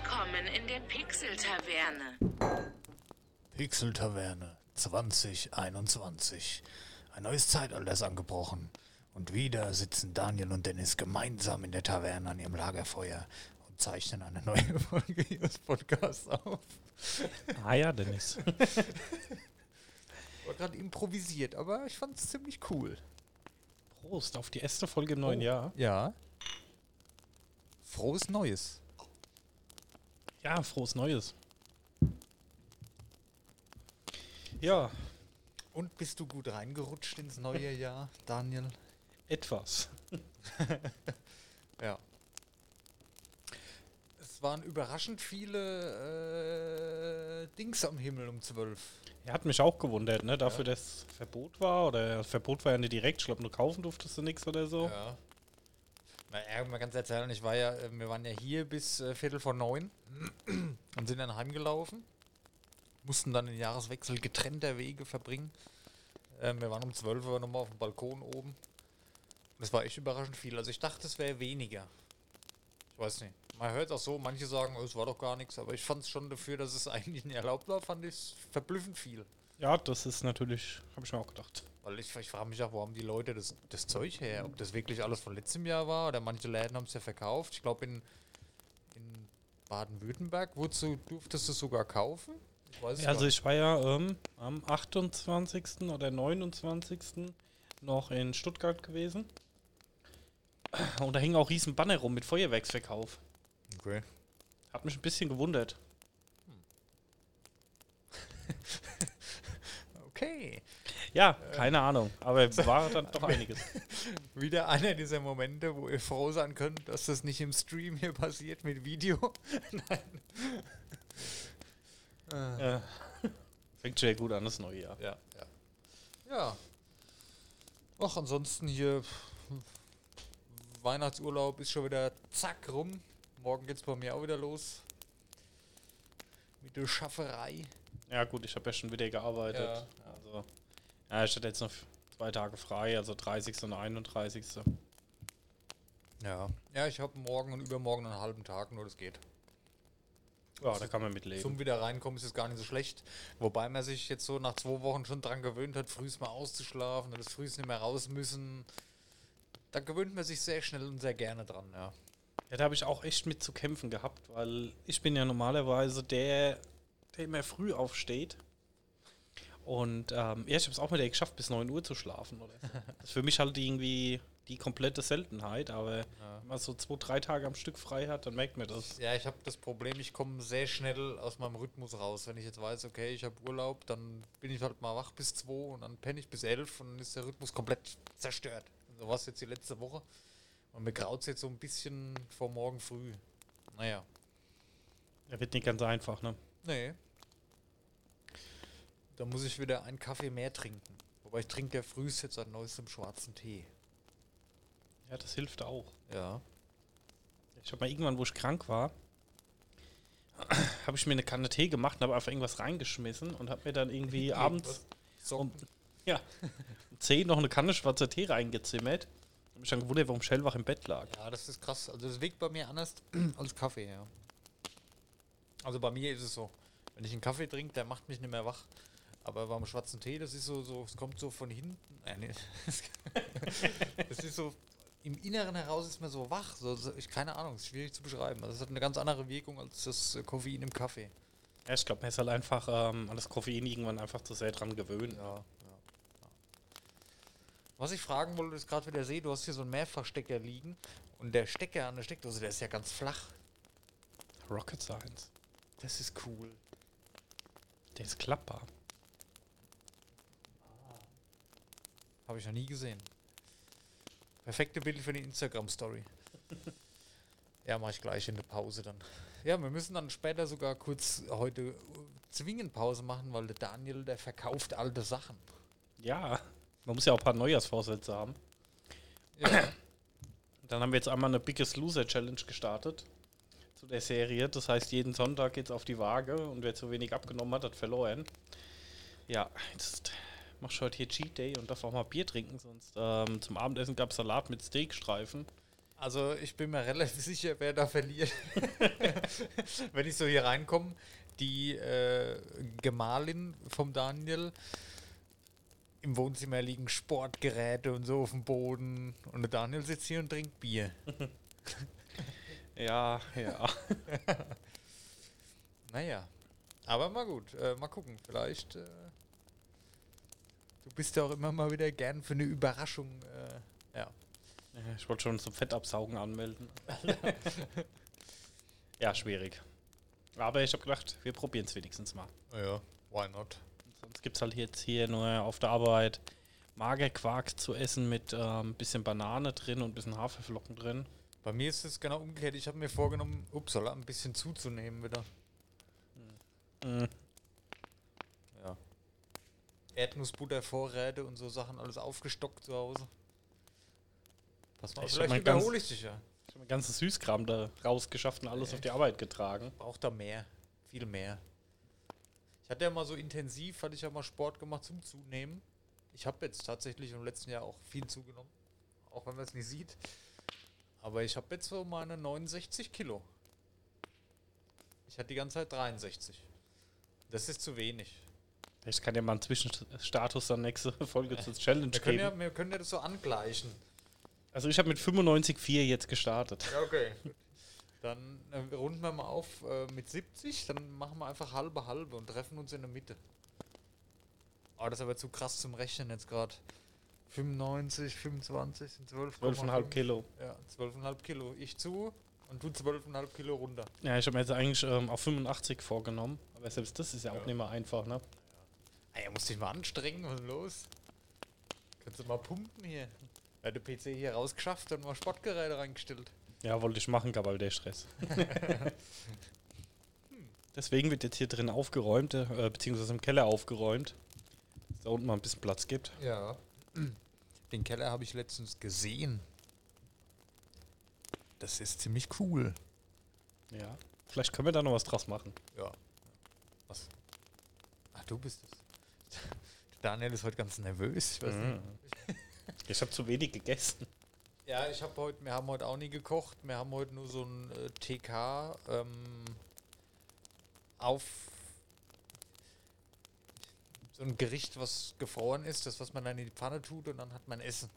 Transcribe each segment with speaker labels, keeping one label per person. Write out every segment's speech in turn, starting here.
Speaker 1: Willkommen in der Pixel-Taverne.
Speaker 2: Pixel-Taverne 2021. Ein neues Zeitalter ist angebrochen. Und wieder sitzen Daniel und Dennis gemeinsam in der Taverne an ihrem Lagerfeuer und zeichnen eine neue Folge ihres Podcasts auf.
Speaker 3: Ah ja, Dennis.
Speaker 2: War gerade improvisiert, aber ich fand es ziemlich cool.
Speaker 3: Prost auf die erste Folge im neuen
Speaker 2: Oh.
Speaker 3: Jahr.
Speaker 2: Ja. Frohes Neues.
Speaker 3: Ja, frohes Neues. Ja,
Speaker 2: Und bist du gut reingerutscht ins neue Jahr, Daniel?
Speaker 3: etwas.
Speaker 2: Ja. Es waren überraschend viele äh, Dings am Himmel um 12.
Speaker 3: Er hat mich auch gewundert, ne? Dafür, dass Verbot war. Oder das Verbot war ja nicht direkt. Ich glaube, nur kaufen durftest du nichts oder so.
Speaker 2: Ja. Na, ja, mal ganz erzählen, ich war ja, äh, wir waren ja hier bis äh, Viertel vor neun und sind dann heimgelaufen. Mussten dann den Jahreswechsel getrennter Wege verbringen. Ähm, wir waren um 12 Uhr nochmal auf dem Balkon oben. Das war echt überraschend viel. Also ich dachte, es wäre weniger. Ich weiß nicht. Man hört auch so, manche sagen, oh, es war doch gar nichts, aber ich fand es schon dafür, dass es eigentlich nicht erlaubt war, fand ich es verblüffend viel.
Speaker 3: Ja, das ist natürlich, habe ich mir auch gedacht.
Speaker 2: Weil ich, ich frage mich auch, wo haben die Leute das, das Zeug her? Ob das wirklich alles von letztem Jahr war oder manche Läden haben es ja verkauft. Ich glaube, in, in Baden-Württemberg du, durftest du es sogar kaufen. Ich weiß es
Speaker 3: Also ich war ja ähm, am 28. oder 29. noch in Stuttgart gewesen. Und da hing auch riesen Banner rum mit Feuerwerksverkauf.
Speaker 2: Okay.
Speaker 3: Hat mich ein bisschen gewundert.
Speaker 2: Okay.
Speaker 3: Ja, keine Ahnung. Aber war dann doch einiges.
Speaker 2: Wieder einer dieser Momente, wo ihr froh sein könnt, dass das nicht im Stream hier passiert mit Video. Nein.
Speaker 3: Ja. Fängt schon gut an, das neue Jahr.
Speaker 2: Ja, ja. Ja. Ach, ansonsten hier Weihnachtsurlaub ist schon wieder zack rum. Morgen geht's bei mir auch wieder los. Mit der Schafferei.
Speaker 3: Ja, gut, ich habe ja schon wieder gearbeitet.
Speaker 2: Ja.
Speaker 3: Also, ja, ich hatte jetzt noch zwei Tage frei, also 30. und 31.
Speaker 2: Ja. Ja, ich habe morgen und übermorgen einen halben Tag, nur das geht.
Speaker 3: Ja, da kann man mitleben.
Speaker 2: Zum wieder reinkommen ist es gar nicht so schlecht. Wobei man sich jetzt so nach zwei Wochen schon dran gewöhnt hat, frühs mal auszuschlafen und das frühs nicht mehr raus müssen. Da gewöhnt man sich sehr schnell und sehr gerne dran, ja.
Speaker 3: Ja, da habe ich auch echt mit zu kämpfen gehabt, weil ich bin ja normalerweise der, der immer früh aufsteht. Und ähm, ja, ich habe es auch mal geschafft, bis 9 Uhr zu schlafen. Oder so. Das ist für mich halt irgendwie die komplette Seltenheit, aber wenn man so zwei, drei Tage am Stück frei hat, dann merkt man das.
Speaker 2: Ja, ich habe das Problem, ich komme sehr schnell aus meinem Rhythmus raus. Wenn ich jetzt weiß, okay, ich habe Urlaub, dann bin ich halt mal wach bis 2 und dann penne ich bis 11 und dann ist der Rhythmus komplett zerstört. So war es jetzt die letzte Woche. Und mir graut es jetzt so ein bisschen vor morgen früh. Naja.
Speaker 3: Er wird nicht ganz einfach, ne?
Speaker 2: Nee. Da muss ich wieder einen Kaffee mehr trinken. Wobei ich trinke ja frühst jetzt seit neuestem schwarzen Tee.
Speaker 3: Ja, das hilft auch.
Speaker 2: Ja.
Speaker 3: Ich habe mal irgendwann, wo ich krank war, habe ich mir eine Kanne Tee gemacht und habe einfach irgendwas reingeschmissen und habe mir dann irgendwie abends um, ja, um 10 noch eine Kanne schwarzer Tee reingezimmert. Habe mich dann gewundert, warum ich hellwach im Bett lag.
Speaker 2: Ja, das ist krass. Also das wirkt bei mir anders als Kaffee, ja. Also bei mir ist es so, wenn ich einen Kaffee trinke, der macht mich nicht mehr wach. Aber beim schwarzen Tee, das ist so, so es kommt so von hinten. Äh, nee. das ist so, im Inneren heraus ist man so wach. So, ich keine Ahnung, ist schwierig zu beschreiben. Also es hat eine ganz andere Wirkung als das äh, Koffein im Kaffee.
Speaker 3: Ja, ich glaube, man ist halt einfach ähm, an das Koffein irgendwann einfach zu sehr dran gewöhnt.
Speaker 2: Ja, ja. ja. Was ich fragen wollte, ist gerade wieder sehe, du hast hier so einen Mehrfachstecker liegen und der Stecker an der Steckdose, der ist ja ganz flach.
Speaker 3: Rocket Science.
Speaker 2: Das ist cool.
Speaker 3: Der ist klappbar.
Speaker 2: Habe ich noch nie gesehen. Perfekte Bild für die Instagram-Story. ja, mache ich gleich in der Pause dann. Ja, wir müssen dann später sogar kurz heute zwingend Pause machen, weil der Daniel, der verkauft alte Sachen.
Speaker 3: Ja, man muss ja auch ein paar Neujahrsvorsätze haben.
Speaker 2: Ja,
Speaker 3: Dann haben wir jetzt einmal eine Biggest Loser Challenge gestartet zu der Serie. Das heißt, jeden Sonntag geht's auf die Waage und wer zu wenig abgenommen hat, hat verloren. Ja, jetzt mach ich heute hier Cheat Day und darf auch mal Bier trinken, sonst ähm, zum Abendessen gab es Salat mit Steakstreifen.
Speaker 2: Also ich bin mir relativ sicher, wer da verliert. Wenn ich so hier reinkomme, die äh, Gemahlin vom Daniel, im Wohnzimmer liegen Sportgeräte und so auf dem Boden und der Daniel sitzt hier und trinkt Bier.
Speaker 3: Ja, ja.
Speaker 2: Naja, aber mal gut, äh, mal gucken, vielleicht. Äh, du bist ja auch immer mal wieder gern für eine Überraschung. Äh, ja.
Speaker 3: Ich wollte schon zum Fettabsaugen anmelden. ja, schwierig. Aber ich habe gedacht, wir probieren es wenigstens mal.
Speaker 2: Ja, why not?
Speaker 3: Sonst gibt es halt jetzt hier nur auf der Arbeit Magerquark zu essen mit ein ähm, bisschen Banane drin und ein bisschen Haferflocken drin.
Speaker 2: Bei mir ist es genau umgekehrt. Ich habe mir vorgenommen, upsala, ein bisschen zuzunehmen wieder.
Speaker 3: Mhm.
Speaker 2: Erdnussbuttervorräte und so Sachen alles aufgestockt zu Hause. Pass mal,
Speaker 3: Ich hab
Speaker 2: vielleicht überhole ich dich ja.
Speaker 3: Ich habe mein ganzes Süßkram da rausgeschafft und alles
Speaker 2: Nee.
Speaker 3: auf die Arbeit getragen.
Speaker 2: Braucht da mehr. Viel mehr. Ich hatte ja mal so intensiv, hatte ich ja mal Sport gemacht zum Zunehmen. Ich habe jetzt tatsächlich im letzten Jahr auch viel zugenommen. Auch wenn man es nicht sieht. Aber ich habe jetzt so meine 69 Kilo. Ich hatte die ganze Zeit 63. Das ist zu wenig.
Speaker 3: Ich kann ja mal einen Zwischenstatus dann nächste Folge zur Challenge
Speaker 2: Wir
Speaker 3: geben.
Speaker 2: ja, wir können ja das so angleichen.
Speaker 3: Also ich habe mit 95,4 jetzt gestartet.
Speaker 2: Ja, okay. Dann äh, runden wir mal auf äh, mit 70, dann machen wir einfach halbe halbe und treffen uns in der Mitte. Oh, das ist aber zu krass zum Rechnen jetzt gerade. 95, 25 sind 12,5
Speaker 3: 12,5 Kilo.
Speaker 2: Ja, 12,5 Kilo. Ich zu und du 12,5 Kilo runter.
Speaker 3: Ja, ich habe mir jetzt eigentlich ähm, auf 85 vorgenommen. Aber selbst das ist ja auch
Speaker 2: Ja.
Speaker 3: nicht mehr einfach, ne?
Speaker 2: Ey, muss dich mal anstrengen, was ist los? Kannst du mal pumpen hier? Er hat der PC hier rausgeschafft und mal Sportgeräte reingestellt.
Speaker 3: Ja, wollte ich machen, gab aber der Stress. Deswegen wird jetzt hier drin aufgeräumt, äh, beziehungsweise im Keller aufgeräumt. Dass da unten mal ein bisschen Platz gibt.
Speaker 2: Ja. Den Keller habe ich letztens gesehen. Das ist ziemlich cool.
Speaker 3: Ja. Vielleicht können wir da noch was draus machen.
Speaker 2: Ja. Was? Ach, du bist es. Daniel ist heute ganz nervös. Ich
Speaker 3: Mhm. Ich habe zu wenig gegessen.
Speaker 2: Ja, ich habe heute, wir haben heute auch nie gekocht. Wir haben heute nur so ein äh, TK ähm, auf so ein Gericht, was gefroren ist, das was man dann in die Pfanne tut und dann hat man Essen.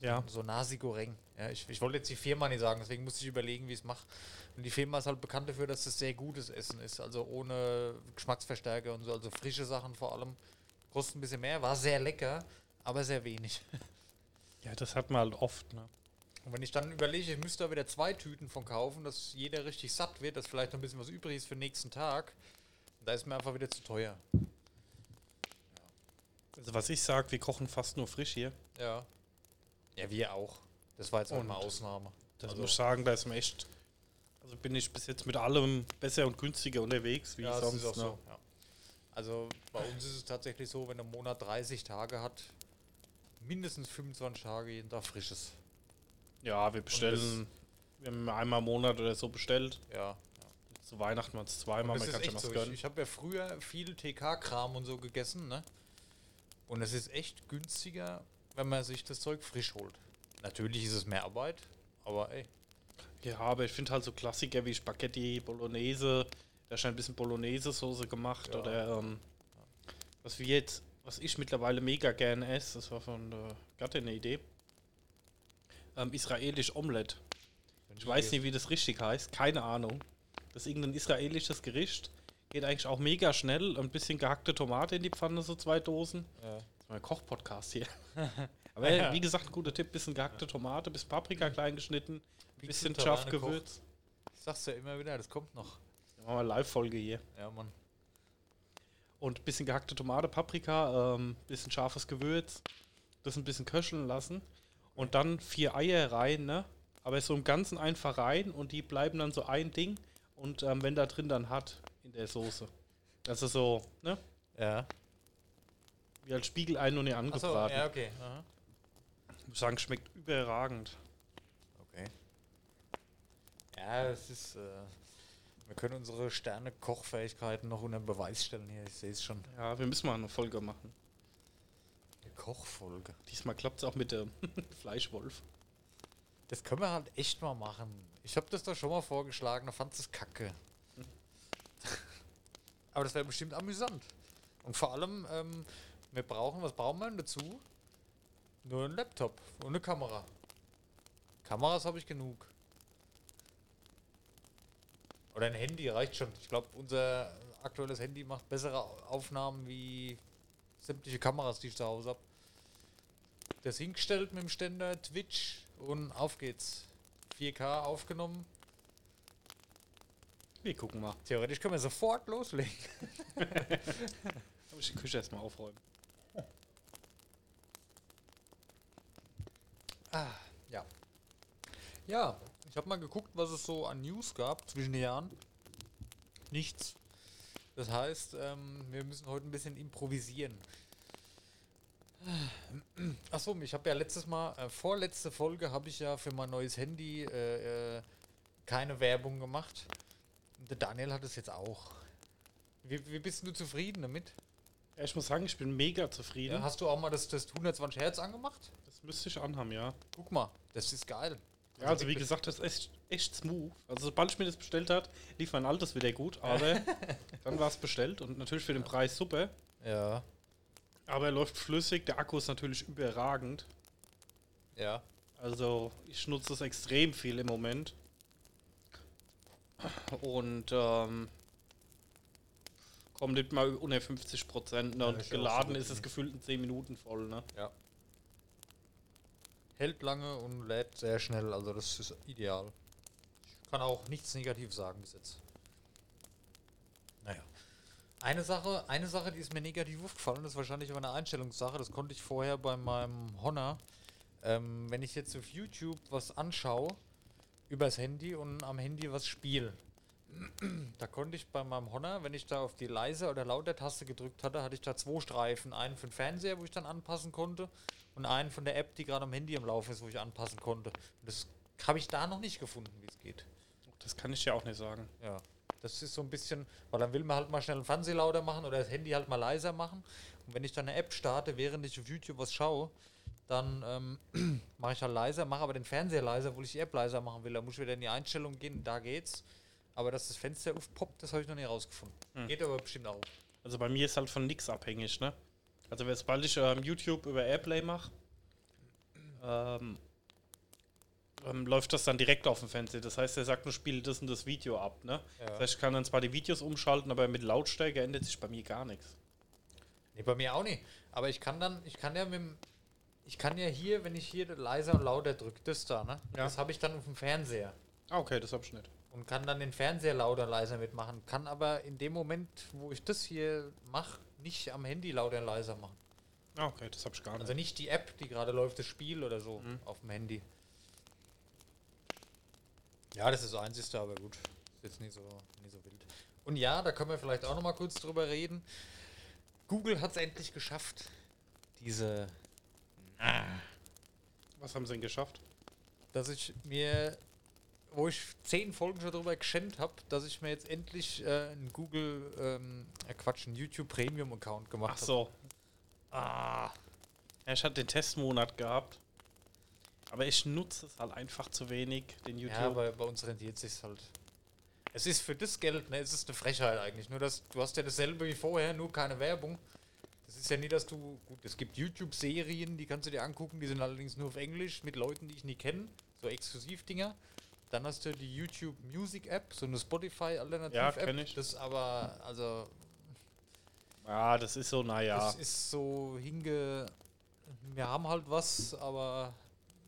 Speaker 3: Ja.
Speaker 2: So Nasi Goreng. Ja, ich, ich wollte jetzt die Firma nicht sagen, deswegen musste ich überlegen, wie ich es mache. Und die Firma ist halt bekannt dafür, dass es sehr gutes Essen ist. Also ohne Geschmacksverstärker und so, also frische Sachen vor allem. Kostet ein bisschen mehr, war sehr lecker, aber sehr wenig.
Speaker 3: Ja, das hat man halt oft, ne?
Speaker 2: Und wenn ich dann überlege, ich müsste da wieder zwei Tüten von kaufen, dass jeder richtig satt wird, dass vielleicht noch ein bisschen was übrig ist für den nächsten Tag, da ist mir einfach wieder zu teuer.
Speaker 3: Also was ich sage, wir kochen fast nur frisch hier.
Speaker 2: Ja. Ja, wir auch. Das war jetzt auch
Speaker 3: Und-
Speaker 2: mal Ausnahme.
Speaker 3: Das
Speaker 2: Also-
Speaker 3: muss ich sagen, da ist mir echt. Also bin ich bis jetzt mit allem besser und günstiger unterwegs, wie
Speaker 2: ja, das
Speaker 3: sonst.
Speaker 2: ist auch
Speaker 3: ne?
Speaker 2: so. Ja. Also bei uns ist es tatsächlich so, wenn der Monat 30 Tage hat, mindestens 25 Tage jeden Tag frisches.
Speaker 3: Ja, wir bestellen. Wir haben einmal im Monat oder so bestellt.
Speaker 2: Ja.
Speaker 3: Zu Weihnachten
Speaker 2: Und
Speaker 3: zweimal, man kann schon was
Speaker 2: so. Ich,
Speaker 3: gönnen.
Speaker 2: ich habe ja früher viel TK-Kram und so gegessen, ne? Und es ist echt günstiger, wenn man sich das Zeug frisch holt. Natürlich ist es mehr Arbeit, aber ey.
Speaker 3: Ja, aber ich finde halt so Klassiker wie Spaghetti, Bolognese, da ist schon ein bisschen Bolognese-Soße gemacht
Speaker 2: Ja.
Speaker 3: oder ähm, was wir jetzt, was ich mittlerweile mega gerne esse, das war von der Gattin eine Idee. Ähm, israelisch Omelette. Ich weiß nicht, wie das richtig heißt, keine Ahnung. Das ist irgendein israelisches Gericht. Geht eigentlich auch mega schnell. Ein bisschen gehackte Tomate in die Pfanne, so zwei Dosen.
Speaker 2: Ja.
Speaker 3: Das ist mein Kochpodcast hier. Aber
Speaker 2: Ja.
Speaker 3: wie gesagt, ein guter Tipp: bisschen gehackte Tomate, bisschen Paprika klein geschnitten, bisschen scharf
Speaker 2: Terrane
Speaker 3: Gewürz.
Speaker 2: Ich sag's ja immer wieder, das kommt noch.
Speaker 3: Machen wir Live-Folge hier.
Speaker 2: Ja, Mann.
Speaker 3: Und bisschen gehackte Tomate, Paprika, ähm, bisschen scharfes Gewürz. Das ein bisschen köcheln lassen. Und dann vier Eier rein, ne? Aber so im Ganzen einfach rein und die bleiben dann so ein Ding. Und ähm, wenn da drin dann hat in der Soße. Also so, ne?
Speaker 2: Ja.
Speaker 3: Wie als Spiegelei nur nicht
Speaker 2: Achso,
Speaker 3: angebraten.
Speaker 2: ja, okay. Aha.
Speaker 3: Ich muss sagen, schmeckt überragend.
Speaker 2: Okay. Ja, es ist. Äh, wir können unsere Sterne-Kochfähigkeiten noch unter Beweis stellen hier. Ich sehe es schon.
Speaker 3: Ja, wir müssen mal eine Folge machen.
Speaker 2: Eine Kochfolge.
Speaker 3: Diesmal klappt es auch mit dem Fleischwolf.
Speaker 2: Das können wir halt echt mal machen. Ich habe das doch schon mal vorgeschlagen, da fand es kacke. Aber das wäre bestimmt amüsant. Und vor allem, ähm, wir brauchen, was brauchen wir denn dazu? Nur einen Laptop und eine Kamera. Kameras habe ich genug. Oder ein Handy reicht schon. Ich glaube, unser aktuelles Handy macht bessere Aufnahmen wie sämtliche Kameras, die ich zu Hause habe. Das hingestellt mit dem Ständer, Twitch und auf geht's. 4K aufgenommen.
Speaker 3: Wir gucken mal.
Speaker 2: Theoretisch können wir sofort loslegen.
Speaker 3: Muss ich die Küche erstmal aufräumen.
Speaker 2: Ah, ja. Ja, habe mal geguckt, was es so an News gab zwischen den Jahren. Nichts. Das heißt, ähm, wir müssen heute ein bisschen improvisieren. Achso, ich habe ja letztes Mal, äh, vorletzte Folge habe ich ja für mein neues Handy äh, äh, keine Werbung gemacht. Und der Daniel hat es jetzt auch. Wie, wie bist du zufrieden damit?
Speaker 3: Ja, ich muss sagen, ich bin mega zufrieden.
Speaker 2: Ja, hast du auch mal das, das 120 Hertz angemacht?
Speaker 3: Das müsste ich anhaben, ja.
Speaker 2: Guck mal, das ist geil.
Speaker 3: Ja, also wie gesagt, das ist echt, echt smooth. Also sobald ich mir das bestellt hat, lief mein altes wieder gut, aber dann war es bestellt und natürlich für den Preis super.
Speaker 2: Ja,
Speaker 3: Aber er läuft flüssig, der Akku ist natürlich überragend.
Speaker 2: ja.
Speaker 3: Also ich nutze es extrem viel im Moment. Und ähm, kommt nicht mal unter 50 Prozent. Ne? Und
Speaker 2: ja
Speaker 3: geladen ist es gefühlt in 10 Minuten voll. Ne?
Speaker 2: Ja. Hält lange und lädt sehr schnell, also das ist ideal. Ich kann auch nichts Negatives sagen bis jetzt. Naja. Eine Sache, eine Sache, die ist mir negativ aufgefallen, das ist wahrscheinlich aber eine Einstellungssache, das konnte ich vorher bei meinem Honor. Ähm, wenn ich jetzt auf YouTube was anschaue, übers Handy und am Handy was spiele, da konnte ich bei meinem Honor, wenn ich da auf die leise oder lauter Taste gedrückt hatte, hatte ich da zwei Streifen. Einen für den Fernseher, wo ich dann anpassen konnte, und einen von der App, die gerade am Handy am Laufen ist, wo ich anpassen konnte. Und das habe ich da noch nicht gefunden, wie es geht.
Speaker 3: Das kann ich ja auch nicht sagen.
Speaker 2: Ja. Das ist so ein bisschen, weil dann will man halt mal schnell einen Fernseher lauter machen oder das Handy halt mal leiser machen. Und wenn ich dann eine App starte, während ich auf YouTube was schaue, dann ähm, mache ich halt leiser, mache aber den Fernseher leiser, obwohl ich die App leiser machen will. Da muss ich wieder in die Einstellung gehen, da geht's. Aber dass das Fenster aufpoppt, das habe ich noch nicht rausgefunden. Geht aber bestimmt auch.
Speaker 3: Also bei mir ist halt von nichts abhängig. Ne? Also wenn- sobald ich ähm, YouTube über Airplay mache, ähm, ähm, läuft das dann direkt auf dem Fernseher. Das heißt, er sagt nur, spiele das und das Video ab. Ne?
Speaker 2: Ja.
Speaker 3: Das heißt, ich kann dann zwar die Videos umschalten, aber mit Lautstärke ändert sich bei mir gar nichts.
Speaker 2: Nee, bei mir auch nicht. Aber ich kann dann, ich kann ja mit dem, ich kann ja hier, wenn ich hier leiser und lauter drücke, das da, ne?
Speaker 3: Ja.
Speaker 2: Das habe ich dann auf dem Fernseher.
Speaker 3: Ah, okay, das hab ich nicht.
Speaker 2: und kann dann den Fernseher lauter und leiser mitmachen. Kann aber in dem Moment, wo ich das hier mache, nicht am Handy lauter und leiser machen.
Speaker 3: Ah, okay, das hab ich gar nicht.
Speaker 2: Also nicht die App, die gerade läuft, das Spiel oder so auf dem Handy. Ja, das ist das Einzige, aber gut. Ist jetzt nicht so, nicht so wild. Und ja, da können wir vielleicht auch noch mal kurz drüber reden. Google hat es endlich geschafft, diese
Speaker 3: Was haben sie denn geschafft?
Speaker 2: dass ich mir, wo ich zehn Folgen schon drüber geschenkt habe, dass ich mir jetzt endlich äh, einen Google, ähm, äh, Quatsch, einen YouTube Premium Account gemacht
Speaker 3: Ach so.
Speaker 2: habe. Ah,
Speaker 3: Ja, ich hatte den Testmonat gehabt. Aber ich nutze es halt einfach zu wenig, den YouTube.
Speaker 2: ja, aber bei uns rentiert sich halt. Es ist für das Geld, ne, es ist eine Frechheit eigentlich. Nur dass du hast ja dasselbe wie vorher, nur keine Werbung. Das ist ja nie, dass du. Gut, es gibt YouTube-Serien, die kannst du dir angucken, die sind allerdings nur auf Englisch mit Leuten, die ich nie kenne. So Exklusivdinger. Dann hast du die YouTube Music App, so eine Spotify-Alternativ-App.
Speaker 3: Ja, kenn ich.
Speaker 2: Das aber, also,
Speaker 3: ja, das ist so, naja.
Speaker 2: das ist so hinge. Wir haben halt was, aber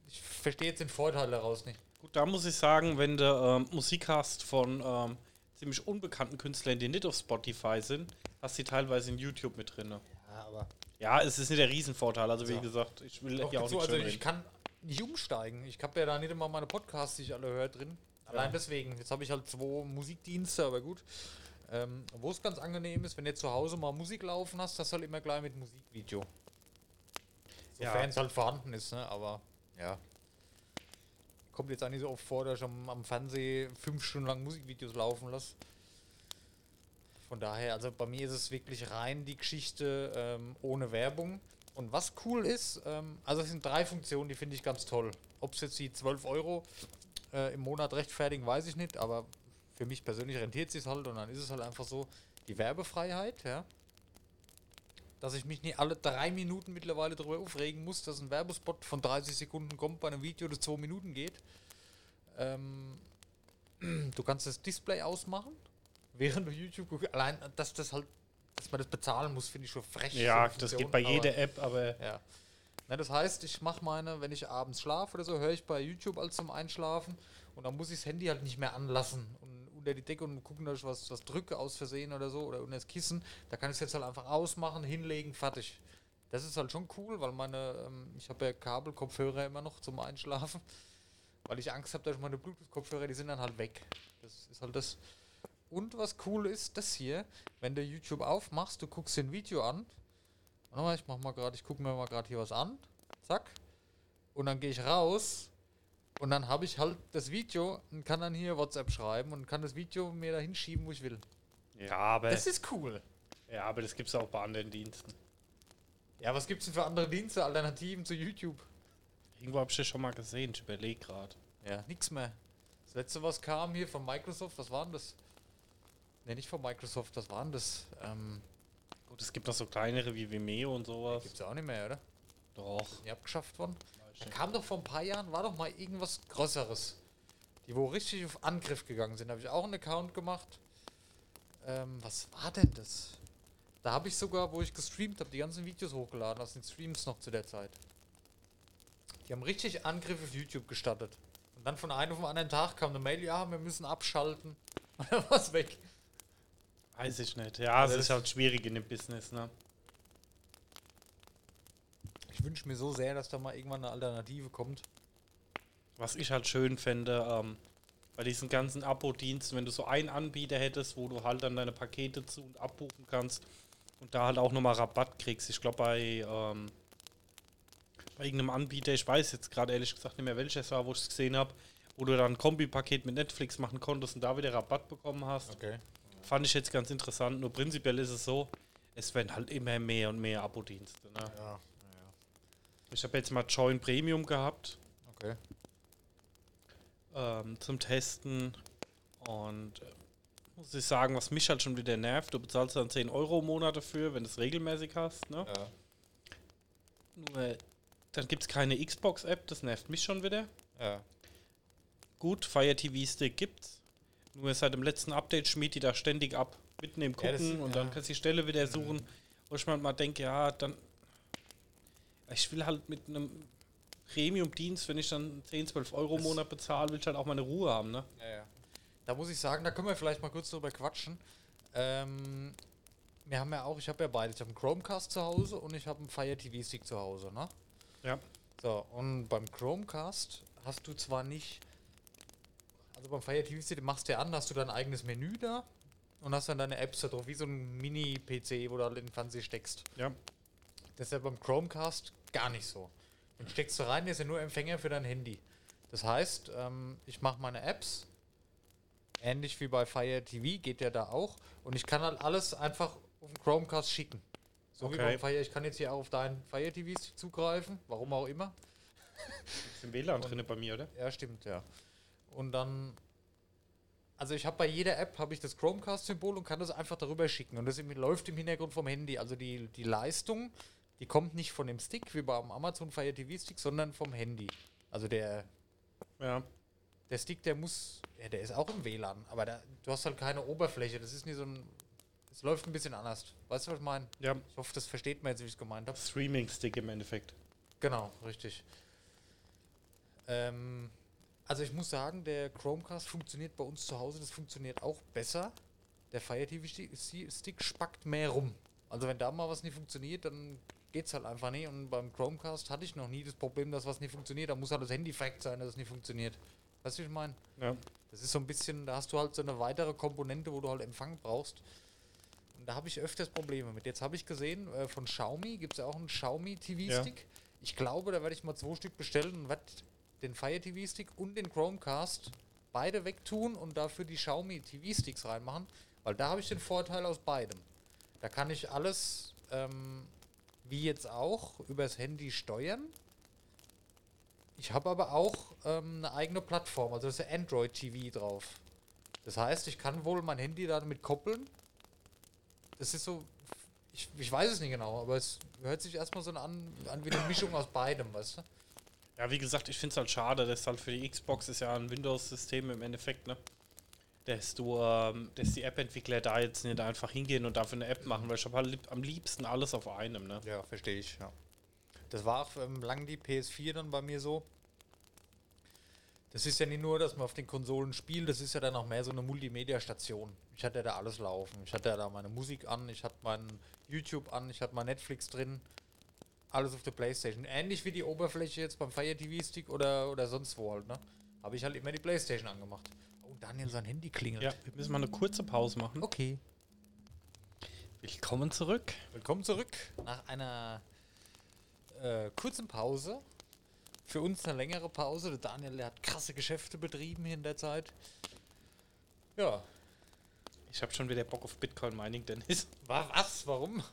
Speaker 2: ich verstehe jetzt den Vorteil daraus nicht.
Speaker 3: Gut, da muss ich sagen, wenn du ähm, Musik hast von ähm, ziemlich unbekannten Künstlern, die nicht auf Spotify sind, hast du die teilweise in YouTube mit drin.
Speaker 2: Ja, aber.
Speaker 3: Ja, es ist nicht der Riesenvorteil. Also wie
Speaker 2: So.
Speaker 3: gesagt, ich will hier auch nicht
Speaker 2: also
Speaker 3: schön
Speaker 2: ich kann nicht umsteigen. Ich habe ja da nicht immer meine Podcasts, die ich alle höre, drin. Allein
Speaker 3: Ja.
Speaker 2: deswegen. Jetzt habe ich halt zwei Musikdienste, aber gut. Ähm, Wo es ganz angenehm ist, wenn du zu Hause mal Musik laufen hast, das halt immer gleich mit Musikvideo.
Speaker 3: Ja.
Speaker 2: Sofern es halt vorhanden ist, ne? Aber ja. Kommt jetzt auch nicht so oft vor, dass ich am, am Fernsehen fünf Stunden lang Musikvideos laufen lasse. Von daher, also bei mir ist es wirklich rein die Geschichte ähm, ohne Werbung. Und was cool ist, ähm, also es sind drei Funktionen, die finde ich ganz toll. Ob es jetzt die 12 Euro äh, im Monat rechtfertigen, weiß ich nicht, aber für mich persönlich rentiert sich halt und dann ist es halt einfach so, die Werbefreiheit, ja. Dass ich mich nicht alle drei Minuten mittlerweile darüber aufregen muss, dass ein Werbespot von 30 Sekunden kommt bei einem Video, das zwei Minuten geht. Ähm, du kannst das Display ausmachen, während du YouTube guckst. Allein, dass das halt, dass man das bezahlen muss, finde ich schon frech.
Speaker 3: Ja,
Speaker 2: so
Speaker 3: das geht bei jeder App, aber
Speaker 2: ja. Na, das heißt, ich mache meine, wenn ich abends schlafe oder so, höre ich bei YouTube als zum Einschlafen und dann muss ich das Handy halt nicht mehr anlassen und unter die Decke und gucken, dass ich was, was drücke aus Versehen oder so oder unter das Kissen. Da kann ich es jetzt halt einfach ausmachen, hinlegen, fertig. Das ist halt schon cool, weil meine, ähm, ich habe ja Kabelkopfhörer immer noch zum Einschlafen, weil ich Angst habe, dass meine Bluetooth-Kopfhörer, die sind dann halt weg. Das ist halt das. Und was cool ist, das hier, wenn du YouTube aufmachst, du guckst dir ein Video an, Warte mal, ich mach mal gerade, ich gucke mir mal gerade hier was an. Zack. Und dann gehe ich raus und dann habe ich halt das Video und kann dann hier WhatsApp schreiben und kann das Video mir da hinschieben, wo ich will.
Speaker 3: ja, aber
Speaker 2: Das ist cool.
Speaker 3: ja, aber das gibt's auch bei anderen Diensten.
Speaker 2: Ja, was gibt's denn für andere Dienste, Alternativen zu YouTube?
Speaker 3: Irgendwo habe ich das schon mal gesehen, ich überlege gerade.
Speaker 2: Ja, nix mehr. Das letzte, was kam hier von Microsoft, was war denn das? Ne, nicht von Microsoft, was war denn das? Ähm,
Speaker 3: Gut, es gibt noch so kleinere wie Vimeo und sowas.
Speaker 2: gibt's ja auch nicht mehr, oder?
Speaker 3: Doch.
Speaker 2: Die abgeschafft worden? Da kam doch vor ein paar Jahren, war doch mal irgendwas Größeres. Die, wo richtig auf Angriff gegangen sind. Da habe ich auch einen Account gemacht. Ähm, was war denn das? Da habe ich sogar, wo ich gestreamt habe, die ganzen Videos hochgeladen aus den Streams noch zu der Zeit. Die haben richtig Angriffe auf YouTube gestartet. Und dann von einem auf den anderen Tag kam eine Mail, ja, wir müssen abschalten. Und dann war es weg.
Speaker 3: Weiß ich nicht. Ja, es ist- halt schwierig in dem Business, ne?
Speaker 2: Ich wünsche mir so sehr, dass da mal irgendwann eine Alternative kommt.
Speaker 3: Was ich halt schön fände, ähm, bei diesen ganzen Abo-Diensten, wenn du so einen Anbieter hättest, wo du halt dann deine Pakete zu und abbuchen kannst und da halt auch nochmal Rabatt kriegst. Ich glaube, bei, ähm, bei irgendeinem Anbieter, ich weiß jetzt gerade ehrlich gesagt nicht mehr, welches war, wo ich es gesehen habe, wo du dann ein Kombipaket mit Netflix machen konntest und da wieder Rabatt bekommen hast.
Speaker 2: Okay.
Speaker 3: Fand ich jetzt ganz interessant. Nur prinzipiell ist es so, es werden halt immer mehr und mehr Abo-Dienste. Ne?
Speaker 2: Ja, ja.
Speaker 3: Ich habe jetzt mal Join Premium gehabt.
Speaker 2: Okay.
Speaker 3: ähm, zum Testen. Und äh, muss ich sagen, was mich halt schon wieder nervt, du bezahlst dann 10 Euro im Monat dafür, wenn du es regelmäßig hast. Ne?
Speaker 2: Ja.
Speaker 3: Nur, dann gibt es keine Xbox-App, das nervt mich schon wieder.
Speaker 2: Ja.
Speaker 3: Gut, Fire TV Stick gibt's. Nur seit dem letzten Update schmiert die da ständig ab. Mitten im
Speaker 2: Ja, das-
Speaker 3: Gucken und dann
Speaker 2: ja.
Speaker 3: kannst du die Stelle wieder suchen. Wo ich manchmal denke, ja, dann. Ich will halt mit einem Premium-Dienst, wenn ich dann 10, 12 Euro im Monat bezahle, will ich halt auch meine Ruhe haben, ne?
Speaker 2: Ja, ja. Da muss ich sagen, da können wir vielleicht mal kurz drüber quatschen. Ähm, wir haben ja auch, ich habe ja beides. Ich habe einen Chromecast zu Hause und ich habe einen Fire TV Stick zu Hause, ne?
Speaker 3: Ja.
Speaker 2: So, und beim Chromecast hast du zwar nicht, also beim Fire TV Stick machst du ja an, hast du dein eigenes Menü da und hast dann deine Apps da drauf, wie so ein Mini-PC, wo du halt in den Fernseher steckst.
Speaker 3: Ja.
Speaker 2: Das ist ja beim Chromecast gar nicht so. Den steckst du rein, der ist ja nur Empfänger für dein Handy. Das heißt, ähm, ich mache meine Apps, ähnlich wie bei Fire TV, geht der da auch. Und ich kann halt alles einfach auf den Chromecast schicken. So wie
Speaker 3: Okay.
Speaker 2: beim Fire, ich kann jetzt hier auch auf deinen Fire TV zugreifen, warum auch immer.
Speaker 3: Ist im WLAN drin bei mir, oder?
Speaker 2: Ja, stimmt, ja. Und dann, also ich habe bei jeder App habe ich das Chromecast-Symbol und kann das einfach darüber schicken. Und das läuft im Hintergrund vom Handy. Also die, die Leistung, die kommt nicht von dem Stick wie beim Amazon Fire TV Stick, sondern vom Handy. Also der,
Speaker 3: Ja.
Speaker 2: der Stick, der muss, ja, der ist auch im WLAN, aber da, du hast halt keine Oberfläche. Das ist nicht so ein, es läuft ein bisschen anders. Weißt du, was ich meine?
Speaker 3: Ja.
Speaker 2: Ich hoffe, das versteht man jetzt, wie ich es gemeint habe.
Speaker 3: Streaming-Stick im Endeffekt.
Speaker 2: Genau, richtig. Ähm, also ich muss sagen, der Chromecast funktioniert bei uns zu Hause, das funktioniert auch besser. Der Fire TV Stick, spackt mehr rum. Also wenn da mal was nicht funktioniert, dann geht's halt einfach nicht. Und beim Chromecast hatte ich noch nie das Problem, dass was nicht funktioniert. Da muss halt das Handy fact sein, dass es nicht funktioniert. Weißt du, wie ich meine?
Speaker 3: Ja.
Speaker 2: Das ist so ein bisschen, da hast du halt so eine weitere Komponente, wo du halt Empfang brauchst. Und da habe ich öfters Probleme mit. Jetzt habe ich gesehen, äh, von Xiaomi gibt es ja auch einen Xiaomi TV-Stick. Ich glaube, da werde ich mal zwei Stück bestellen und werde den Fire TV-Stick und den Chromecast beide wegtun und dafür die Xiaomi TV-Sticks reinmachen, weil da habe ich den Vorteil aus beidem. Da kann ich alles ähm, wie jetzt auch, übers Handy steuern. Ich habe aber auch ähm, eine eigene Plattform, also das ist Android TV drauf. Das heißt, ich kann wohl mein Handy damit koppeln. Das ist so, ich, ich weiß es nicht genau, aber es hört sich erstmal so an, an wie eine Mischung aus beidem, weißt du?
Speaker 3: Ja, wie gesagt, ich finde es halt schade, dass halt für die Xbox ist ja ein Windows-System im Endeffekt, ne? Dass du, ähm, dass die App-Entwickler da jetzt nicht einfach hingehen und dafür eine App machen, weil ich habe halt am liebsten alles auf einem, ne?
Speaker 2: Ja, verstehe ich, ja. Das war auch ähm, lang die PS4 dann bei mir so. Das ist ja nicht nur, dass man auf den Konsolen spielt, das ist ja dann auch mehr so eine Multimedia-Station. Ich hatte ja da alles laufen. Ich hatte ja da meine Musik an, ich hatte mein YouTube an, ich hatte mein Netflix drin. Alles auf der Playstation. Ähnlich wie die Oberfläche jetzt beim Fire TV Stick oder, oder sonst wo halt, ne? Habe ich halt immer die Playstation angemacht. Oh, Daniel, sein Handy klingelt.
Speaker 3: Ja, wir müssen mal eine kurze Pause machen.
Speaker 2: Okay.
Speaker 3: Willkommen zurück.
Speaker 2: Willkommen zurück nach einer äh, kurzen Pause. Für uns eine längere Pause. Der Daniel der hat krasse Geschäfte betrieben hier in der Zeit. Ja.
Speaker 3: Ich habe schon wieder Bock auf Bitcoin Mining, Dennis.
Speaker 2: War was? Warum?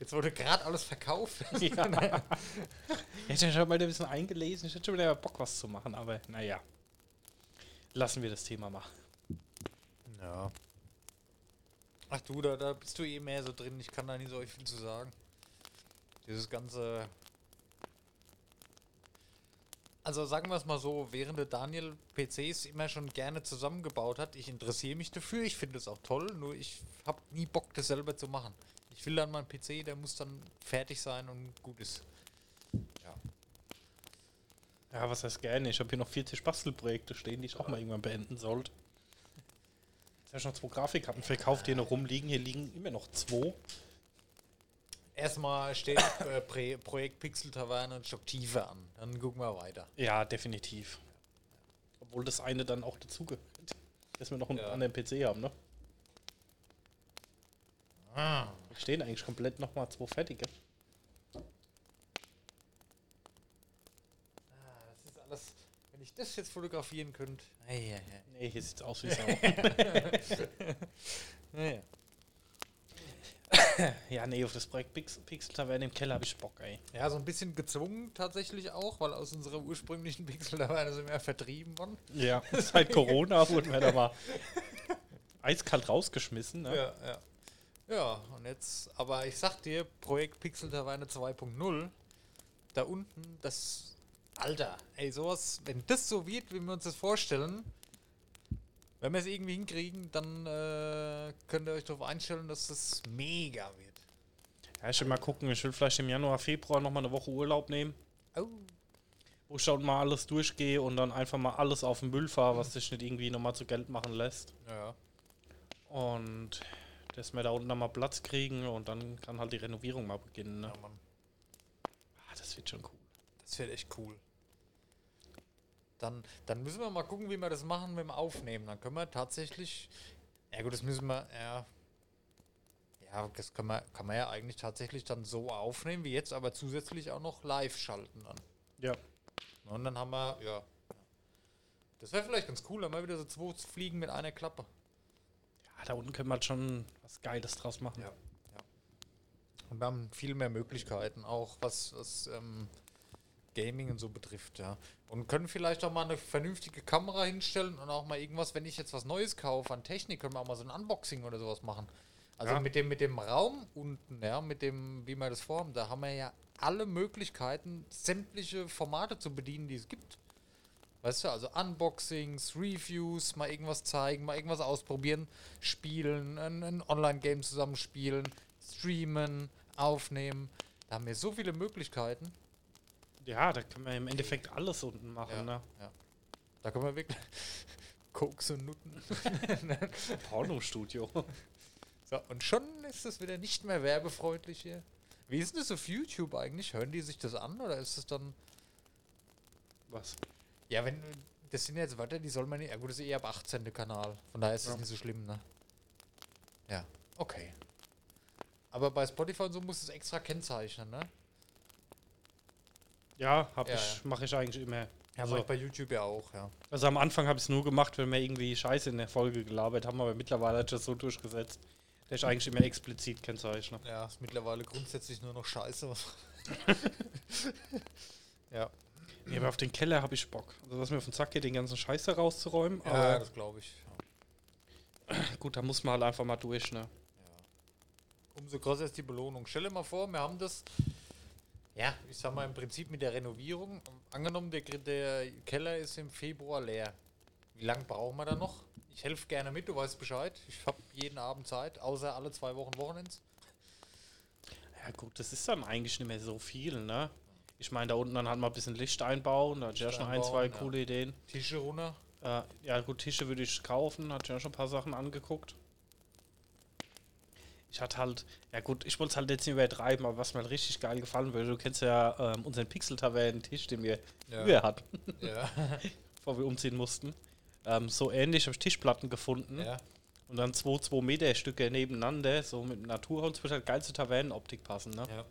Speaker 2: Jetzt wurde gerade alles verkauft.
Speaker 3: Ja. Ich hätte schon mal ein bisschen eingelesen, ich hätte schon wieder Bock, was zu machen, aber naja. Lassen wir das Thema mal.
Speaker 2: ja. Ach du, da, da bist du eh mehr so drin. Ich kann da nicht so viel zu sagen. Dieses ganze. Also sagen wir es mal so, während der Daniel PCs immer schon gerne zusammengebaut hat, ich interessiere mich dafür, ich finde es auch toll, nur ich habe nie Bock, das selber zu machen. Ich will dann mein PC, der muss dann fertig sein und gut ist. Ja.
Speaker 3: Ja, was heißt gerne? Ich habe hier noch 40 Bastelprojekte stehen, die ich auch mal irgendwann beenden sollte. Jetzt habe ich noch zwei Grafikkarten verkauft, die hier noch rumliegen. Hier liegen immer noch zwei.
Speaker 2: Erstmal steht äh, Projekt Pixel Taverne und Stock tiefer an. Dann gucken wir weiter.
Speaker 3: Ja, definitiv. Obwohl das eine dann auch dazugehört. Dass wir noch einen
Speaker 2: Ja.
Speaker 3: anderen PC haben, ne?
Speaker 2: Ah.
Speaker 3: Da stehen eigentlich komplett nochmal zwei fertige.
Speaker 2: Ah, das ist alles. Wenn ich das jetzt fotografieren könnte. Hey, hey,
Speaker 3: Nee, hier sieht's aus wie Sau.
Speaker 2: hey.
Speaker 3: ja, nee, auf das Projekt Pix Pixel Taverne im Keller habe ich Bock, ey.
Speaker 2: Ja, so ein bisschen gezwungen tatsächlich auch, weil aus unserer ursprünglichen Pixel Taverne sind wir vertrieben worden.
Speaker 3: Ja, seit Corona wurden wir da mal eiskalt rausgeschmissen, ne?
Speaker 2: Ja, ja. Ja, und jetzt, aber ich sag dir, Projekt Pixel Taverne 2.0, da unten, das. Alter, ey, sowas, wenn das so wird, wie wir uns das vorstellen, wenn wir es irgendwie hinkriegen, dann äh, könnt ihr euch darauf einstellen, dass das mega wird.
Speaker 3: Ja, ich will mal gucken, ich will vielleicht im Januar, Februar nochmal eine Woche Urlaub nehmen,
Speaker 2: Oh.
Speaker 3: wo ich dann mal alles durchgehe und dann einfach mal alles auf den Müll fahre, was sich nicht irgendwie nochmal zu Geld machen lässt.
Speaker 2: Ja.
Speaker 3: Und dass wir da unten nochmal Platz kriegen und dann kann halt die Renovierung mal beginnen. Ne?
Speaker 2: ja Mann,
Speaker 3: Ah, das wird schon cool.
Speaker 2: das wird echt cool. Dann, dann müssen wir mal gucken, wie wir das machen mit dem Aufnehmen. Dann können wir tatsächlich. Ja gut, das müssen wir. Ja, ja das kann man, kann man ja eigentlich tatsächlich dann so aufnehmen wie jetzt, aber zusätzlich auch noch live schalten dann.
Speaker 3: Ja.
Speaker 2: Und dann haben wir, ja. Das wäre vielleicht ganz cool, dann mal wieder so zwei Fliegen mit einer Klappe.
Speaker 3: Ja, da unten können wir halt schon was Geiles draus machen.
Speaker 2: Ja. Und wir haben viel mehr Möglichkeiten, auch was, was ähm, Gaming und so betrifft, ja. Und können vielleicht auch mal eine vernünftige Kamera hinstellen und auch mal irgendwas, wenn ich jetzt was Neues kaufe an Technik, können wir auch mal so ein Unboxing oder sowas machen. Also
Speaker 3: Ja.
Speaker 2: mit dem, mit dem Raum unten, ja, mit dem, wie wir das vorhaben, da haben wir ja alle Möglichkeiten, sämtliche Formate zu bedienen, die es gibt. Weißt du, also Unboxings, Reviews, mal irgendwas zeigen, mal irgendwas ausprobieren, spielen, ein, ein Online-Game zusammenspielen, streamen, aufnehmen. Da haben wir so viele Möglichkeiten.
Speaker 3: Ja, da können wir im Endeffekt alles unten machen.
Speaker 2: Ja.
Speaker 3: Ne?
Speaker 2: Da können wir wirklich Koks und Nutten.
Speaker 3: Pornostudio.
Speaker 2: So, und schon ist es wieder nicht mehr werbefreundlich hier. Wie ist denn das auf YouTube eigentlich? Hören die sich das an oder ist es dann.
Speaker 3: Was?
Speaker 2: Ja, wenn. Das sind jetzt, warte, die soll man nicht. Ja, gut, das ist eher ab 18. Kanal. Von daher ist es
Speaker 3: Ja.
Speaker 2: nicht so schlimm, ne? Ja, okay. Aber bei Spotify und so muss es extra kennzeichnen, ne?
Speaker 3: Ja, hab
Speaker 2: Ja,
Speaker 3: ich, mache ich eigentlich immer.
Speaker 2: Ja,
Speaker 3: Also-
Speaker 2: bei YouTube ja auch, ja.
Speaker 3: Also am Anfang habe ich es nur gemacht, wenn wir irgendwie Scheiße in der Folge gelabert haben, aber mittlerweile hat das so durchgesetzt, Der ist eigentlich immer explizit kennzeichnet.
Speaker 2: Ja, ist mittlerweile grundsätzlich nur noch scheiße. ja.
Speaker 3: Nee, aber auf den Keller habe ich Bock. Also, dass mir auf den Sack geht, den ganzen Scheiß da rauszuräumen.
Speaker 2: Ja,
Speaker 3: Aber
Speaker 2: das glaube ich.
Speaker 3: gut, da muss man halt einfach mal durch, ne?
Speaker 2: Umso größer ist die Belohnung. Stell dir mal vor, wir haben das, ja, ich sag mal im Prinzip mit der Renovierung. Angenommen, der, der Keller ist im Februar leer. Wie lange brauchen wir da noch? Ich helfe gerne mit, du weißt Bescheid. Ich habe jeden Abend Zeit, außer alle zwei Wochen Wochenends.
Speaker 3: Ja, gut, das ist dann eigentlich nicht mehr so viel, ne? Ich meine, da unten dann halt mal ein bisschen Licht einbauen. Da hatte ich ja schon ein, zwei
Speaker 2: ja.
Speaker 3: coole Ideen.
Speaker 2: Tische runter.
Speaker 3: Äh, ja, gut, Tische würde ich kaufen. Hatte ich ja schon ein paar Sachen angeguckt. Ich hatte halt, ja gut, ich wollte es halt jetzt nicht übertreiben, aber was mir halt richtig geil gefallen würde, du kennst ja ähm, unseren Pixel-Tavernen-Tisch, den wir
Speaker 2: Ja.
Speaker 3: früher hatten,
Speaker 2: Ja.
Speaker 3: bevor wir umziehen mussten. Ähm, so ähnlich habe ich Tischplatten gefunden
Speaker 2: ja.
Speaker 3: und dann zwei 2 Meter Stücke nebeneinander, so mit Naturholz, wird halt geil zur Tavernenoptik passen, ne?
Speaker 2: Ja.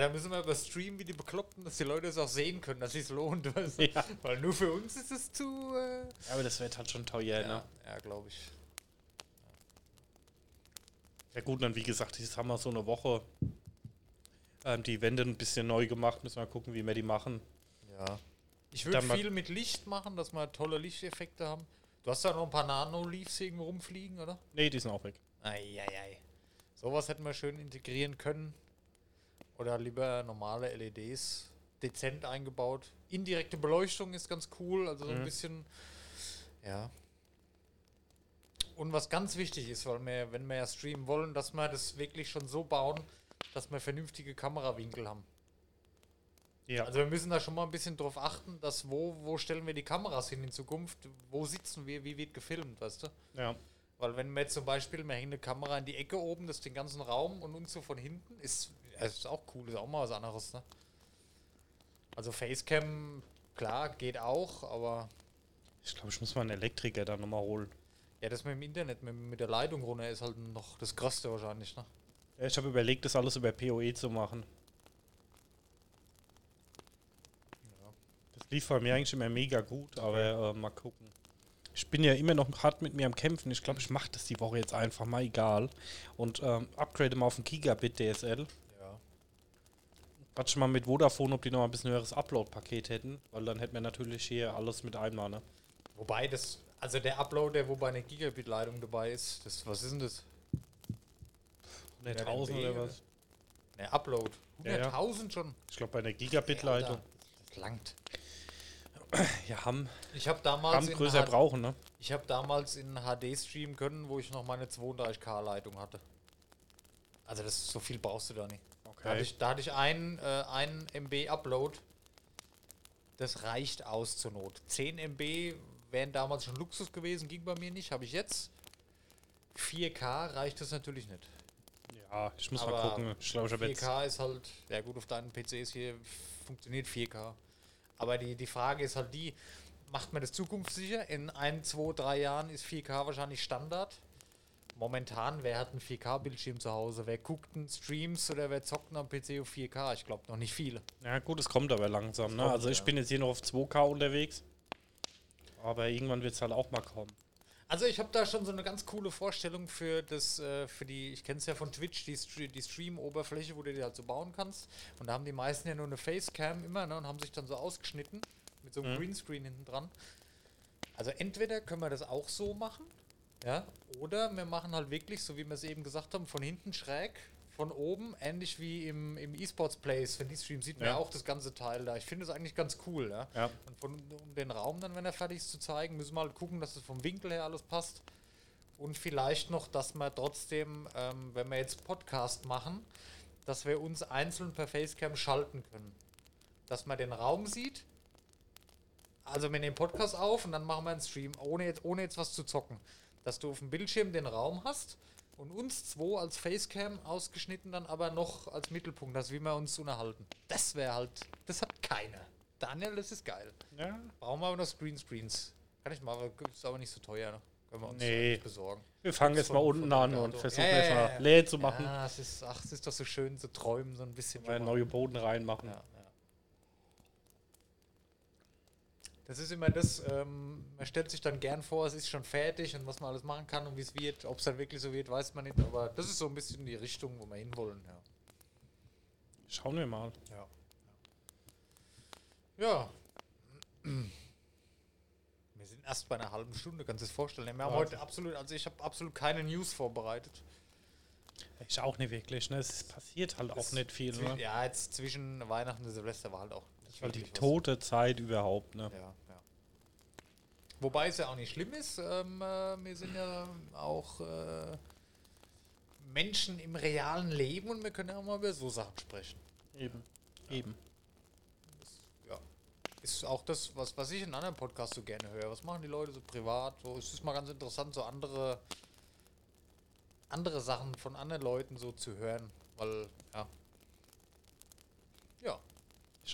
Speaker 2: Ja. Da müssen wir über Stream wie die Bekloppten, dass die Leute es auch sehen können, dass es lohnt. Weißt du?
Speaker 3: Ja.
Speaker 2: Weil nur für uns ist es zu. Äh,
Speaker 3: Ja, aber das wird halt schon teuer, ne?
Speaker 2: ja, ja glaube ich.
Speaker 3: Ja gut, dann wie gesagt, jetzt haben wir so eine Woche ähm, die Wände ein bisschen neu gemacht, müssen wir gucken, wie wir die machen.
Speaker 2: Ja. Ich würde viel mit Licht machen, dass wir tolle Lichteffekte haben. Du hast da noch ein paar Nano-Leaves irgendwo rumfliegen, oder?
Speaker 3: Nee, die sind auch weg.
Speaker 2: Eieiei. Sowas hätten wir schön integrieren können. Oder lieber normale LEDs dezent eingebaut. Indirekte Beleuchtung ist ganz cool, also so ein
Speaker 3: Mhm.
Speaker 2: bisschen. Ja. Und was ganz wichtig ist, weil wir, wenn wir ja streamen wollen, dass wir das wirklich schon so bauen, dass wir vernünftige Kamerawinkel haben.
Speaker 3: Ja.
Speaker 2: Also wir müssen da schon mal ein bisschen drauf achten, dass wo, wo stellen wir die Kameras hin in Zukunft, wo sitzen wir, wie wird gefilmt, weißt du?
Speaker 3: ja.
Speaker 2: Weil wenn wir jetzt zum Beispiel, wir hängen eine Kamera in die Ecke oben, das ist den ganzen Raum und uns so von hinten, ist, es ist auch cool, ist auch mal was anderes, ne? Also Facecam, klar, geht auch, aber
Speaker 3: Ich glaube, ich muss mal einen Elektriker da nochmal holen.
Speaker 2: ja, das mit dem Internet, mit, mit der Leitung runter ist halt noch das Größte wahrscheinlich, ne?
Speaker 3: Ja, ich habe überlegt, das alles über PoE zu machen. Das lief bei mir eigentlich immer mega gut, aber äh, mal gucken. Ich bin ja immer noch hart mit mir am Kämpfen. Ich glaube, ich mache das die Woche jetzt einfach mal egal. Und ähm, upgrade mal auf ein Gigabit DSL.
Speaker 2: Ja.
Speaker 3: Quatsch mal mit Vodafone, ob die noch ein bisschen höheres Upload-Paket hätten. Weil dann hätten wir natürlich hier alles mit einmal, ne?
Speaker 2: Wobei das, also der Upload, der wo bei einer Gigabit-Leitung dabei ist, das, was ist denn das?
Speaker 3: 100.000
Speaker 2: MB
Speaker 3: oder was?
Speaker 2: Ne, Upload.
Speaker 3: Ja, ja.
Speaker 2: 100.000 schon.
Speaker 3: Ich glaube, bei einer Gigabit-Leitung.
Speaker 2: Das langt.
Speaker 3: Ja, haben,
Speaker 2: Ich habe damals
Speaker 3: haben
Speaker 2: in
Speaker 3: größer
Speaker 2: H-
Speaker 3: brauchen, ne?
Speaker 2: Ich habe damals in HD streamen können, wo ich noch meine 32K-Leitung hatte. Also das so viel brauchst du da nicht. Da hatte
Speaker 3: Okay.
Speaker 2: ich, da hatte ich einen, äh, einen MB Upload. Das reicht aus zur Not. 10 MB wären damals schon Luxus gewesen, ging bei mir nicht. Habe ich jetzt. 4K reicht das natürlich nicht.
Speaker 3: Ja, ich muss mal
Speaker 2: Aber
Speaker 3: gucken. Ich glaube, ich habe jetzt.
Speaker 2: 4K ist halt, ja gut, auf deinen PCs hier funktioniert 4K. Aber die, die Frage ist halt die, macht man das zukunftssicher? In ein, zwei, drei Jahren ist 4K wahrscheinlich Standard. Momentan, wer hat einen 4K-Bildschirm zu Hause? Wer guckt einen Streams oder wer zockt am PC auf 4K? Ich glaube noch nicht viele.
Speaker 3: Ja, gut, es kommt aber langsam. Ne?
Speaker 2: kommt,
Speaker 3: Also, ich
Speaker 2: ja.
Speaker 3: bin jetzt hier noch auf 2K unterwegs. Aber irgendwann wird es halt auch mal kommen.
Speaker 2: Also ich habe da schon so eine ganz coole Vorstellung für das, äh, für die, ich kenne es ja von Twitch, die, die Stream-Oberfläche, wo du die halt so bauen kannst. Und da haben die meisten ja nur eine Facecam immer, ne, und haben sich dann so ausgeschnitten mit so einem
Speaker 3: Mhm.
Speaker 2: Greenscreen hinten dran. Also entweder können wir das auch so machen, ja, oder wir machen halt wirklich, so wie wir es eben gesagt haben, von hinten schräg, von oben, ähnlich wie im, im E-Sports Place, wenn die Stream sieht man
Speaker 3: Ja.
Speaker 2: ja auch das ganze Teil da. Ich finde es eigentlich ganz cool, ja.
Speaker 3: Ja.
Speaker 2: Und von, um den Raum dann, wenn er fertig ist, zu zeigen, müssen wir halt gucken, dass es vom Winkel her alles passt. Und vielleicht noch, dass wir trotzdem, ähm, wenn wir jetzt Podcast machen, dass wir uns einzeln per Facecam schalten können. Dass man den Raum sieht. Also wir nehmen Podcast auf und dann machen wir einen Stream, ohne jetzt, ohne jetzt was zu zocken. Dass du auf dem Bildschirm den Raum hast und uns zwei als Facecam ausgeschnitten dann aber noch als Mittelpunkt, dass wie wir uns unterhalten. Das wäre halt, das hat keiner. Daniel, das ist geil.
Speaker 3: Ja.
Speaker 2: Brauchen wir aber noch Greenscreens. Kann ich mal, aber ist aber nicht so teuer. Ne? Können wir uns
Speaker 3: Nee.
Speaker 2: besorgen.
Speaker 3: Wir fangen jetzt mal unten an und versuchen
Speaker 2: Ja,
Speaker 3: mal
Speaker 2: ja, ja.
Speaker 3: leer zu machen.
Speaker 2: Ja, es ist, ach, es ist doch so schön zu träumen, so ein bisschen.
Speaker 3: Mal neue Boden reinmachen.
Speaker 2: Ja, ja. Das ist immer das, ähm, man stellt sich dann gern vor, es ist schon fertig und was man alles machen kann und wie es wird. Ob es dann wirklich so wird, weiß man nicht. Aber das ist so ein bisschen die Richtung, wo wir hinwollen. Ja.
Speaker 3: Schauen wir mal.
Speaker 2: Ja. Ja. Wir sind erst bei einer halben Stunde, kannst du dir das vorstellen? Wir haben
Speaker 3: Wahnsinn.
Speaker 2: heute absolut, also ich habe absolut keine News vorbereitet.
Speaker 3: Ich auch nicht wirklich, ne? Es passiert halt auch
Speaker 2: Das
Speaker 3: nicht viel,
Speaker 2: Zwi-
Speaker 3: ne?
Speaker 2: Ja, jetzt zwischen Weihnachten und Silvester war halt auch
Speaker 3: Weil die tote Zeit überhaupt, ne?
Speaker 2: Ja, ja. Wobei es ja auch nicht schlimm ist. Ähm, äh, wir sind ja auch äh, Menschen im realen Leben und wir können ja auch mal über so Sachen sprechen.
Speaker 3: Eben. Eben.
Speaker 2: Ja. Ist auch das, was, was ich in anderen Podcasts so gerne höre. Was machen die Leute so privat? So, es ist mal ganz interessant, so andere, andere Sachen von anderen Leuten so zu hören. Weil. Ja.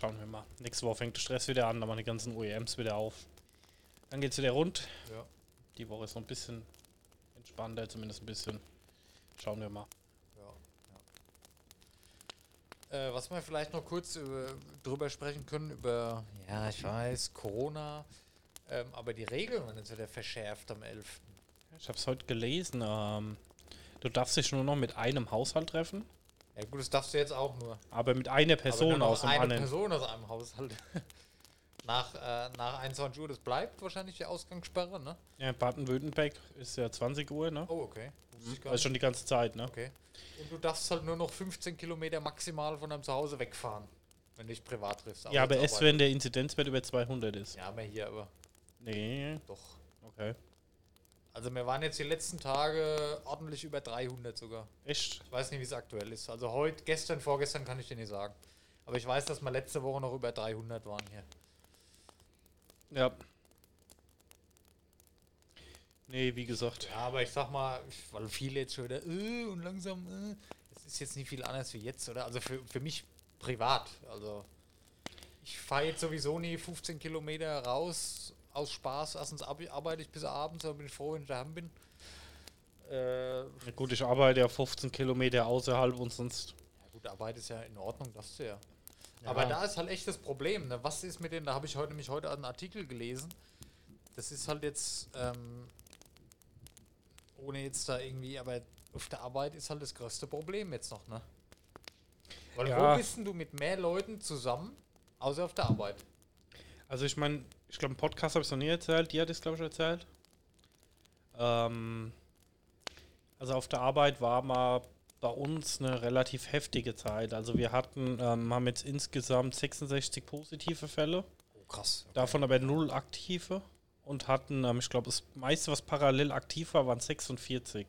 Speaker 3: Schauen wir mal. Nächste Woche fängt der Stress wieder an, dann machen die ganzen OEMs wieder auf. Dann geht's wieder rund.
Speaker 2: Ja.
Speaker 3: Die Woche ist noch ein bisschen entspannter, zumindest ein bisschen. Schauen wir mal.
Speaker 2: Ja, ja. Äh, was wir vielleicht noch kurz über, drüber sprechen können, über, ja, ich weiß, Corona, ähm, aber die Regeln werden jetzt wieder verschärft am 11.
Speaker 3: Ich habe es heute gelesen. Ähm, du darfst dich nur noch mit einem Haushalt treffen,
Speaker 2: Ja gut, das darfst du jetzt auch nur.
Speaker 3: aber mit einer Person aus dem
Speaker 2: eine
Speaker 3: anderen.
Speaker 2: Person aus einem Haushalt. nach, äh, nach 21 Uhr, das bleibt wahrscheinlich die Ausgangssperre, ne?
Speaker 3: Ja, Baden-Württemberg ist ja 20 Uhr, ne?
Speaker 2: Oh, okay. Wusste ich gar
Speaker 3: Also schon die ganze Zeit, ne?
Speaker 2: Okay. Und du darfst halt nur noch 15 Kilometer maximal von deinem Zuhause wegfahren, wenn du dich privat triffst.
Speaker 3: Ja, aber erst wenn der Inzidenzwert über 200 ist.
Speaker 2: Ja, aber hier, aber
Speaker 3: Nee,
Speaker 2: doch.
Speaker 3: okay.
Speaker 2: Also wir waren jetzt die letzten Tage ordentlich über 300 sogar.
Speaker 3: Echt?
Speaker 2: Ich weiß nicht, wie es aktuell ist. Also heute, gestern, vorgestern kann ich dir nicht sagen. Aber ich weiß, dass wir letzte Woche noch über 300 waren hier.
Speaker 3: Ja. Nee, wie gesagt.
Speaker 2: Ja, aber ich sag mal, weil viele jetzt schon wieder, äh, und langsam, äh, das ist jetzt nicht viel anders wie jetzt, oder? Also für, für mich privat. Also ich fahre jetzt sowieso nie 15 Kilometer raus aus Spaß. Erstens arbeite ich bis abends, dann bin ich froh, wenn ich daheim bin. Äh, ja
Speaker 3: Ja, gut, ich arbeite ja 15 Kilometer außerhalb und sonst.
Speaker 2: gut, Arbeit ist ja in Ordnung, das ja.
Speaker 3: Ja.
Speaker 2: Aber da ist halt echt das Problem. Ne? Was ist mit denen? Da habe ich heute nämlich heute einen Artikel gelesen. Das ist halt jetzt, ähm, ohne jetzt da irgendwie, aber auf der Arbeit ist halt das größte Problem jetzt noch, ne? Weil
Speaker 3: Ja.
Speaker 2: wo bist denn du mit mehr Leuten zusammen, außer auf der Arbeit?
Speaker 3: Also ich meine, ich glaube, im Podcast habe ich es noch nie erzählt. Die hat es, glaube ich, erzählt. Ähm, also auf der Arbeit war mal bei uns eine relativ heftige Zeit. Also wir hatten, ähm, haben jetzt insgesamt 66 positive Fälle,
Speaker 2: Oh, krass.
Speaker 3: davon aber null aktive und hatten, ähm, ich glaube, das meiste, was parallel aktiv war, waren 46.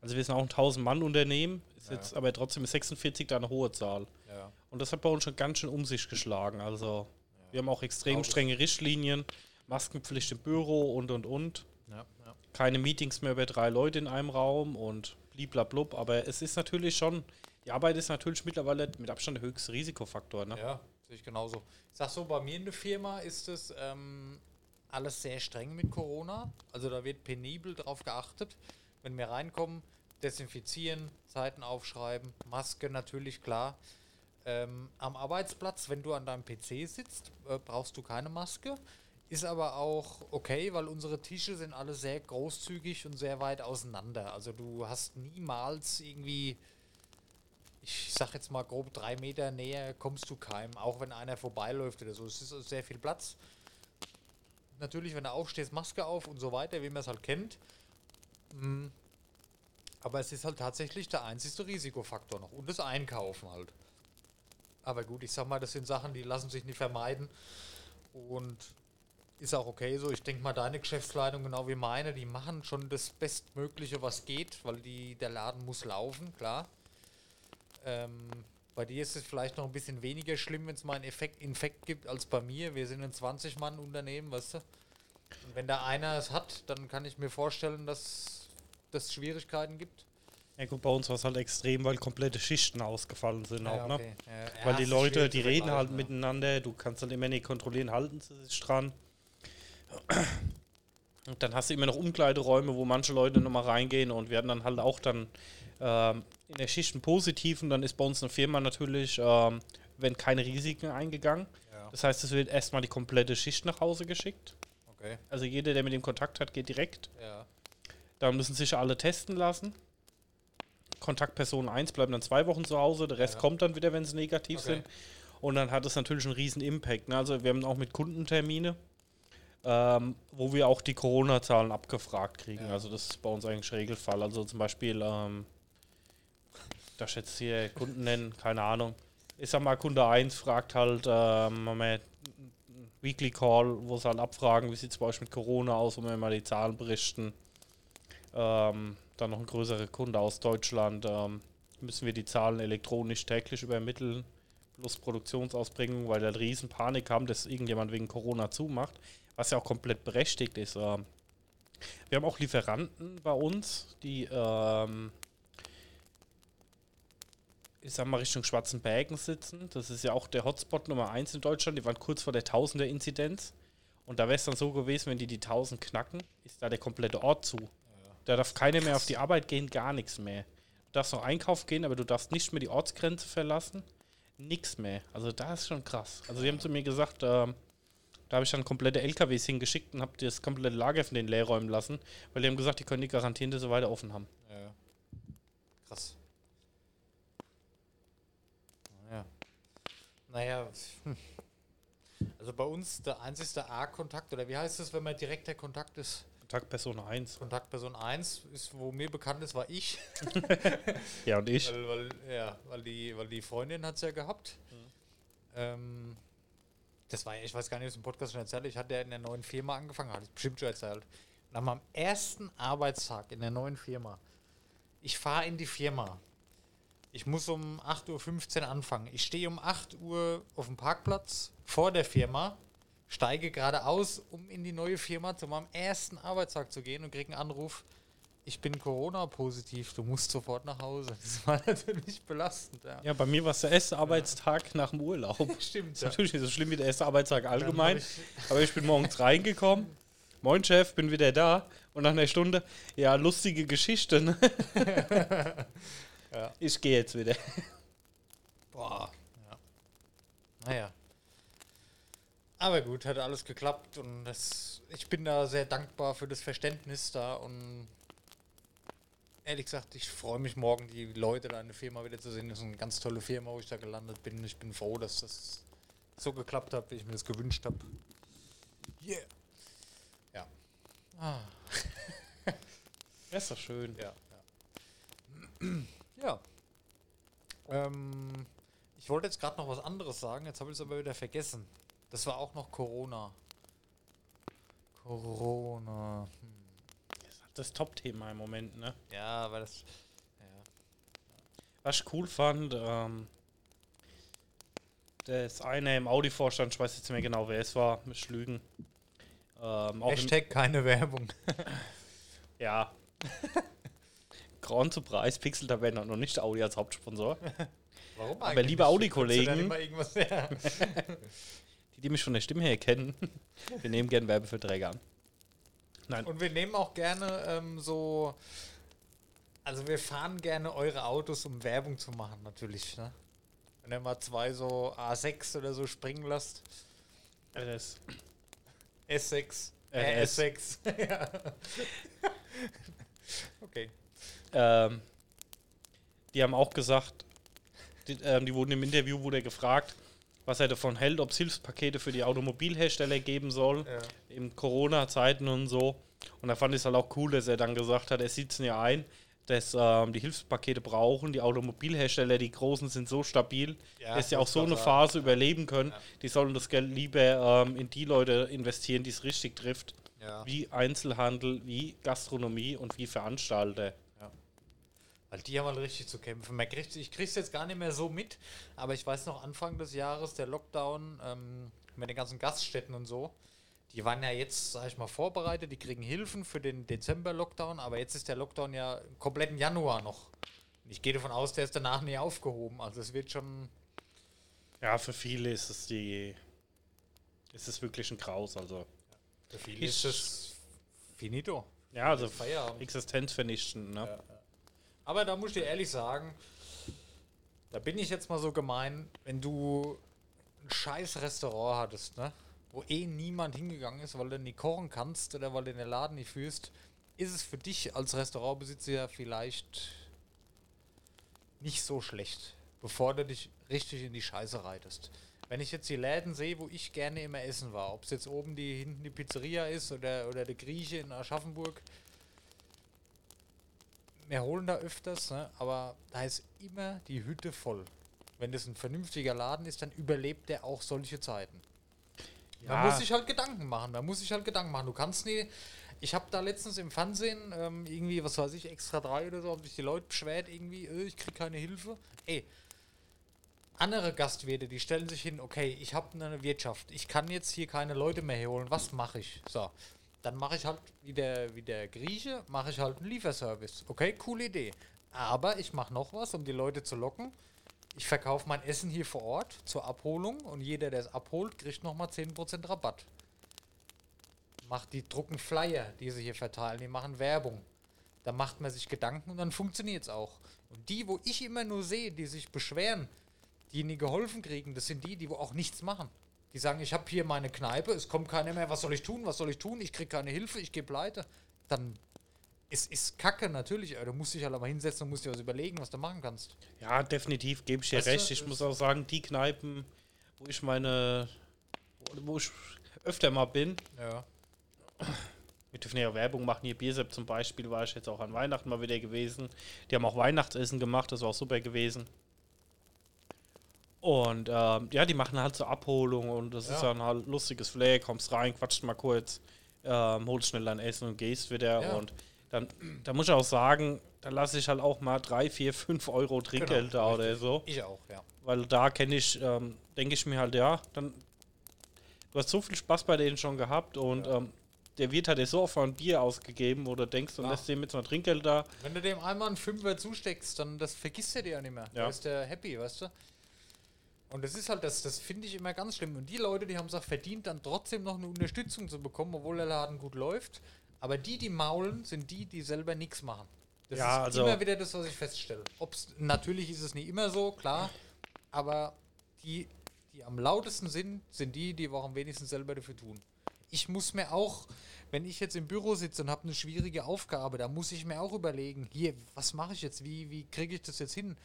Speaker 3: Also wir sind auch ein 1000-Mann-Unternehmen, ist
Speaker 2: Ja.
Speaker 3: jetzt aber trotzdem ist 46 da eine hohe Zahl.
Speaker 2: Ja.
Speaker 3: Und das hat bei uns schon ganz schön um sich geschlagen. Also wir haben auch extrem strenge Richtlinien, Maskenpflicht im Büro und und und.
Speaker 2: Ja, ja.
Speaker 3: Keine Meetings mehr über drei Leute in einem Raum und bliblablub. Aber es ist natürlich schon, die Arbeit ist natürlich mittlerweile mit Abstand der höchste Risikofaktor. Ne?
Speaker 2: Ja, sehe ich genauso. Ich sag so, bei mir in der Firma ist es ähm, alles sehr streng mit Corona. Also da wird penibel drauf geachtet. Wenn wir reinkommen, desinfizieren, Zeiten aufschreiben, Maske natürlich klar. Ähm, am Arbeitsplatz, wenn du an deinem PC sitzt, äh, brauchst du keine Maske. Ist aber auch okay, weil unsere Tische sind alle sehr großzügig und sehr weit auseinander. Also du hast niemals irgendwie ich sag jetzt mal grob drei Meter näher kommst du keinem, auch wenn einer vorbeiläuft oder so. Es ist sehr viel Platz. Natürlich, wenn du aufstehst, Maske auf und so weiter, wie man es halt kennt. Mm. Aber es ist halt tatsächlich der einzigste Risikofaktor noch. Und das Einkaufen halt. Aber gut, ich sag mal, das sind Sachen, die lassen sich nicht vermeiden. Und ist auch okay so. Ich denke mal, deine Geschäftsleitung, genau wie meine, die machen schon das Bestmögliche, was geht, weil die, der Laden muss laufen, klar. Ähm, bei dir ist es vielleicht noch ein bisschen weniger schlimm, wenn es mal einen Effekt, Infekt gibt als bei mir. Wir sind ein 20-Mann-Unternehmen, weißt du? Und wenn da einer es hat, dann kann ich mir vorstellen, dass das Schwierigkeiten gibt.
Speaker 3: Ja gut, bei uns war es halt extrem, weil komplette Schichten ausgefallen sind auch, ne?
Speaker 2: okay. Ja,
Speaker 3: Weil die Leute, die reden halt
Speaker 2: ja.
Speaker 3: miteinander, du kannst halt immer nicht kontrollieren, halten sie sich dran. Und dann hast du immer noch Umkleideräume, wo manche Leute nochmal reingehen und werden dann halt auch dann ähm, in der Schicht einen positiven, dann ist bei uns eine Firma natürlich, ähm, werden keine Risiken eingegangen.
Speaker 2: Ja.
Speaker 3: Das heißt, es wird erstmal die komplette Schicht nach Hause geschickt.
Speaker 2: Okay.
Speaker 3: Also jeder, der mit dem Kontakt hat, geht direkt.
Speaker 2: Ja.
Speaker 3: Da müssen sich alle testen lassen. Kontaktperson 1 bleibt dann zwei Wochen zu Hause, der Rest
Speaker 2: Ja.
Speaker 3: kommt dann wieder, wenn sie negativ
Speaker 2: Okay.
Speaker 3: sind. Und dann hat es natürlich einen riesen Impact. Ne? Also wir haben auch mit Kundentermine, ähm, wo wir auch die Corona-Zahlen abgefragt kriegen.
Speaker 2: Ja.
Speaker 3: Also das ist bei uns eigentlich Regelfall. Also zum Beispiel, ähm, da schätzt hier Kunden nennen, keine Ahnung. Ich sag mal, Kunde 1 fragt halt, ähm, haben wir Weekly Call, wo sie halt abfragen, wie sieht es bei euch mit Corona aus, wo wir mal die Zahlen berichten. Ähm, dann noch ein größerer Kunde aus Deutschland. Ähm, müssen wir die Zahlen elektronisch täglich übermitteln, plus Produktionsausbringung, weil wir riesen Panik haben, dass irgendjemand wegen Corona zumacht, was ja auch komplett berechtigt ist. Ähm, wir haben auch Lieferanten bei uns, die ähm, ich sag mal Richtung Schwarzenbergen sitzen. Das ist ja auch der Hotspot Nummer 1 in Deutschland. Die waren kurz vor der 1000er Inzidenz. Und da wäre es dann so gewesen, wenn die die 1000 knacken, ist da der komplette Ort zu. Da darf keiner mehr auf die Arbeit gehen, gar nichts mehr. Du darfst noch einkaufen gehen, aber du darfst nicht mehr die Ortsgrenze verlassen. Nix mehr. Also da ist schon krass. Also die haben zu mir gesagt, ähm, da habe ich dann komplette LKWs hingeschickt und habe das komplette Lager von denen leer räumen lassen, weil die haben gesagt, die können die garantieren, dass sie weiter offen haben.
Speaker 2: Ja. Krass. Naja. Naja. hm. Also bei uns der einzigste A-Kontakt, oder wie heißt es, wenn man direkter Kontakt ist?
Speaker 3: Kontaktperson 1.
Speaker 2: Kontaktperson 1 ist, wo mir bekannt ist, war ich.
Speaker 3: Ja, und ich.
Speaker 2: Weil, weil, ja, weil, die, weil die Freundin hat es ja gehabt. Ähm, das war ja, ich weiß gar nicht, ob ich es im Podcast schon erzählt habe. Ich hatte ja in der neuen Firma angefangen, hatte ich bestimmt schon erzählt. Nach meinem ersten Arbeitstag in der neuen Firma. Ich fahre in die Firma. Ich muss um 8.15 Uhr anfangen. Ich stehe um 8 Uhr auf dem Parkplatz vor der Firma, steige geradeaus, um in die neue Firma zu meinem ersten Arbeitstag zu gehen und kriege einen Anruf. Ich bin Corona-positiv, du musst sofort nach Hause. Das war natürlich belastend. Ja,
Speaker 3: Ja, bei mir war es der erste Arbeitstag nach dem Urlaub.
Speaker 2: stimmt.
Speaker 3: Ist natürlich nicht so schlimm wie der erste Arbeitstag allgemein.
Speaker 2: Hab
Speaker 3: Aber ich bin morgens reingekommen. Moin Chef, bin wieder da. Und nach einer Stunde, ja, lustige Geschichte. Ne?
Speaker 2: Ja.
Speaker 3: Ich gehe jetzt wieder.
Speaker 2: Boah. Ja. Naja. Aber gut, hat alles geklappt und das, ich bin da sehr dankbar für das Verständnis da und ehrlich gesagt, ich freue mich morgen, die Leute da in der Firma wieder zu sehen. Das ist eine ganz tolle Firma, wo ich da gelandet bin. Ich bin froh, dass das so geklappt hat, wie ich mir das gewünscht habe. Yeah. Ja. Ah.
Speaker 3: Das ist doch schön.
Speaker 2: Ja. Ja. ja. Ähm, ich wollte jetzt gerade noch was anderes sagen, jetzt habe ich es aber wieder vergessen. Das war auch noch Corona. Corona. Hm.
Speaker 3: Das Top-Thema im Moment, ne?
Speaker 2: Ja, aber das. Ja.
Speaker 3: Was ich cool fand, ähm, das eine im Audi-Vorstand, ich weiß jetzt nicht mehr genau, wer es war, mit Schlügen. Ähm, auch
Speaker 2: Hashtag keine Werbung.
Speaker 3: ja. Grand zu Preis, Pixel-Tabellen und noch nicht Audi als Hauptsponsor.
Speaker 2: Warum
Speaker 3: Aber liebe Audi-Kollegen-
Speaker 2: Immer irgendwas, ja.
Speaker 3: Die, mich von der Stimme her kennen, wir nehmen gerne Werbeverträge an. Nein,
Speaker 2: Und wir nehmen auch gerne ähm, so. Also wir fahren gerne eure Autos, um Werbung zu machen, natürlich. Ne? Wenn ihr mal zwei so A6 oder so springen lasst.
Speaker 3: das,
Speaker 2: S6. Äh,
Speaker 3: RS.
Speaker 2: S6. ja. okay.
Speaker 3: ähm, die haben auch gesagt, die, ähm, die wurden im Interview wurde gefragt, was er davon hält, ob es Hilfspakete für die Automobilhersteller geben soll.
Speaker 2: Ja.
Speaker 3: in Corona-Zeiten und so. Und da fand ich es halt auch cool, dass er dann gesagt hat, er sieht es ja ein, dass ähm, die Hilfspakete brauchen. Die Automobilhersteller, die großen, sind so stabil,
Speaker 2: Ja,
Speaker 3: dass sie auch so eine
Speaker 2: sagen.
Speaker 3: Phase überleben können.
Speaker 2: Ja.
Speaker 3: Die sollen das Geld lieber ähm, in die Leute investieren, die es richtig trifft. Wie Einzelhandel, wie Gastronomie und wie Veranstalter.
Speaker 2: Weil die haben halt richtig zu kämpfen. Man kriegt, ich krieg's jetzt gar nicht mehr so mit, aber ich weiß noch, Anfang des Jahres, der Lockdown ähm, mit den ganzen Gaststätten und so, die waren ja jetzt, sag ich mal, vorbereitet, die kriegen Hilfen für den Dezember-Lockdown, aber jetzt ist der Lockdown ja im kompletten Januar noch. Ich gehe davon aus, der ist danach nie aufgehoben. Also es wird schon.
Speaker 3: Ja, für viele ist es die. Ist es wirklich ein Graus. Also,
Speaker 2: Für viele
Speaker 3: ist
Speaker 2: ist es finito.
Speaker 3: ja, also
Speaker 2: Feierabend.
Speaker 3: existenzvernichtend. Ne?
Speaker 2: Aber da muss ich dir ehrlich sagen, da bin ich jetzt mal so gemein, wenn du ein scheiß Restaurant hattest, ne? Wo eh niemand hingegangen ist, weil du nie kochen kannst oder weil du den Laden nicht führst, ist es für dich als Restaurantbesitzer vielleicht nicht so schlecht, bevor du dich richtig in die Scheiße reitest. Wenn ich jetzt die Läden sehe, wo ich gerne immer essen war, ob es jetzt oben die hinten die Pizzeria ist oder, oder der Grieche in Aschaffenburg, wir holen da öfters, ne? aber da ist immer die Hütte voll. Wenn das ein vernünftiger Laden ist, dann überlebt der auch solche Zeiten. Man
Speaker 3: Ja.
Speaker 2: muss sich halt Gedanken machen. Man muss sich halt Gedanken machen. Du kannst nie. Ich habe da letztens im Fernsehen ähm, irgendwie, was weiß ich, extra drei oder so, haben sich die Leute beschwert, irgendwie, äh, ich krieg keine Hilfe. Ey, andere Gastwirte, die stellen sich hin, okay, ich habe eine Wirtschaft, ich kann jetzt hier keine Leute mehr herholen, was mache ich? So, dann mache ich halt wie der, wie der Grieche, mache ich halt einen Lieferservice. Okay, coole Idee. Aber ich mache noch was, um die Leute zu locken. Ich verkaufe mein Essen hier vor Ort zur Abholung und jeder, der es abholt, kriegt nochmal 10% Rabatt. Macht die drucken Flyer, die sie hier verteilen, die machen Werbung. Da macht man sich Gedanken und dann funktioniert es auch. Und die, wo ich immer nur sehe, die sich beschweren, die nie geholfen kriegen, das sind die, die wo auch nichts machen. Die sagen, ich habe hier meine Kneipe, es kommt keiner mehr, was soll ich tun, was soll ich tun, ich kriege keine Hilfe, ich gehe pleite. Dann es ist Kacke natürlich, du musst dich halt aber hinsetzen und musst dir was überlegen, was du machen kannst.
Speaker 3: Ja, definitiv gebe ich dir
Speaker 2: Weißt du,
Speaker 3: recht. Ich muss auch sagen, die Kneipen, wo ich meine, wo- ich öfter mal bin,
Speaker 2: Ja.
Speaker 3: wir dürfen ja Werbung machen. Hier Biersepp zum Beispiel war ich jetzt auch an Weihnachten mal wieder gewesen. Die haben auch Weihnachtsessen gemacht, das war auch super gewesen. Und ähm, ja, die machen halt so Abholung und das ist
Speaker 2: Ja.
Speaker 3: dann halt lustiges Flair, kommst rein, quatscht mal kurz, ähm, holst schnell dein Essen und gehst wieder.
Speaker 2: Ja.
Speaker 3: Und dann, da muss ich auch sagen, da lasse ich halt auch mal drei, vier, fünf Euro Trinkgeld da oder so.
Speaker 2: Ich auch, ja.
Speaker 3: Weil da kenne ich, ähm, denke ich mir halt, ja, dann du hast so viel Spaß bei denen schon gehabt und ähm, der Wirt hat dir so oft ein Bier ausgegeben, wo du denkst, und
Speaker 2: Ja.
Speaker 3: lässt dem jetzt mal Trinkgeld da.
Speaker 2: Wenn du dem einmal einen Fünfer zusteckst, dann das vergisst er dir ja nicht mehr.
Speaker 3: Ja.
Speaker 2: Da ist der happy, weißt du? Und das ist halt das, das finde ich immer ganz schlimm. Und die Leute, die haben es auch verdient, dann trotzdem noch eine Unterstützung zu bekommen, obwohl der Laden gut läuft. Aber die, die maulen, sind die, die selber nichts machen. Das
Speaker 3: Ja,
Speaker 2: ist
Speaker 3: also-
Speaker 2: immer wieder das, was ich feststelle. Ob's, natürlich ist es nicht immer so, klar. Aber die, die am lautesten sind, sind die, die auch am wenigsten selber dafür tun. Ich muss mir auch, wenn ich jetzt im Büro sitze und habe eine schwierige Aufgabe, da muss ich mir auch überlegen, hier, was mache ich jetzt? Wie, wie kriege ich das jetzt hin?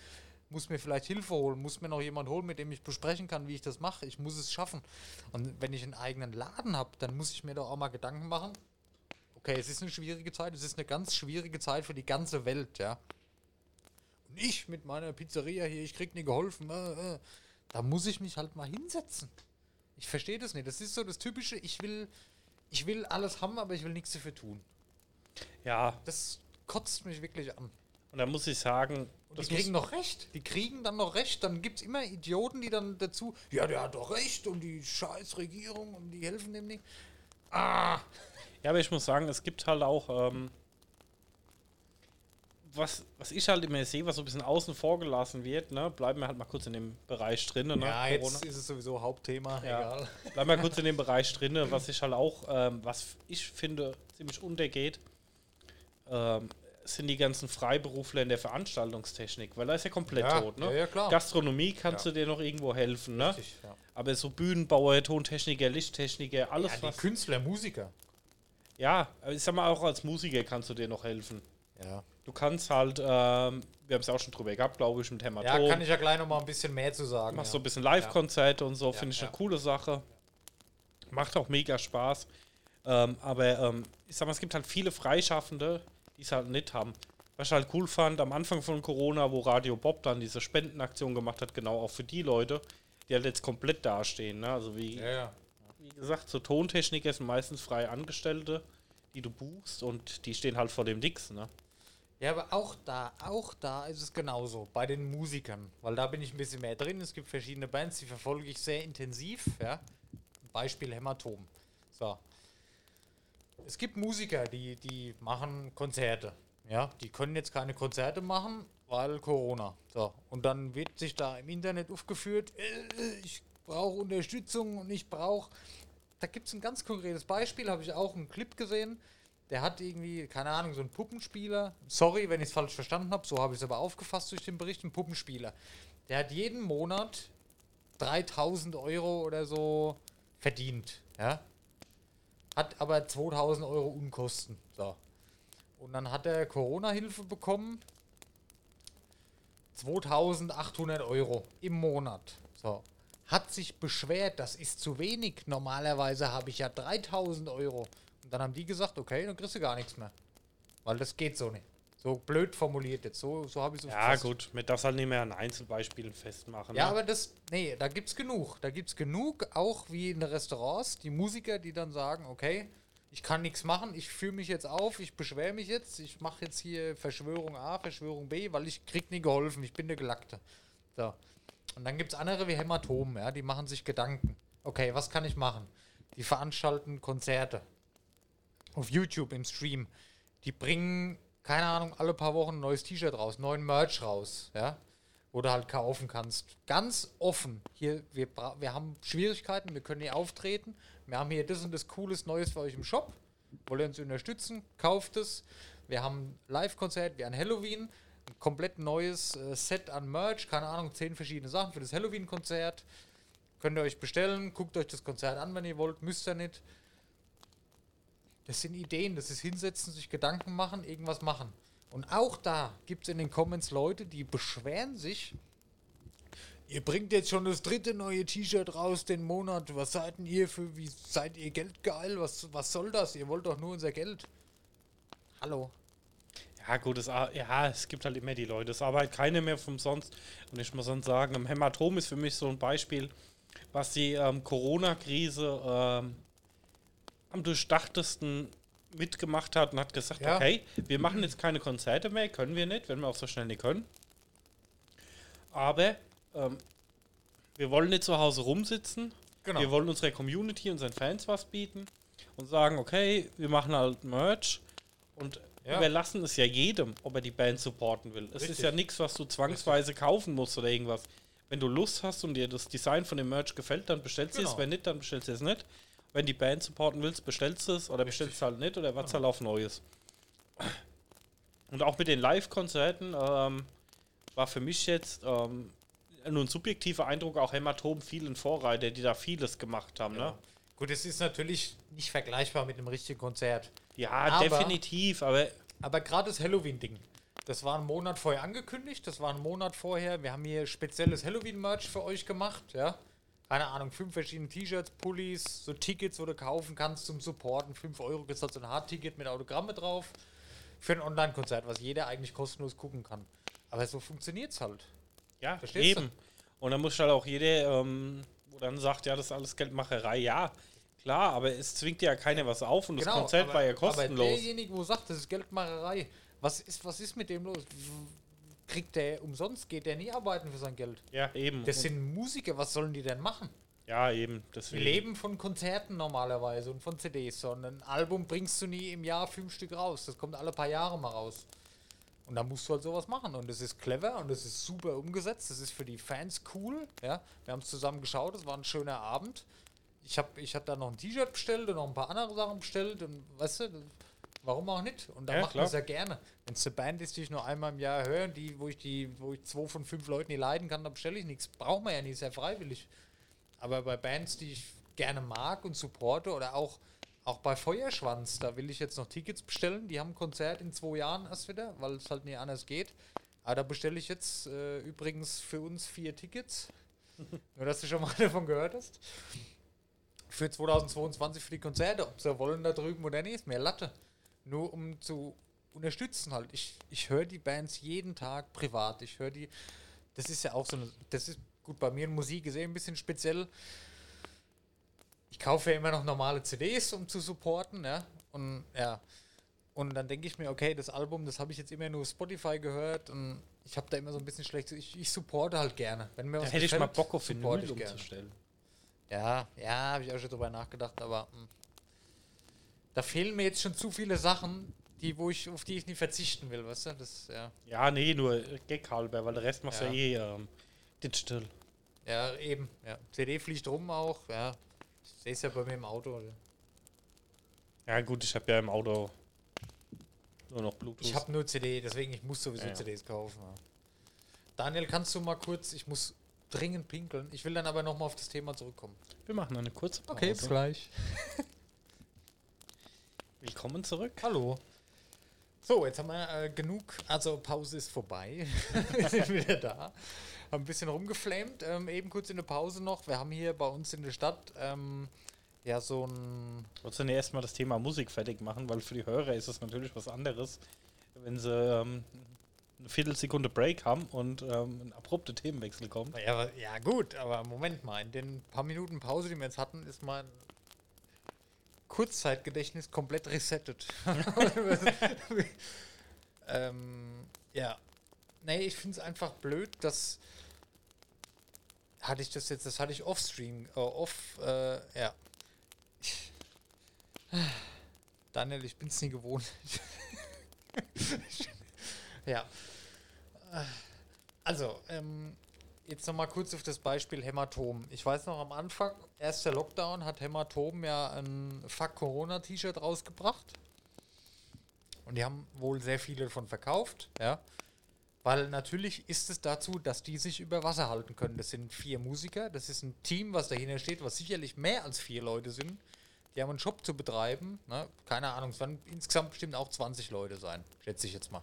Speaker 2: Muss mir vielleicht Hilfe holen? Muss mir noch jemand holen, mit dem ich besprechen kann, wie ich das mache? Ich muss es schaffen. Und wenn ich einen eigenen Laden habe, dann muss ich mir doch auch mal Gedanken machen. Okay, es ist eine schwierige Zeit, es ist eine ganz schwierige Zeit für die ganze Welt, ja. Und ich mit meiner Pizzeria hier, ich krieg nie geholfen. Äh, äh. Da muss ich mich halt mal hinsetzen. Ich verstehe das nicht. Das ist so das Typische, ich will, ich will alles haben, aber ich will nichts dafür tun.
Speaker 3: Ja,
Speaker 2: Das kotzt mich wirklich an.
Speaker 3: Und da muss ich sagen,
Speaker 2: die kriegen noch recht. Die kriegen dann noch recht. Dann gibt es immer Idioten, die dann dazu, ja, der hat doch recht und die scheiß Regierung und die helfen dem nicht. Ah,
Speaker 3: ja, aber ich muss sagen, es gibt halt auch, ähm, was, was ich halt immer sehe, was so ein bisschen außen vor gelassen wird, ne, bleiben wir halt mal kurz in dem Bereich drin, ne,
Speaker 2: ja,
Speaker 3: Corona.
Speaker 2: jetzt ist es sowieso Hauptthema.
Speaker 3: Ja.
Speaker 2: Egal.
Speaker 3: Bleib mal kurz in dem Bereich drin, was ich halt auch, ähm, was ich finde, ziemlich untergeht, ähm, sind die ganzen Freiberufler in der Veranstaltungstechnik, weil da ist ja komplett
Speaker 2: Ja,
Speaker 3: tot, ne?
Speaker 2: ja, ja, klar.
Speaker 3: Gastronomie kannst
Speaker 2: Ja.
Speaker 3: du dir noch irgendwo helfen, ne?
Speaker 2: Richtig, ja.
Speaker 3: Aber so Bühnenbauer, Tontechniker, Lichttechniker, alles
Speaker 2: Ja,
Speaker 3: was.
Speaker 2: Künstler, Musiker.
Speaker 3: Ja, aber ich sag mal, auch als Musiker kannst du dir noch helfen.
Speaker 2: Ja.
Speaker 3: Du kannst halt, ähm, wir haben es auch schon drüber gehabt, glaube ich, mit
Speaker 2: Ja,
Speaker 3: Hämatom.
Speaker 2: kann ich ja gleich noch mal ein bisschen mehr zu sagen.
Speaker 3: Machst
Speaker 2: ja.
Speaker 3: so ein bisschen Live-Konzerte und so,
Speaker 2: Ja,
Speaker 3: finde ich
Speaker 2: ja.
Speaker 3: eine coole Sache. Macht auch mega Spaß. Ähm, aber ähm, ich sag mal, es gibt halt viele Freischaffende, die es halt nicht haben. Was ich halt cool fand, am Anfang von Corona, wo Radio Bob dann diese Spendenaktion gemacht hat, genau auch für die Leute, die halt jetzt komplett dastehen. Ne? Also wie,
Speaker 2: Ja, ja.
Speaker 3: wie gesagt, so Tontechniker sind meistens frei Angestellte, die du buchst und die stehen halt vor dem Dix. Ne?
Speaker 2: Ja, aber auch da, auch da ist es genauso, bei den Musikern, weil da bin ich ein bisschen mehr drin. Es gibt verschiedene Bands, die verfolge ich sehr intensiv, ja. Beispiel Hämatom. So. Es gibt Musiker, die, die machen Konzerte, ja. Die können jetzt keine Konzerte machen, weil Corona. So. Und dann wird sich da im Internet aufgeführt, äh, ich brauche Unterstützung und ich brauche. Da gibt es ein ganz konkretes Beispiel, habe ich auch einen Clip gesehen. Der hat irgendwie, keine Ahnung, so einen Puppenspieler. Sorry, wenn ich es falsch verstanden habe, so habe ich es aber aufgefasst durch den Bericht. Ein Puppenspieler. Der hat jeden Monat 3000 Euro oder so verdient, ja. Hat aber 2000 Euro Unkosten, so. Und dann hat er Corona-Hilfe bekommen. 2800 Euro im Monat, so. Hat sich beschwert, das ist zu wenig. Normalerweise habe ich ja 3000 Euro. Und dann haben die gesagt, okay, dann kriegst du gar nichts mehr. Weil das geht so nicht. So blöd formuliert jetzt. So, so habe ich es
Speaker 3: Ja, gut, mit das halt nicht mehr an Einzelbeispielen festmachen.
Speaker 2: Ja,
Speaker 3: ne?
Speaker 2: aber das, nee, da gibt's genug. Da gibt's genug, auch wie in den Restaurants, die Musiker, die dann sagen, okay, ich kann nichts machen, ich führe mich jetzt auf, ich beschwere mich jetzt, ich mache jetzt hier Verschwörung A, Verschwörung B, weil ich krieg nie geholfen, ich bin der Gelackte. So. Und dann gibt's andere wie Hämatom, ja, die machen sich Gedanken. Okay, was kann ich machen? Die veranstalten Konzerte auf YouTube im Stream. Die bringen, keine Ahnung, alle paar Wochen ein neues T-Shirt raus, neuen Merch raus, ja, wo du halt kaufen kannst. Ganz offen. Hier, wir, wir haben Schwierigkeiten, wir können hier auftreten. Wir haben hier das und das cooles Neues für euch im Shop. Wollt ihr uns unterstützen? Kauft es. Wir haben ein Live-Konzert wie an Halloween. Ein komplett neues äh, Set an Merch. Keine Ahnung, zehn verschiedene Sachen für das Halloween-Konzert. Könnt ihr euch bestellen. Guckt euch das Konzert an, wenn ihr wollt. Müsst ihr nicht. Das sind Ideen, das ist hinsetzen, sich Gedanken machen, irgendwas machen. Und auch da gibt es in den Comments Leute, die beschweren sich. Ihr bringt jetzt schon das dritte neue T-Shirt raus den Monat. Was seid denn ihr für, wie seid ihr geldgeil? Was, was soll das? Ihr wollt doch nur unser Geld. Hallo.
Speaker 3: Ja, gut, es, ja, es gibt halt immer die Leute. Es arbeitet keine mehr vom Sonst. Und ich muss dann sagen, im Hämatom ist für mich so ein Beispiel, was die ähm, Corona-Krise ähm, am durchdachtesten mitgemacht hat und hat gesagt,
Speaker 2: Ja.
Speaker 3: okay, wir machen jetzt keine Konzerte mehr, können wir nicht, wenn wir auch so schnell nicht können. Aber ähm, wir wollen nicht zu Hause rumsitzen.
Speaker 2: Genau.
Speaker 3: Wir wollen unserer Community, unseren Fans was bieten und sagen, okay, wir machen halt Merch und
Speaker 2: Ja.
Speaker 3: überlassen es ja jedem, ob er die Band supporten will. Es ist
Speaker 2: Richtig.
Speaker 3: ja nichts, was du zwangsweise kaufen musst oder irgendwas. Wenn du Lust hast und dir das Design von dem Merch gefällt, dann bestellst du es.
Speaker 2: Genau.
Speaker 3: Wenn nicht, dann bestellst du es nicht. Wenn die Band supporten willst, bestellst du es oder bestellst du halt nicht oder wartest halt auf Neues. Und auch mit den Live-Konzerten ähm, war für mich jetzt ähm, nur ein subjektiver Eindruck, auch Hämatom vielen Vorreiter, die da vieles gemacht haben.
Speaker 2: Ja.
Speaker 3: Ne?
Speaker 2: Gut, es ist natürlich nicht vergleichbar mit einem richtigen Konzert.
Speaker 3: Ja,
Speaker 2: Aber-
Speaker 3: definitiv, aber
Speaker 2: Aber gerade das Halloween-Ding, das war einen Monat vorher angekündigt, das war einen Monat vorher. Wir haben hier spezielles Halloween-Merch für euch gemacht, ja. Keine Ahnung, fünf verschiedene T-Shirts, Pullis, so Tickets, wo du kaufen kannst zum Supporten. 5 Euro gibt halt so ein Hardticket mit Autogramme drauf. Für ein Online-Konzert, was jeder eigentlich kostenlos gucken kann. Aber so funktioniert es halt.
Speaker 3: Ja,
Speaker 2: Verstehst du?
Speaker 3: eben. Und dann muss halt auch jeder, ähm, wo dann sagt, ja, das ist alles Geldmacherei. Ja, klar, aber es zwingt ja keiner was auf und das Konzert
Speaker 2: Genau, aber,
Speaker 3: war ja
Speaker 2: Aber
Speaker 3: kostenlos.
Speaker 2: derjenige, wo sagt, das ist Geldmacherei, was ist, was ist mit dem los? Kriegt der umsonst? Geht der nie arbeiten für sein Geld?
Speaker 3: Ja, eben.
Speaker 2: Das
Speaker 3: Und-
Speaker 2: sind Musiker, was sollen die denn machen?
Speaker 3: ja, eben.
Speaker 2: Die
Speaker 3: Deswegen.
Speaker 2: leben von Konzerten normalerweise und von CDs. So ein Album bringst du nie im Jahr fünf Stück raus. Das kommt alle paar Jahre mal raus. Und da musst du halt sowas machen. Und das ist clever und das ist super umgesetzt. Das ist für die Fans cool. Ja? Wir haben es zusammen geschaut. Es war ein schöner Abend. Ich habe ich hab da noch ein T-Shirt bestellt und noch ein paar andere Sachen bestellt. Und weißt du, warum auch nicht? Und da
Speaker 3: Ja,
Speaker 2: macht
Speaker 3: klar.
Speaker 2: man es ja gerne. Wenn es eine Band ist, die ich nur einmal im Jahr höre, die, wo ich die, wo ich zwei von fünf Leuten nie leiden kann, dann bestelle ich nichts. Braucht man ja nicht, ist ja freiwillig. Aber bei Bands, die ich gerne mag und supporte oder auch, auch bei Feuerschwanz, da will ich jetzt noch Tickets bestellen. Die haben ein Konzert in zwei Jahren erst wieder, weil es halt nicht anders geht. Aber da bestelle ich jetzt äh, übrigens für uns vier Tickets. Nur, dass du schon mal davon gehört hast. Für 2022 für die Konzerte. Ob sie wollen da drüben oder nicht, ist mehr Latte. Nur um zu unterstützen halt. Ich, ich höre die Bands jeden Tag privat. Ich höre die. Das ist ja auch so eine. Das ist gut bei mir in Musik ist eh ein bisschen speziell. Ich kaufe ja immer noch normale CDs, um zu supporten, ja. Und ja. Und dann denke ich mir, okay, das Album, das habe ich jetzt immer nur Spotify gehört und ich habe da immer so ein bisschen schlecht. Ich, ich supporte halt gerne. Wenn mir
Speaker 3: Da
Speaker 2: was
Speaker 3: hätte ich mal
Speaker 2: gefällt,
Speaker 3: Bock auf
Speaker 2: supporte
Speaker 3: Vinyl umzustellen.
Speaker 2: Ja, ja, habe ich auch schon drüber nachgedacht, aber mh. Da fehlen mir jetzt schon zu viele Sachen, die, wo ich, auf die ich nie verzichten will, weißt du? Das, ja.
Speaker 3: Ja, nee, nur Gag halber, weil der Rest machst du
Speaker 2: Ja.
Speaker 3: ja eh ähm, digital.
Speaker 2: Ja, eben. Ja. CD fliegt rum auch, ja. Ich sehe es ja bei mir im Auto. Oder?
Speaker 3: Ja, gut, ich habe ja im Auto nur noch Bluetooth.
Speaker 2: Ich habe nur CD, deswegen ich muss sowieso
Speaker 3: Ja, ja.
Speaker 2: CDs kaufen. Ja. Daniel, kannst du mal kurz, ich muss dringend pinkeln. Ich will dann aber nochmal auf das Thema zurückkommen.
Speaker 3: Wir machen eine kurze Pause.
Speaker 2: gleich.
Speaker 3: Willkommen zurück.
Speaker 2: Hallo. So, jetzt haben wir äh, genug. Also Pause ist vorbei. wir sind wieder da. Haben ein bisschen rumgeflammt. Ähm, eben kurz in der Pause noch. Wir haben hier bei uns in der Stadt ähm, ja so ein.
Speaker 3: Wolltest du denn erstmal das Thema Musik fertig machen, weil für die Hörer ist das natürlich was anderes, wenn sie ähm, eine Viertelsekunde Break haben und ähm, ein abrupter Themenwechsel kommt.
Speaker 2: Ja, ja, gut, aber Moment mal. In den paar Minuten Pause, die wir jetzt hatten, ist mein Kurzzeitgedächtnis komplett resettet. ähm, ja. Nee, ich finde es einfach blöd, dass. Hatte ich das jetzt, das hatte ich off-stream, äh, off, äh, ja. Daniel, ich bin's nie gewohnt. ja. Also, ähm, jetzt nochmal kurz auf das Beispiel Hämatom. Ich weiß noch am Anfang, erster Lockdown, hat Hämatom ja ein Fuck Corona-T-Shirt rausgebracht. Und die haben wohl sehr viele davon verkauft, ja. Weil natürlich ist es dazu, dass die sich über Wasser halten können. Das sind vier Musiker, das ist ein Team, was dahinter steht, was sicherlich mehr als vier Leute sind. Die haben einen Shop zu betreiben. Ne? Keine Ahnung, es werden insgesamt bestimmt auch 20 Leute sein, schätze ich jetzt mal.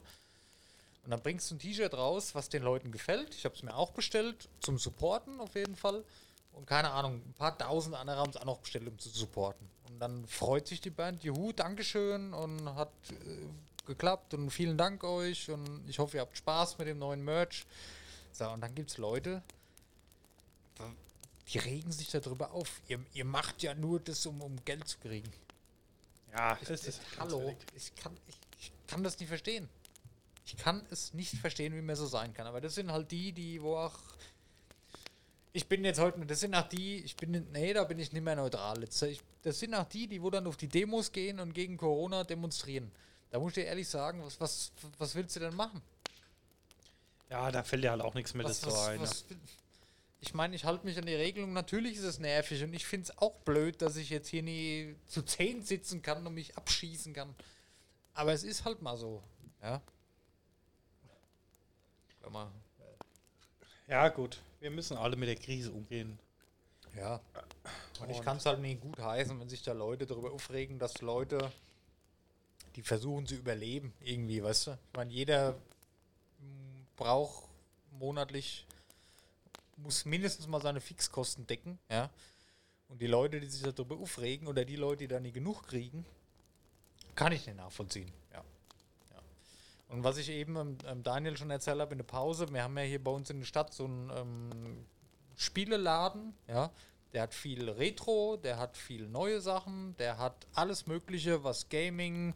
Speaker 2: Und dann bringst du ein T-Shirt raus, was den Leuten gefällt. Ich habe es mir auch bestellt, zum Supporten auf jeden Fall. Und keine Ahnung, ein paar tausend andere haben es auch noch bestellt, um zu supporten. Und dann freut sich die Band, juhu, Dankeschön und hat äh, geklappt und vielen Dank euch und ich hoffe, ihr habt Spaß mit dem neuen Merch. So, und dann gibt es Leute, die regen sich darüber auf. Ihr, ihr macht ja nur das, um, um Geld zu kriegen.
Speaker 3: Ja,
Speaker 2: Ich-
Speaker 3: das ist
Speaker 2: Hallo, ich kann, ich, ich kann das nicht verstehen. Ich kann es nicht verstehen, wie man so sein kann. Aber das sind halt die, die, wo auch. Ich bin jetzt heute, das sind auch die, ich bin, nee, da bin ich nicht mehr neutral. Jetzt, ich, das sind auch die, die, wo dann auf die Demos gehen und gegen Corona demonstrieren. Da muss ich dir ehrlich sagen, was, was, was willst du denn machen?
Speaker 3: Ja, da fällt dir halt auch nichts mehr
Speaker 2: Was,
Speaker 3: dazu ein.
Speaker 2: was, ich meine, ich halte mich an die Regelung. Natürlich ist es nervig und ich finde es auch blöd, dass ich jetzt hier nie zu zehn sitzen kann und mich abschießen kann. Aber es ist halt mal so. Ja. Man,
Speaker 3: ja, gut. Wir müssen alle mit der Krise umgehen.
Speaker 2: ja. Und ich
Speaker 3: Und-
Speaker 2: kann es halt nie gut heißen, wenn sich da Leute darüber aufregen, dass Leute, die versuchen zu überleben, irgendwie, weißt du? Ich meine, jeder braucht monatlich, muss mindestens mal seine Fixkosten decken, ja. Und die Leute, die sich darüber aufregen oder die Leute, die da nie genug kriegen, kann ich nicht nachvollziehen. Und was ich eben ähm, ähm, Daniel schon erzählt habe in der Pause, wir haben ja hier bei uns in der Stadt so einen ähm, Spieleladen, ja. Der hat viel Retro, der hat viel neue Sachen, der hat alles Mögliche, was Gaming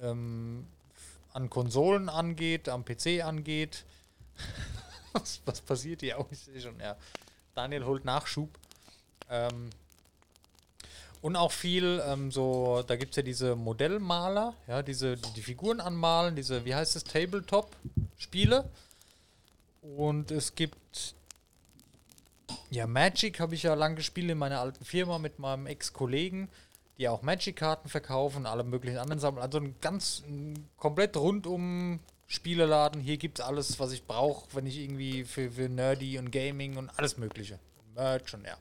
Speaker 2: ähm, an Konsolen angeht, am PC angeht. was, was passiert hier auch? Ich sehe schon, ja. Daniel holt Nachschub. Ähm, und auch viel, ähm, so, da gibt es ja diese Modellmaler, ja, diese, die, die Figuren anmalen, diese, wie heißt es, Tabletop-Spiele. Und es gibt ja, Magic habe ich ja lang gespielt in meiner alten Firma mit meinem Ex-Kollegen, die auch Magic-Karten verkaufen alle möglichen anderen Sachen. Also ein ganz ein komplett rundum Spieleladen. Hier gibt es alles, was ich brauche, wenn ich irgendwie für, für Nerdy und Gaming und alles Mögliche. Merch und ja.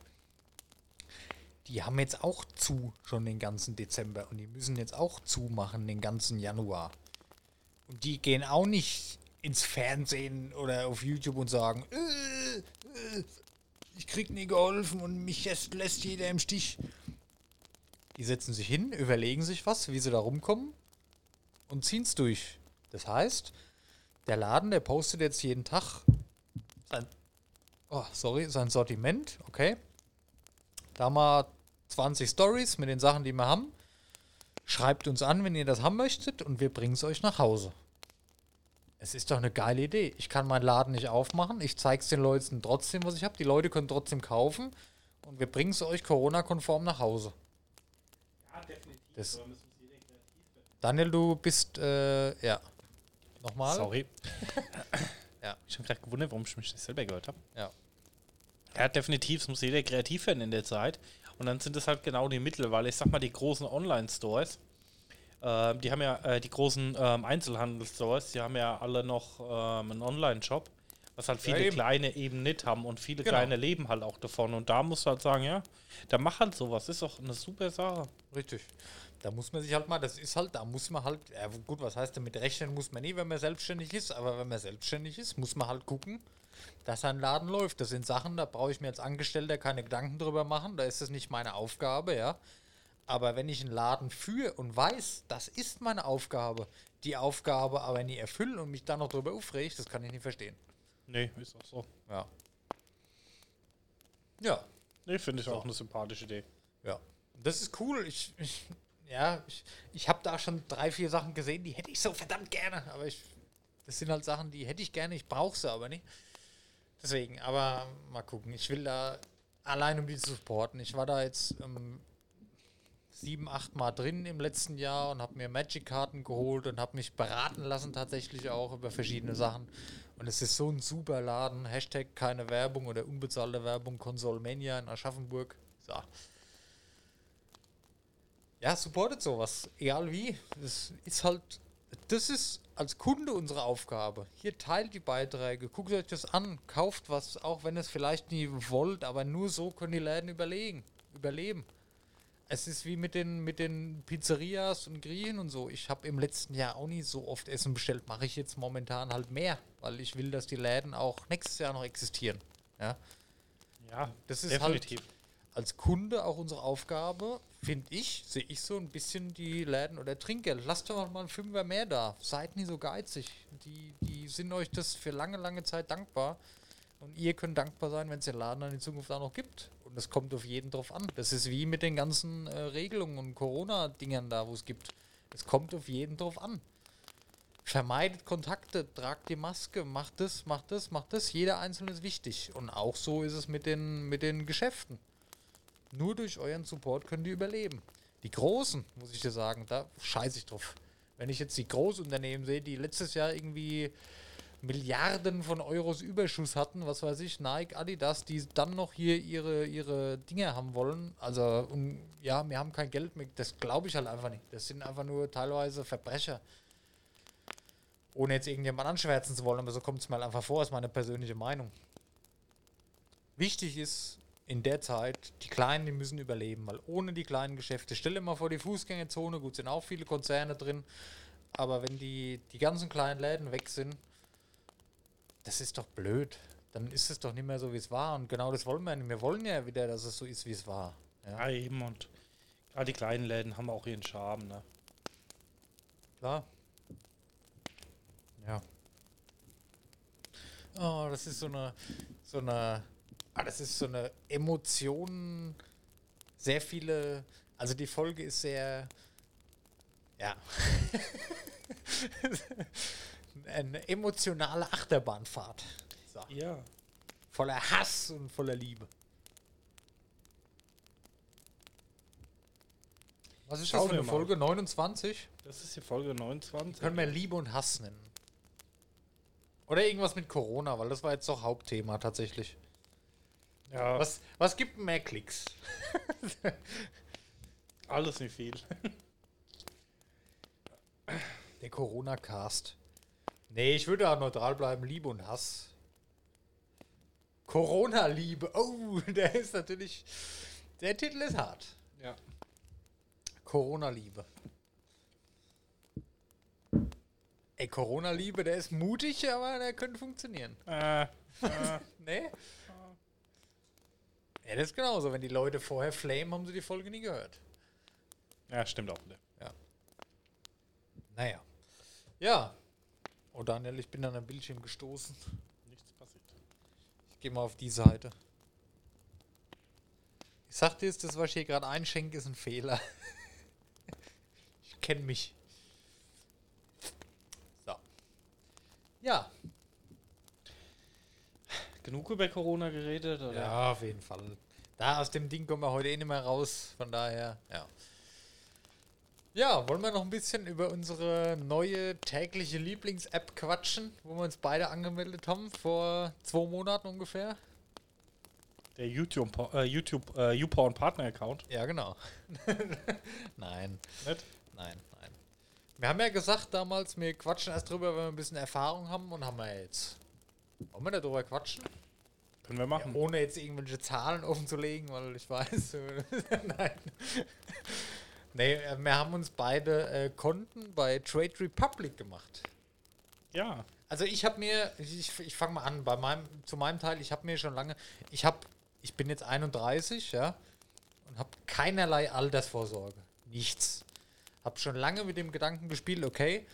Speaker 2: Die haben jetzt auch zu, schon den ganzen Dezember. Und die müssen jetzt auch zumachen den ganzen Januar. Und die gehen auch nicht ins Fernsehen oder auf YouTube und sagen, äh, äh, ich krieg nie geholfen und mich jetzt lässt jeder im Stich. Die setzen sich hin, überlegen sich was, wie sie da rumkommen und ziehen's durch. Das heißt, der Laden, der postet jetzt jeden Tag sein, oh, sorry, sein Sortiment, okay. Da mal 20 Stories mit den Sachen, die wir haben. Schreibt uns an, wenn ihr das haben möchtet und wir bringen es euch nach Hause. Es ist doch eine geile Idee. Ich kann meinen Laden nicht aufmachen. Ich zeige es den Leuten trotzdem, was ich habe. Die Leute können trotzdem kaufen. Und wir bringen es euch Corona-konform nach Hause.
Speaker 3: Ja, definitiv.
Speaker 2: Das- Daniel, du bist, äh, ja. Nochmal?
Speaker 3: Sorry.
Speaker 2: Ja.
Speaker 3: Ich habe gerade gewundert, warum ich mich nicht selber gehört habe.
Speaker 2: Ja.
Speaker 3: Ja, definitiv. Es muss jeder kreativ werden in der Zeit. Und dann sind es halt genau die Mittel, weil ich sag mal, die großen Online-Stores, ähm, die haben ja, äh, die großen ähm, Einzelhandelsstores, die haben ja alle noch ähm, einen Online-Shop. Was halt
Speaker 2: Ja,
Speaker 3: viele
Speaker 2: eben.
Speaker 3: kleine eben nicht haben und viele
Speaker 2: Genau.
Speaker 3: kleine leben halt auch davon. Und da musst du halt sagen, ja, da mach halt sowas. Ist doch eine super Sache.
Speaker 2: Richtig. Da muss man sich halt mal, das ist halt, da muss man halt, ja gut, was heißt damit rechnen muss man nie, wenn man selbstständig ist, aber wenn man selbstständig ist, muss man halt gucken, dass ein Laden läuft. Das sind Sachen, da brauche ich mir als Angestellter keine Gedanken drüber machen, da ist es nicht meine Aufgabe, ja. Aber wenn ich einen Laden führe und weiß, das ist meine Aufgabe, die Aufgabe aber nie erfüllen und mich dann noch drüber aufregt, das kann ich nicht verstehen.
Speaker 3: Nee, ist auch so.
Speaker 2: Ja. Ja,
Speaker 3: Nee, finde ich
Speaker 2: So.
Speaker 3: auch eine sympathische Idee.
Speaker 2: Ja, das ist cool. Ich, ich ja, ich, ich habe da schon drei, vier Sachen gesehen, die hätte ich so verdammt gerne. Aber ich, das sind halt Sachen, die hätte ich gerne, ich brauche sie aber nicht. Deswegen, aber mal gucken. Ich will da allein um die zu supporten. Ich war da jetzt ähm, sieben, acht Mal drin im letzten Jahr und habe mir Magic-Karten geholt und habe mich beraten lassen tatsächlich auch über verschiedene Sachen. Und es ist so ein super Laden. Hashtag keine Werbung oder unbezahlte Werbung. Konsolmania in Aschaffenburg. So. Ja, supportet sowas. Egal wie. Das ist halt, das ist als Kunde unsere Aufgabe. Hier teilt die Beiträge, guckt euch das an, kauft was, auch wenn ihr es vielleicht nie wollt, aber nur so können die Läden überlegen, überleben. Es ist wie mit den, mit den Pizzerias und Griechen und so. Ich habe im letzten Jahr auch nie so oft Essen bestellt. Mache ich jetzt momentan halt mehr, weil ich will, dass die Läden auch nächstes Jahr noch existieren. Ja,
Speaker 3: Ja,
Speaker 2: das ist
Speaker 3: definitiv.
Speaker 2: halt als Kunde auch unsere Aufgabe, finde ich, sehe ich so ein bisschen die Läden oder Trinkgeld. Lasst doch mal einen Fünfer mehr da. Seid nie so geizig. Die, die sind euch das für lange, lange Zeit dankbar. Und ihr könnt dankbar sein, wenn es den Laden dann in Zukunft auch noch gibt. Und das kommt auf jeden drauf an. Das ist wie mit den ganzen äh, Regelungen und Corona-Dingern da, wo es gibt. Es kommt auf jeden drauf an. Vermeidet Kontakte, tragt die Maske, macht das, macht das, macht das. Jeder Einzelne ist wichtig. Und auch so ist es mit den, mit den Geschäften. Nur durch euren Support könnt ihr überleben. Die Großen, muss ich dir sagen, da scheiße ich drauf. Wenn ich jetzt die Großunternehmen sehe, die letztes Jahr irgendwie Milliarden von Euros Überschuss hatten, was weiß ich, Nike, Adidas, die dann noch hier ihre, ihre Dinge haben wollen. Also, und ja, wir haben kein Geld mehr. Das glaube ich halt einfach nicht. Das sind einfach nur teilweise Verbrecher. Ohne jetzt irgendjemand anschwärzen zu wollen, aber so kommt es mir halt einfach vor, ist meine persönliche Meinung. Wichtig ist in der Zeit, die Kleinen, die müssen überleben, weil ohne die kleinen Geschäfte, stell dir mal vor, die Fußgängerzone, gut, sind auch viele Konzerne drin, aber wenn die, die ganzen kleinen Läden weg sind, das ist doch blöd. Dann ist es doch nicht mehr so, wie es war. Und genau das wollen wir nicht. Wir wollen ja wieder, dass es so ist, wie es war. Ja,
Speaker 3: Ja, eben. Und gerade die kleinen Läden haben auch ihren Charme. Ne?
Speaker 2: klar. Ja. Oh, das ist so eine, so eine, ah, das ist so eine Emotion, sehr viele, also die Folge ist sehr, ja, eine emotionale Achterbahnfahrt. So.
Speaker 3: Ja.
Speaker 2: Voller Hass und voller Liebe. Was ist
Speaker 3: Schauen
Speaker 2: das für eine. Folge? 29?
Speaker 3: Das ist die Folge 29.
Speaker 2: Können wir Liebe und Hass nennen. Oder irgendwas mit Corona, weil das war jetzt doch Hauptthema tatsächlich.
Speaker 3: Ja,
Speaker 2: Was, was gibt mehr Klicks?
Speaker 3: alles nicht viel.
Speaker 2: Der Corona-Cast. Nee, ich würde auch neutral bleiben. Liebe und Hass. Corona-Liebe. Oh, der ist natürlich. Der Titel ist hart.
Speaker 3: Ja.
Speaker 2: Corona-Liebe. Ey, Corona-Liebe, der ist mutig, aber der könnte funktionieren.
Speaker 3: Äh, äh,
Speaker 2: Nee? Ja, das ist genauso. Wenn die Leute vorher flamen, haben sie die Folge nie gehört.
Speaker 3: ja, stimmt auch wieder.
Speaker 2: Naja. Ja. Oh, Daniel, ich bin an einem Bildschirm gestoßen.
Speaker 3: Nichts passiert.
Speaker 2: Ich gehe mal auf die Seite. Ich sag dir jetzt, das, was ich hier gerade einschenke, ist ein Fehler. ich kenne mich. So. Ja.
Speaker 3: Genug über Corona geredet? Oder?
Speaker 2: Ja, auf jeden Fall. Da aus dem Ding kommen wir heute eh nicht mehr raus. Von daher, ja. Ja, wollen wir noch ein bisschen über unsere neue tägliche Lieblings-App quatschen, wo wir uns beide angemeldet haben vor zwei Monaten ungefähr?
Speaker 3: Der YouTube, äh, YouTube äh, YouPorn Partner Account.
Speaker 2: Ja, genau. nein,
Speaker 3: Nicht?
Speaker 2: nein, nein. Wir haben ja gesagt damals, wir quatschen erst drüber, wenn wir ein bisschen Erfahrung haben und haben wir jetzt. Wollen wir darüber quatschen?
Speaker 3: Können wir machen.
Speaker 2: Ja, ohne jetzt irgendwelche Zahlen offen zu legen, weil ich weiß. Nein. Nee, äh, wir haben uns beide äh, Konten bei Trade Republic gemacht.
Speaker 3: Ja.
Speaker 2: Also ich habe mir, ich, ich fange mal an, bei meinem, zu meinem Teil, ich habe mir schon lange, ich habe, ich bin jetzt 31, ja, und habe keinerlei Altersvorsorge. Nichts. Habe schon lange mit dem Gedanken gespielt, okay,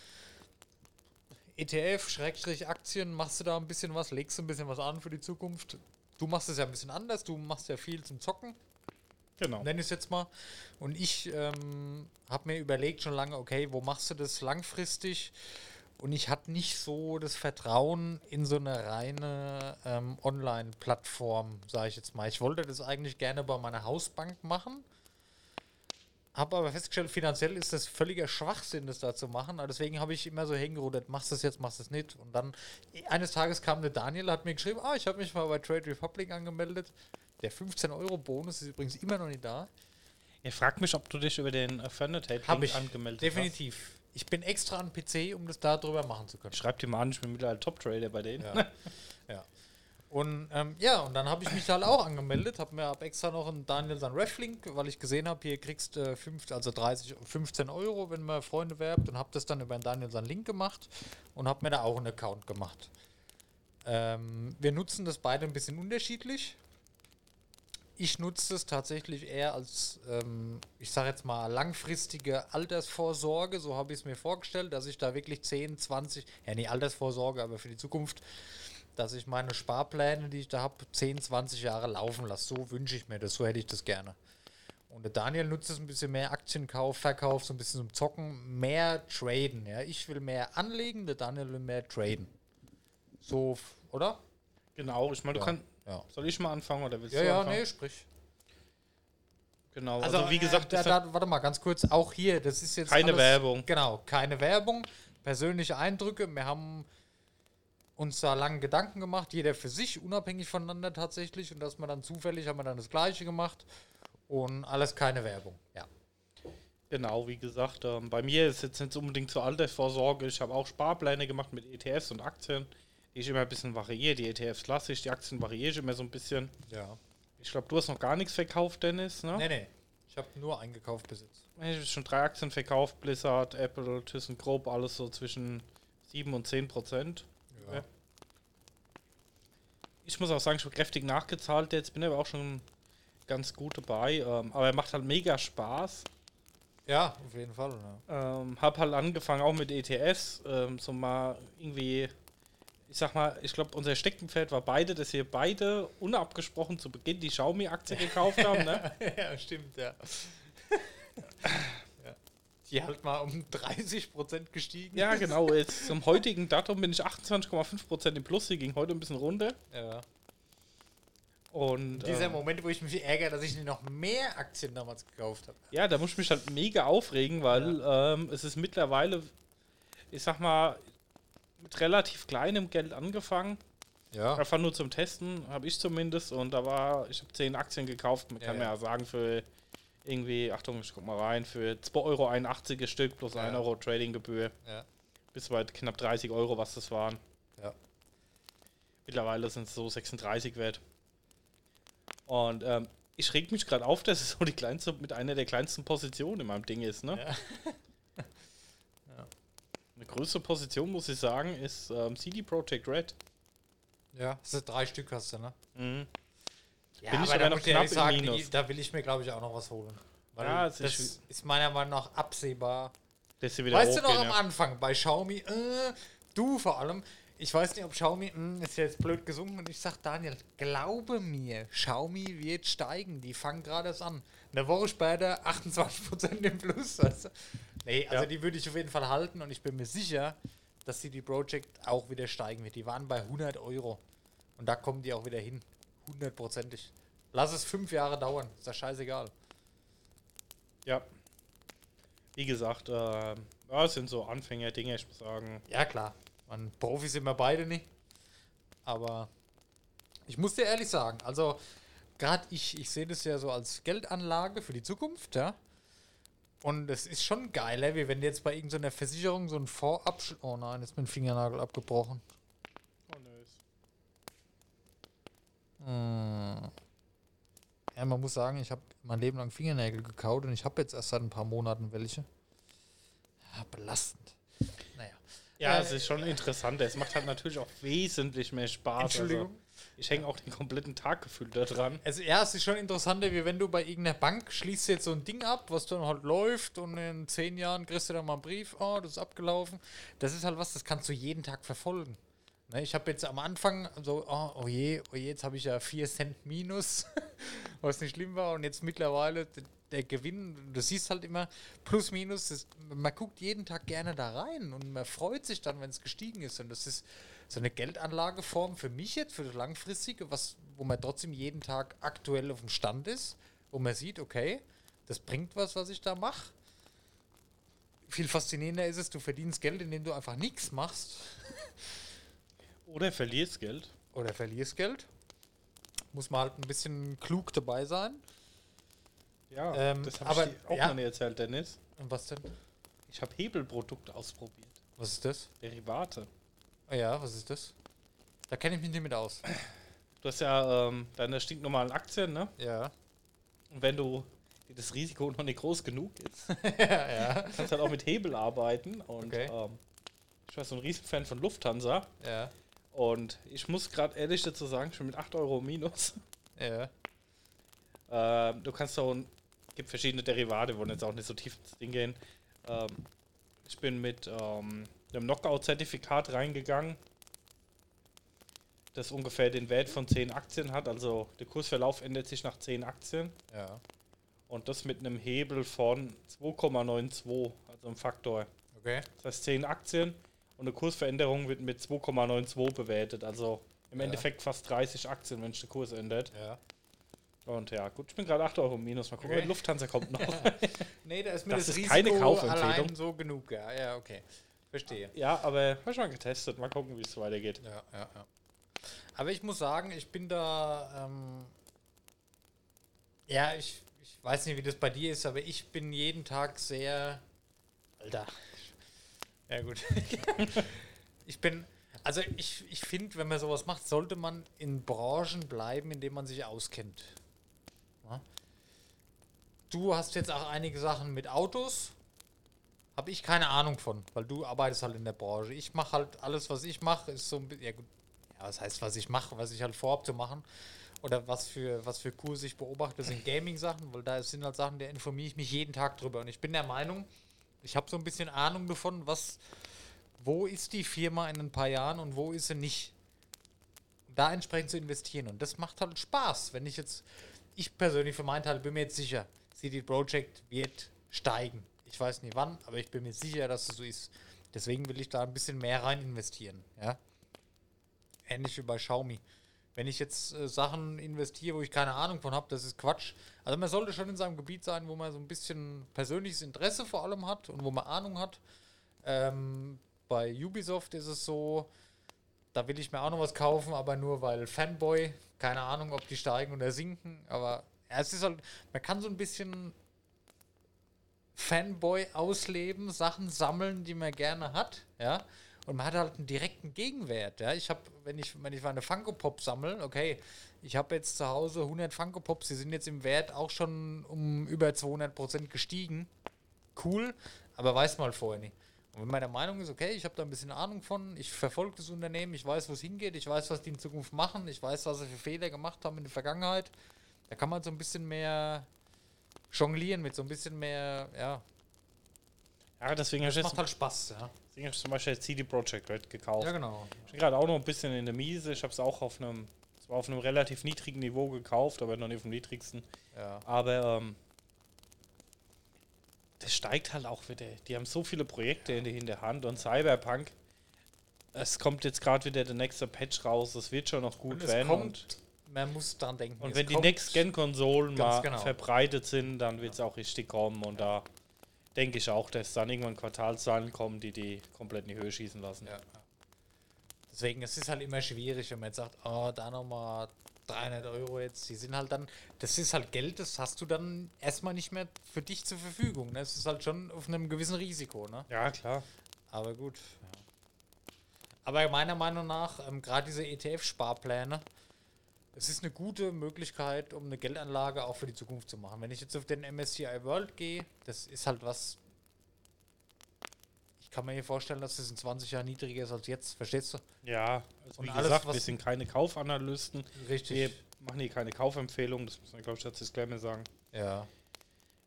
Speaker 2: ETF, Schrägstrich Aktien, machst du da ein bisschen was, legst du ein bisschen was an für die Zukunft. Du machst es ja ein bisschen anders, du machst ja viel zum Zocken
Speaker 3: Genau.
Speaker 2: nenne ich es jetzt mal. Und ich ähm, habe mir überlegt schon lange, okay, wo machst du das langfristig? Und ich hatte nicht so das Vertrauen in so eine reine ähm, Online-Plattform, sage ich jetzt mal. Ich wollte das eigentlich gerne bei meiner Hausbank machen. Habe aber festgestellt, finanziell ist das völliger Schwachsinn, das da zu machen. Aber deswegen habe ich immer so hingerudert, machst du das jetzt, machst du es nicht. Und dann eines Tages kam der Daniel, hat mir geschrieben, ah, ich habe mich mal bei Trade Republic angemeldet. Der 15-Euro-Bonus ist übrigens immer noch nicht da.
Speaker 3: Ihr fragt mich, ob du dich über den Affinity
Speaker 2: Hab ich.
Speaker 3: angemeldet
Speaker 2: Definitiv. Ich bin extra an PC, um das da drüber machen zu können.
Speaker 3: hast. Schreibt dir mal an, ich bin mittlerweile Top-Trader bei denen.
Speaker 2: Ja. ja. Und ähm, ja, und dann habe ich mich halt auch angemeldet, habe mir ab extra noch einen Daniel San Reflink, weil ich gesehen habe, hier kriegst du äh, also 30, 15 Euro, wenn man Freunde werbt und habe das dann über einen Daniel San Link gemacht und habe mir da auch einen Account gemacht. Ähm, wir nutzen das beide ein bisschen unterschiedlich. Ich nutze es tatsächlich eher als, ähm, ich sage jetzt mal, langfristige Altersvorsorge. So habe ich es mir vorgestellt, dass ich da wirklich 10, 20, ja, nicht Altersvorsorge, aber für die Zukunft, dass ich meine Sparpläne, die ich da habe, 10, 20 Jahre laufen lasse. So wünsche ich mir das, so hätte ich das gerne. Und der Daniel nutzt es ein bisschen mehr Aktienkauf, Verkauf, so ein bisschen zum Zocken, mehr traden. Ja, ich will mehr anlegen, der Daniel will mehr traden. So, oder?
Speaker 3: Genau, ich meine, du
Speaker 2: Ja.
Speaker 3: kannst.
Speaker 2: Ja.
Speaker 3: Soll ich mal anfangen oder willst
Speaker 2: Ja,
Speaker 3: du
Speaker 2: ja,
Speaker 3: anfangen?
Speaker 2: nee, sprich.
Speaker 3: Genau,
Speaker 2: Also,
Speaker 3: also, wie gesagt,
Speaker 2: äh, da, da, warte mal ganz kurz, auch hier, das ist jetzt
Speaker 3: Keine Werbung.
Speaker 2: Genau, keine Werbung, persönliche Eindrücke. Wir haben uns da lange Gedanken gemacht, jeder für sich, unabhängig voneinander tatsächlich. Und dass wir dann zufällig haben wir dann das Gleiche gemacht und alles keine Werbung. Ja.
Speaker 3: Genau, wie gesagt, ähm, bei mir ist jetzt nicht unbedingt zur Altersvorsorge. Ich habe auch Sparpläne gemacht mit ETFs und Aktien, die ich immer ein bisschen variiere. Die ETFs lasse ich, die Aktien variiere ich immer so ein bisschen.
Speaker 2: Ja.
Speaker 3: Ich glaube, du hast noch gar nichts verkauft, Dennis, ne?
Speaker 2: Nee, nee. Ich habe nur eingekauft bis jetzt.
Speaker 3: Ich habe schon drei Aktien verkauft, Blizzard, Apple, ThyssenKrupp, alles so zwischen 7 und 10 Prozent. Ich muss auch sagen, ich habe kräftig nachgezahlt jetzt, bin aber auch schon ganz gut dabei. Ähm, aber er macht halt mega Spaß.
Speaker 2: Ja, auf jeden Fall. Ja.
Speaker 3: Ähm, hab halt angefangen auch mit ETFs, ähm, so mal irgendwie, ich sag mal, ich glaube, unser Steckenpferd war beide, dass wir beide unabgesprochen zu Beginn die Xiaomi-Aktie gekauft haben, ne?
Speaker 2: ja, stimmt, ja. Ja. Die halt mal um 30% gestiegen.
Speaker 3: Ja, genau. Jetzt zum heutigen Datum bin ich 28,5% im Plus. Die ging heute ein bisschen runter.
Speaker 2: ja.
Speaker 3: Und
Speaker 2: Dieser
Speaker 3: ähm,
Speaker 2: Moment, wo ich mich ärgere, dass ich noch mehr Aktien damals gekauft habe.
Speaker 3: ja, da muss ich mich halt mega aufregen, weil ähm, es ist mittlerweile, ich sag mal, mit relativ kleinem Geld angefangen.
Speaker 2: Ja.
Speaker 3: Einfach nur zum Testen, habe ich zumindest. Und da war, ich habe 10 Aktien gekauft. Man
Speaker 2: Ja,
Speaker 3: kann mir
Speaker 2: ja.
Speaker 3: ja sagen, für irgendwie, Achtung, ich guck mal rein, für 2,81 Euro das Stück plus
Speaker 2: Ja.
Speaker 3: 1 Euro Tradinggebühr.
Speaker 2: Ja.
Speaker 3: Bis weit knapp 30 Euro, was das waren.
Speaker 2: Ja.
Speaker 3: Mittlerweile sind es so 36 wert. Und ähm, ich reg mich gerade auf, dass es so die kleinste, mit einer der kleinsten Positionen in meinem Ding ist, ne?
Speaker 2: Ja.
Speaker 3: Eine größte Position, muss ich sagen, ist ähm, CD Projekt Red.
Speaker 2: Ja, das sind drei Stück hast du, ne?
Speaker 3: Mhm.
Speaker 2: Ja,
Speaker 3: Bin ich
Speaker 2: aber da
Speaker 3: noch knapp
Speaker 2: sagen,
Speaker 3: Minus.
Speaker 2: die, da will ich mir, glaube ich, auch noch was holen. Weil
Speaker 3: Ja,
Speaker 2: das ist,
Speaker 3: ist-
Speaker 2: meiner Meinung nach absehbar. Weißt du noch am. Anfang bei Xiaomi, äh, du vor allem, ich weiß nicht, ob Xiaomi, mh, ist jetzt blöd gesungen und ich sag Daniel, glaube mir, Xiaomi wird steigen, die fangen gerade erst an. Eine Woche später 28% im Plus. Du? Nee, also
Speaker 3: Ja.
Speaker 2: die würde ich auf jeden Fall halten und ich bin mir sicher, dass CD Projekt auch wieder steigen wird. Die waren bei 100 Euro und da kommen die auch wieder hin. Hundertprozentig. Lass es fünf Jahre dauern, ist das scheißegal.
Speaker 3: Ja. Wie gesagt, ähm, ja, es sind so Anfänger-Dinge, ich muss sagen.
Speaker 2: Ja, klar. Man, Profis sind wir beide nicht. Aber ich muss dir ehrlich sagen, also gerade ich, ich sehe das ja so als Geldanlage für die Zukunft, ja. Und es ist schon geiler, wie wenn du jetzt bei irgendeiner Versicherung so ein Fonds absch... Oh nein, ist mein Fingernagel abgebrochen.
Speaker 3: Oh, nö.
Speaker 2: Ja, man muss sagen, ich habe mein Leben lang Fingernägel gekaut und ich habe jetzt erst seit ein paar Monaten welche. Ja, belastend. Naja.
Speaker 3: Ja,
Speaker 2: Äh,
Speaker 3: es ist schon interessant. Es macht halt natürlich auch wesentlich mehr Spaß.
Speaker 2: Entschuldigung.
Speaker 3: Also, ich hänge auch den kompletten Tag gefühlt da dran.
Speaker 2: Also ja, es ist schon interessanter, wie wenn du bei irgendeiner Bank schließt jetzt so ein Ding ab, was dann halt läuft und in zehn Jahren kriegst du dann mal einen Brief, oh, das ist abgelaufen. Das ist halt was, das kannst du jeden Tag verfolgen. Ne, ich habe jetzt am Anfang so, oh, oh je, oh je, jetzt habe ich ja 4 Cent minus, was nicht schlimm war. Und jetzt mittlerweile der Gewinn, du siehst halt immer plus minus, das, man guckt jeden Tag gerne da rein und man freut sich dann, wenn es gestiegen ist. Und das ist so eine Geldanlageform für mich jetzt, für das Langfristige, was, wo man trotzdem jeden Tag aktuell auf dem Stand ist, wo man sieht, okay, das bringt was, was ich da mache. Viel faszinierender ist es, du verdienst Geld, indem du einfach nichts machst
Speaker 3: Oder verlierst Geld.
Speaker 2: oder verlierst Geld. Muss man halt ein bisschen klug dabei sein.
Speaker 3: Ja,
Speaker 2: Ähm,
Speaker 3: das habe ich dir auch
Speaker 2: ja.
Speaker 3: noch nicht erzählt, Dennis.
Speaker 2: Und was denn?
Speaker 3: Ich habe Hebelprodukte ausprobiert.
Speaker 2: Was ist das?
Speaker 3: Derivate.
Speaker 2: Ah ja, was ist das? Da kenne ich mich nicht mit aus.
Speaker 3: Du hast ja ähm, deine stinknormalen Aktien, ne?
Speaker 2: Ja.
Speaker 3: Und wenn du dir das Risiko noch nicht groß genug ist,
Speaker 2: ja, ja.
Speaker 3: kannst du halt auch mit Hebel arbeiten. Und
Speaker 2: Okay.
Speaker 3: ähm, ich war so ein Riesenfan von Lufthansa.
Speaker 2: Ja.
Speaker 3: Und ich muss gerade ehrlich dazu sagen, schon mit 8 Euro minus.
Speaker 2: Ja.
Speaker 3: Ähm, du kannst auch, gibt verschiedene Derivate, wollen jetzt auch nicht so tief ins Ding gehen. Ähm, ich bin mit ähm, einem Knockout-Zertifikat reingegangen, das ungefähr den Wert von 10 Aktien hat. Also der Kursverlauf ändert sich nach 10 Aktien.
Speaker 2: Ja.
Speaker 3: Und das mit einem Hebel von 2,92, also einem Faktor.
Speaker 2: Okay.
Speaker 3: Das heißt 10 Aktien und eine Kursveränderung wird mit 2,92 bewertet. Also im
Speaker 2: Ja.
Speaker 3: Endeffekt fast 30 Aktien, wenn sich der Kurs ändert.
Speaker 2: Ja.
Speaker 3: Und ja, gut, ich bin gerade 8 Euro minus. Mal gucken,
Speaker 2: Okay.
Speaker 3: Lufthansa kommt noch.
Speaker 2: Nee, da ist mir
Speaker 3: Das
Speaker 2: das,
Speaker 3: ist keine Kaufempfehlung.
Speaker 2: so genug. Ja, ja, okay. Verstehe.
Speaker 3: ja, aber habe ich mal getestet. Mal gucken, wie es weitergeht.
Speaker 2: Ja, ja, ja. Aber ich muss sagen, ich bin da. Ähm, ja, ich, ich weiß nicht, wie das bei dir ist, aber ich bin jeden Tag sehr. Alter. Ja, gut. ich bin. Also, ich, ich finde, wenn man sowas macht, sollte man in Branchen bleiben, in denen man sich auskennt. Ja? Du hast jetzt auch einige Sachen mit Autos. Habe ich keine Ahnung von, weil du arbeitest halt in der Branche. Ich mache halt alles, was ich mache, ist so ein bisschen. Ja, gut. Ja, was heißt, was ich mache, was ich halt vorhab zu machen. Oder was für, was für Kurse ich beobachte, sind Gaming-Sachen, weil da sind halt Sachen, da informiere ich mich jeden Tag drüber. Und ich bin der Meinung, ich habe so ein bisschen Ahnung davon, was, wo ist die Firma in ein paar Jahren und wo ist sie nicht. Da entsprechend zu investieren. Und das macht halt Spaß. Wenn ich jetzt, ich persönlich für meinen Teil bin mir jetzt sicher, CD Projekt wird steigen. Ich weiß nicht wann, aber ich bin mir sicher, dass es so ist. Deswegen will ich da ein bisschen mehr rein investieren. Ja? Ähnlich wie bei Xiaomi. Wenn ich jetzt äh, Sachen investiere, wo ich keine Ahnung von habe, das ist Quatsch. Also man sollte schon in seinem Gebiet sein, wo man so ein bisschen persönliches Interesse vor allem hat und wo man Ahnung hat. Ähm, bei Ubisoft ist es so, da will ich mir auch noch was kaufen, aber nur weil Fanboy, keine Ahnung, ob die steigen oder sinken, aber ja, es ist halt, man kann so ein bisschen Fanboy ausleben, Sachen sammeln, die man gerne hat, ja. Und man hat halt einen direkten Gegenwert, ja. Ich habe, wenn ich, wenn ich meine Funko Pop sammle, okay, ich habe jetzt zu Hause 100 Funko Pops, die sind jetzt im Wert auch schon um über 200 Prozent gestiegen. Cool, aber weiß mal vorher nicht. Und wenn der Meinung ist, okay, ich habe da ein bisschen Ahnung von, ich verfolge das Unternehmen, ich weiß, wo es hingeht, ich weiß, was die in Zukunft machen, ich weiß, was sie für Fehler gemacht haben in der Vergangenheit, da kann man so ein bisschen mehr jonglieren mit so ein bisschen mehr, ja,
Speaker 3: Ja, deswegen habe
Speaker 2: das
Speaker 3: jetzt-
Speaker 2: macht halt Spaß, ja.
Speaker 3: deswegen hab ich zum Beispiel jetzt CD Projekt Red gekauft.
Speaker 2: Ja, genau.
Speaker 3: Ich bin gerade auch noch ein bisschen in der Miese. Ich habe es auch auf einem, zwar auf einem relativ niedrigen Niveau gekauft, aber noch nicht auf dem niedrigsten.
Speaker 2: Ja.
Speaker 3: Aber ähm, das steigt halt auch wieder. Die haben so viele Projekte in, der- in der Hand und Cyberpunk. Es kommt jetzt gerade wieder der nächste Patch raus. Es wird schon noch gut
Speaker 2: Und
Speaker 3: werden.
Speaker 2: kommt,
Speaker 3: und
Speaker 2: man muss dran denken.
Speaker 3: und wenn die Next-Gen-Konsolen mal
Speaker 2: genau.
Speaker 3: verbreitet sind, dann wird es auch richtig kommen. Und da denke ich auch, dass dann irgendwann Quartalszahlen kommen, die die komplett in die Höhe schießen lassen.
Speaker 2: Ja. Deswegen, es ist halt immer schwierig, wenn man jetzt sagt, oh, da nochmal 300 Euro jetzt, die sind halt dann, das ist halt Geld, das hast du dann erstmal nicht mehr für dich zur Verfügung. Ne? Es ist halt schon auf einem gewissen Risiko, ne?
Speaker 3: Ja, klar.
Speaker 2: Aber gut. Ja. Aber meiner Meinung nach, ähm, gerade diese ETF-Sparpläne, es ist eine gute Möglichkeit, um eine Geldanlage auch für die Zukunft zu machen. Wenn ich jetzt auf den MSCI World gehe, das ist halt was. Ich kann mir hier vorstellen, dass es in 20 Jahren niedriger ist als jetzt. Verstehst du?
Speaker 3: Ja, also
Speaker 2: Und
Speaker 3: wie
Speaker 2: alles,
Speaker 3: gesagt, wir sind keine Kaufanalysten. Wir
Speaker 2: Richtig.
Speaker 3: machen hier keine Kaufempfehlung, das muss man, glaube ich, als Disclaimer sagen.
Speaker 2: Ja.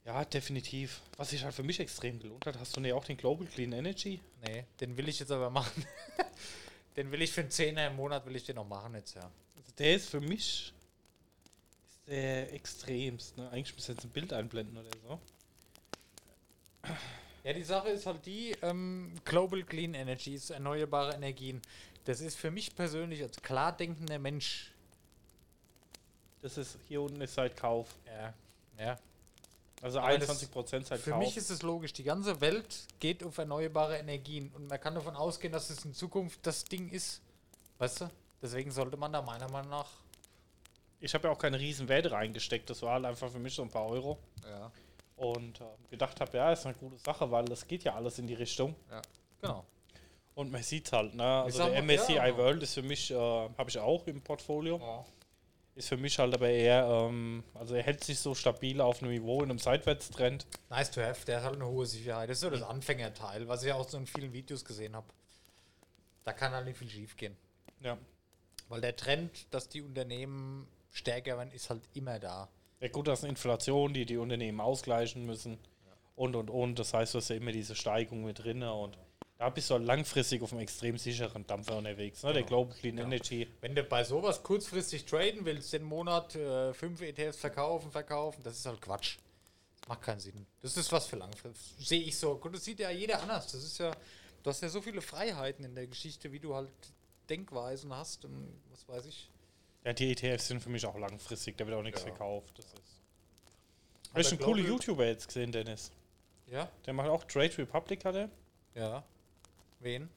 Speaker 3: Ja, definitiv. Was sich halt für mich extrem gelohnt hat, hast du ne auch den Global Clean Energy?
Speaker 2: Nee, den will ich jetzt aber machen. den will ich für einen Zehner im Monat, will ich den noch machen jetzt, ja.
Speaker 3: Der ist für mich ist der extremst. Ne? Eigentlich müsste jetzt ein Bild einblenden oder so.
Speaker 2: Ja, die Sache ist halt die, ähm, Global Clean Energy ist erneuerbare Energien. Das ist für mich persönlich als klar denkender Mensch.
Speaker 3: Das ist hier unten ist seit Kauf.
Speaker 2: Ja. Ja.
Speaker 3: Also
Speaker 2: Aber das-
Speaker 3: 21% seit
Speaker 2: Für
Speaker 3: Kauf.
Speaker 2: mich ist es logisch, die ganze Welt geht auf erneuerbare Energien und man kann davon ausgehen, dass es in Zukunft das Ding ist. Weißt du? Deswegen sollte man da meiner Meinung nach.
Speaker 3: ich habe ja auch keine riesen Werte reingesteckt. Das war halt einfach für mich so ein paar Euro.
Speaker 2: Ja.
Speaker 3: Und äh, gedacht habe, ja, ist eine gute Sache, weil das geht ja alles in die Richtung.
Speaker 2: Genau.
Speaker 3: Und man sieht halt, ne? Also der MSCI
Speaker 2: ja.
Speaker 3: World ist für mich, äh, habe ich auch im Portfolio.
Speaker 2: Ja.
Speaker 3: Ist für mich halt aber eher, ähm, also er hält sich so stabil auf einem Niveau in einem Seitwärtstrend.
Speaker 2: Nice to have, der hat halt eine hohe Sicherheit. Das ist so das Anfängerteil, was ich auch so in vielen Videos gesehen habe. Da kann halt nicht viel schief gehen.
Speaker 3: Ja.
Speaker 2: Weil der Trend, dass die Unternehmen stärker werden, ist halt immer da.
Speaker 3: Ja gut, das ist eine Inflation, die die Unternehmen ausgleichen müssen und und und. Das heißt, du hast ja immer diese Steigung mit drin und da bist du halt langfristig auf einem extrem sicheren Dampfer unterwegs. Ne? Der
Speaker 2: Genau.
Speaker 3: Global Clean
Speaker 2: Genau.
Speaker 3: Energy.
Speaker 2: Wenn du bei sowas kurzfristig traden willst, den Monat äh, fünf ETFs verkaufen, verkaufen, das ist halt Quatsch. Das macht keinen Sinn. Das ist was für langfristig. Sehe ich so. Gut, das sieht ja jeder anders. Das ist ja, du hast ja so viele Freiheiten in der Geschichte, wie du halt Denkweisen hast und was weiß ich.
Speaker 3: Ja, die ETFs sind für mich auch langfristig, da wird auch nichts
Speaker 2: Ja.
Speaker 3: verkauft. Das ist. Hast du einen coolen YouTuber jetzt gesehen, Dennis?
Speaker 2: Ja?
Speaker 3: Der macht auch Trade Republic, hat er.
Speaker 2: Ja. Wen?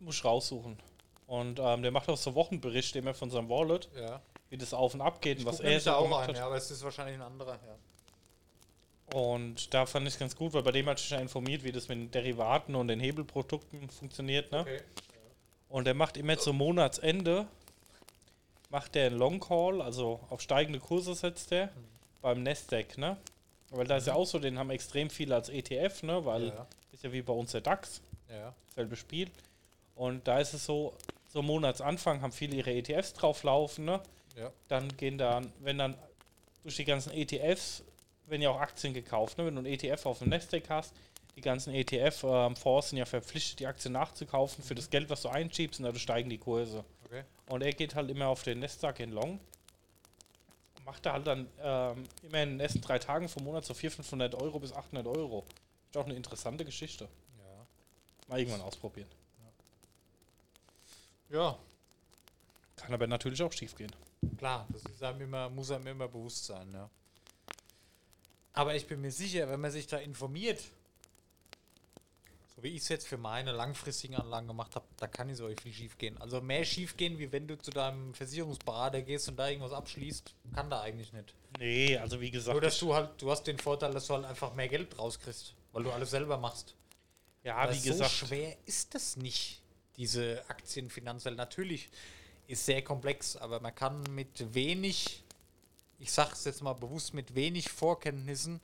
Speaker 3: Muss ich raussuchen. Und ähm, der macht auch so Wochenberichte immer von seinem Wallet,
Speaker 2: Ja.
Speaker 3: wie das auf und ab geht und
Speaker 2: Ich
Speaker 3: was
Speaker 2: guck
Speaker 3: er so
Speaker 2: da auch
Speaker 3: gemacht
Speaker 2: ein,
Speaker 3: hat.
Speaker 2: ja, aber es ist wahrscheinlich ein anderer. Ja.
Speaker 3: Und da fand ich es ganz gut, weil bei dem hat sich ja informiert, wie das mit den Derivaten und den Hebelprodukten funktioniert. Ne?
Speaker 2: Okay.
Speaker 3: Und der macht immer zum Monatsende, macht der einen Long Call, also auf steigende Kurse setzt der beim Nasdaq, ne? Weil da ist ja auch so, den haben extrem viele als ETF, ne? Weil
Speaker 2: Ja.
Speaker 3: ist ja wie bei uns der DAX,
Speaker 2: Ja.
Speaker 3: selbe Spiel. Und da ist es so, so Monatsanfang haben viele ihre ETFs drauflaufen, ne?
Speaker 2: Ja.
Speaker 3: Dann gehen dann, wenn dann durch die ganzen ETFs, wenn ja auch Aktien gekauft, ne? Wenn du einen ETF auf dem Nasdaq hast, die ganzen ETF-Fonds sind ja verpflichtet, die Aktien nachzukaufen für das Geld, was du einschiebst und dadurch steigen die Kurse.
Speaker 2: Okay.
Speaker 3: Und er geht halt immer auf den Nasdaq in Long. Macht er halt dann ähm, immer in den ersten drei Tagen vom Monat so 400, 500 Euro bis 800 Euro. Ist auch eine interessante Geschichte.
Speaker 2: Ja.
Speaker 3: Mal irgendwann ausprobieren.
Speaker 2: Ja,
Speaker 3: Kann aber natürlich auch schief gehen.
Speaker 2: klar, das ist einem immer, muss einem immer bewusst sein, ja. Aber ich bin mir sicher, wenn man sich da informiert, so wie ich es jetzt für meine langfristigen Anlagen gemacht habe, da kann nicht so viel schief gehen. Also mehr schief gehen, wie wenn du zu deinem Versicherungsberater gehst und da irgendwas abschließt, kann da eigentlich nicht.
Speaker 3: Nee, also wie gesagt,
Speaker 2: Nur, dass
Speaker 3: ich-
Speaker 2: du halt, du hast den Vorteil, dass du halt einfach mehr Geld rauskriegst, weil du alles selber machst.
Speaker 3: ja,
Speaker 2: Aber
Speaker 3: wie
Speaker 2: so
Speaker 3: gesagt,
Speaker 2: schwer ist das nicht, diese Aktienfinanziell. Natürlich ist sehr komplex, aber man kann mit wenig, ich sag's jetzt mal bewusst, mit wenig Vorkenntnissen,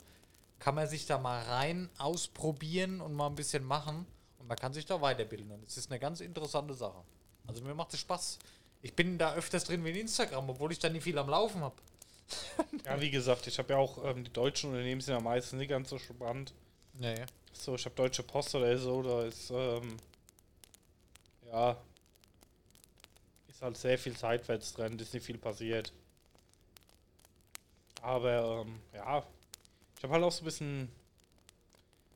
Speaker 2: kann man sich da mal rein ausprobieren und mal ein bisschen machen und man kann sich da weiterbilden. Und es ist eine ganz interessante Sache. Also mir macht es Spaß. Ich bin da öfters drin wie in Instagram, obwohl ich da nicht viel am Laufen habe.
Speaker 3: ja, wie gesagt, ich habe ja auch, ähm, die deutschen Unternehmen sind ja meistens nicht ganz so spannend.
Speaker 2: Nee.
Speaker 3: So, ich habe Deutsche Post oder so, da ist, ähm, ja, ist halt sehr viel seitwärts drin, ist nicht viel passiert. Aber, ähm, ja, ich habe halt auch so ein bisschen,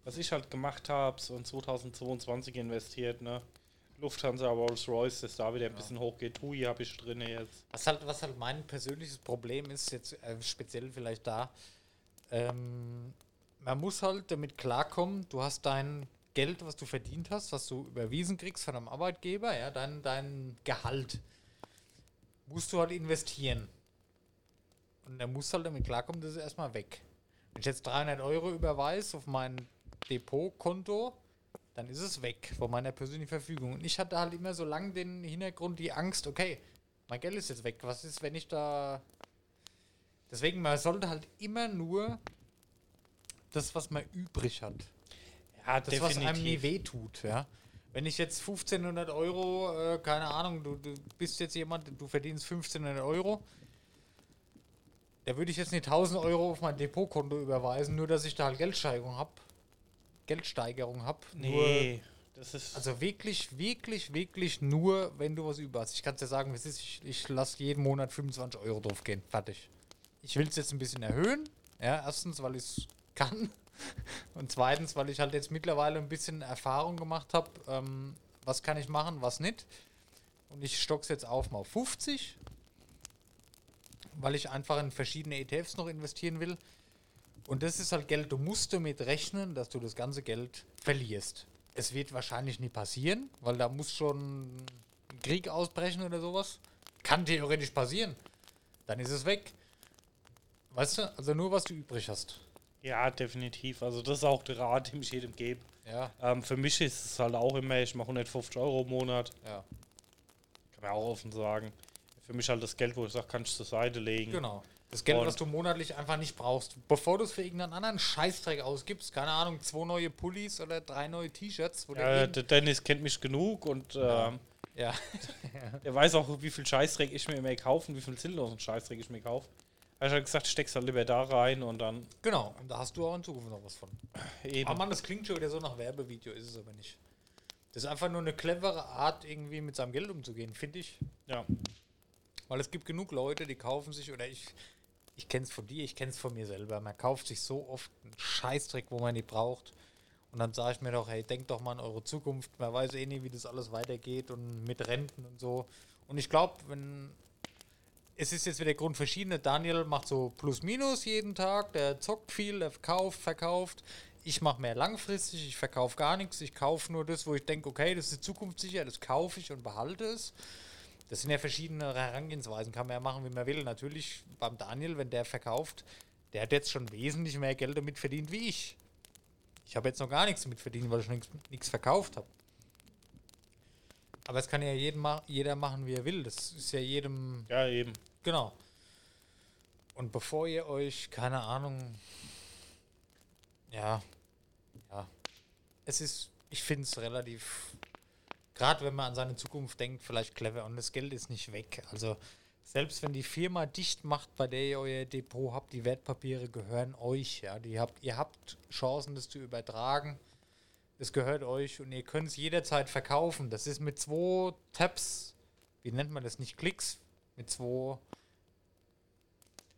Speaker 3: was ich halt gemacht habe, so in 2022 investiert, ne. Lufthansa, Rolls-Royce, das da wieder ein bisschen hochgeht. TUI habe ich drin jetzt.
Speaker 2: Was halt, was halt mein persönliches Problem ist, jetzt äh, speziell vielleicht da, ähm, man muss halt damit klarkommen, du hast dein Geld, was du verdient hast, was du überwiesen kriegst von einem Arbeitgeber, ja, dein, dein Gehalt, musst du halt investieren. Und musst du halt damit klarkommen, das ist erstmal weg. Wenn ich jetzt 300 Euro überweise auf mein Depotkonto, dann ist es weg von meiner persönlichen Verfügung. Und ich hatte halt immer so lange den Hintergrund, die Angst, okay, mein Geld ist jetzt weg. Was ist, wenn ich da. Deswegen, man sollte halt immer nur das, was man übrig hat.
Speaker 3: Ja,
Speaker 2: Das, was einem nie wehtut, ja. Wenn ich jetzt 1500 Euro, äh, keine Ahnung, du, du bist jetzt jemand, du verdienst 1500 Euro, da würde ich jetzt nicht 1000 Euro auf mein Depotkonto überweisen, nur dass ich da halt Geldsteigerung habe. Geldsteigerung habe.
Speaker 3: Nee, das ist.
Speaker 2: Also wirklich, wirklich, wirklich nur, wenn du was über hast. Ich kann es dir sagen, ist, ich, ich lasse jeden Monat 25 Euro drauf gehen. Fertig. Ich will es jetzt ein bisschen erhöhen. Ja, erstens, weil ich es kann. Und zweitens, weil ich halt jetzt mittlerweile ein bisschen Erfahrung gemacht habe, ähm, was kann ich machen, was nicht. Und ich stock's jetzt auf mal auf 50, weil ich einfach in verschiedene ETFs noch investieren will. Und das ist halt Geld, du musst damit rechnen, dass du das ganze Geld verlierst. Es wird wahrscheinlich nie passieren, weil da muss schon ein Krieg ausbrechen oder sowas. Kann theoretisch passieren. Dann ist es weg. Weißt du, also nur was du übrig hast.
Speaker 3: Ja, definitiv. Also, das ist auch der Rat, den ich jedem gebe.
Speaker 2: Ja,
Speaker 3: Ähm, für mich ist es halt auch immer, ich mache 150 Euro im Monat.
Speaker 2: ja.
Speaker 3: Kann man auch offen sagen. Für mich halt das Geld, wo ich sage, kann ich zur Seite legen.
Speaker 2: Genau. Das Geld,
Speaker 3: Und-
Speaker 2: was du monatlich einfach nicht brauchst. Bevor du es für irgendeinen anderen Scheißdreck ausgibst, keine Ahnung, zwei neue Pullis oder drei neue T-Shirts. du
Speaker 3: Ja, der Dennis kennt mich genug und ähm,
Speaker 2: ja.
Speaker 3: er weiß auch, wie viel Scheißdreck ich mir immer kaufe und wie viel sinnlosen Scheißdreck ich mir kaufe. Er hat halt gesagt, steckst halt lieber da rein und dann
Speaker 2: genau. Und da hast du auch in Zukunft noch was von.
Speaker 3: eben.
Speaker 2: Aber Mann, das klingt schon wieder so nach Werbevideo, ist es aber nicht. Das ist einfach nur eine clevere Art, irgendwie mit seinem Geld umzugehen, finde ich.
Speaker 3: ja.
Speaker 2: Weil es gibt genug Leute, die kaufen sich, oder ich, ich kenne es von dir, ich kenne es von mir selber. Man kauft sich so oft einen Scheißdreck, wo man nicht braucht. Und dann sage ich mir doch, hey, denkt doch mal an eure Zukunft. Man weiß eh nie, wie das alles weitergeht und mit Renten und so. Und ich glaube, wenn. Es ist jetzt wieder Grund verschiedene. Daniel macht so plus minus jeden Tag, der zockt viel, der verkauft, verkauft. Ich mache mehr langfristig, ich verkaufe gar nichts. Ich kaufe nur das, wo ich denke, okay, das ist zukunftssicher, das kaufe ich und behalte es. Das sind ja verschiedene Herangehensweisen, kann man ja machen, wie man will. Natürlich beim Daniel, wenn der verkauft, der hat jetzt schon wesentlich mehr Geld damit verdient wie ich. Ich habe jetzt noch gar nichts damit verdient, weil ich nichts, nichts verkauft habe. Aber es kann ja ma jeder machen, wie er will. Das ist ja jedem
Speaker 3: ja, eben.
Speaker 2: Genau. Und bevor ihr euch, keine Ahnung, ja, ja, es ist, ich finde es relativ, gerade wenn man an seine Zukunft denkt, vielleicht clever und das Geld ist nicht weg. Also selbst wenn die Firma dicht macht, bei der ihr euer Depot habt, die Wertpapiere gehören euch, ja, die habt, ihr habt Chancen, das zu übertragen. Das gehört euch und ihr könnt es jederzeit verkaufen. Das ist mit zwei Tabs, wie nennt man das, nicht Klicks, mit zwei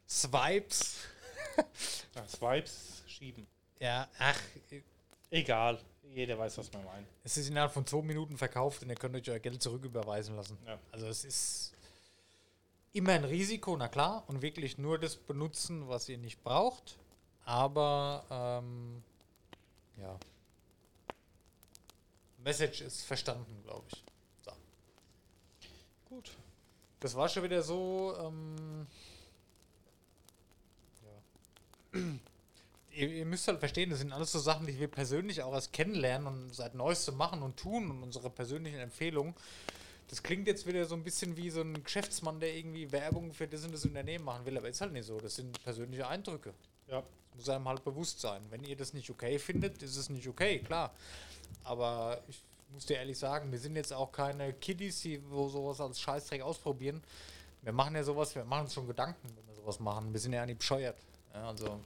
Speaker 2: Swipes.
Speaker 3: Ja, Swipes schieben.
Speaker 2: Ja, ach,
Speaker 3: Egal. Jeder weiß, was man meint.
Speaker 2: es ist innerhalb von zwei Minuten verkauft und ihr könnt euch euer Geld zurücküberweisen lassen.
Speaker 3: Ja.
Speaker 2: Also es ist immer ein Risiko, na klar, und wirklich nur das benutzen, was ihr nicht braucht. Aber ähm, ja. Message ist verstanden, glaube ich. So.
Speaker 3: Gut.
Speaker 2: Das war schon wieder so. Ähm, ja. Ihr, ihr müsst halt verstehen, das sind alles so Sachen, die wir persönlich auch erst kennenlernen und seit Neuestem machen und tun und unsere persönlichen Empfehlungen. Das klingt jetzt wieder so ein bisschen wie so ein Geschäftsmann, der irgendwie Werbung für das und das Unternehmen machen will, aber ist halt nicht so. Das sind persönliche Eindrücke.
Speaker 3: Ja.
Speaker 2: Das muss einem halt bewusst sein. Wenn ihr das nicht okay findet, ist es nicht okay, klar. Aber ich muss dir ehrlich sagen, wir sind jetzt auch keine Kiddies, die wo sowas als Scheißdreck ausprobieren. Wir machen ja sowas, wir machen uns schon Gedanken, wenn wir sowas machen. Wir sind ja nicht bescheuert. Ja, also.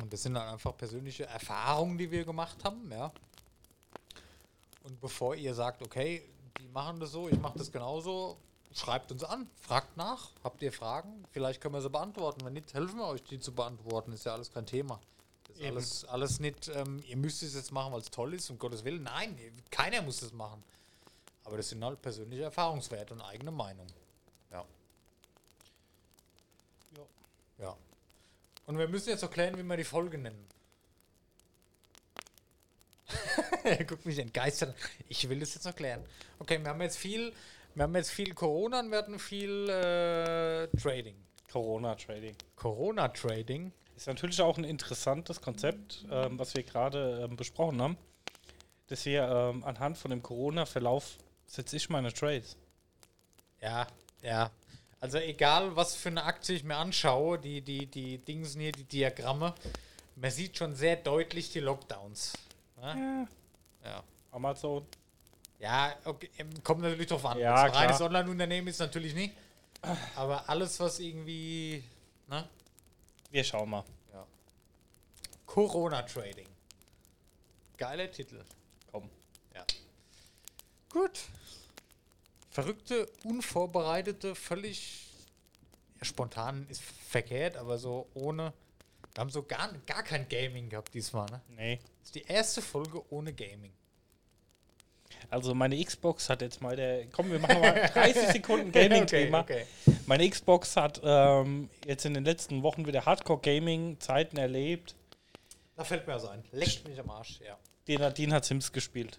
Speaker 2: Und das sind dann einfach persönliche Erfahrungen, die wir gemacht haben, ja. Und bevor ihr sagt, okay, die machen das so, ich mache das genauso, schreibt uns an, fragt nach, habt ihr Fragen? Vielleicht können wir sie beantworten. Wenn nicht, helfen wir euch, die zu beantworten. Ist ja alles kein Thema. Das ist
Speaker 3: Eben.
Speaker 2: alles, alles nicht, ähm, ihr müsst es jetzt machen, weil es toll ist, um Gottes Willen. Nein, keiner muss das machen. Aber das sind halt persönliche Erfahrungswerte und eigene Meinung. Ja.
Speaker 3: Ja.
Speaker 2: Ja. Und wir müssen jetzt erklären, wie wir die Folge nennen. er guckt mich entgeistert. an. Ich will das jetzt erklären. Okay, wir haben jetzt viel, wir haben jetzt viel Corona und wir hatten viel äh, Trading.
Speaker 3: Corona-Trading.
Speaker 2: Corona-Trading.
Speaker 3: Ist natürlich auch ein interessantes Konzept, ähm, was wir gerade ähm, besprochen haben, dass wir ähm, anhand von dem Corona-Verlauf Setze ich meine Trades.
Speaker 2: Ja, ja. Also egal, was für eine Aktie ich mir anschaue, die, die, die Dingsen hier, die Diagramme, man sieht schon sehr deutlich die Lockdowns. Ja,
Speaker 3: Ja.
Speaker 2: ja.
Speaker 3: Amazon.
Speaker 2: ja okay, ähm, kommt natürlich drauf an.
Speaker 3: Ja, klar.
Speaker 2: reines Online-Unternehmen ist natürlich nicht. Aber alles, was irgendwie, ne?
Speaker 3: Wir schauen mal.
Speaker 2: Ja. Corona-Trading. Geiler Titel.
Speaker 3: Komm.
Speaker 2: Ja. Gut. Verrückte, unvorbereitete, völlig ja, spontan ist verkehrt, aber so ohne. Wir haben so gar, gar kein Gaming gehabt diesmal, ne?
Speaker 3: Nee.
Speaker 2: Das ist die erste Folge ohne Gaming.
Speaker 3: Also meine Xbox hat jetzt mal der. Komm, wir machen mal 30 Sekunden Gaming-Thema.
Speaker 2: okay.
Speaker 3: Meine Xbox hat ähm, jetzt in den letzten Wochen wieder Hardcore-Gaming-Zeiten erlebt.
Speaker 2: Da fällt mir also ein. Leckt mich am Arsch, ja.
Speaker 3: Die Nadine hat Sims gespielt.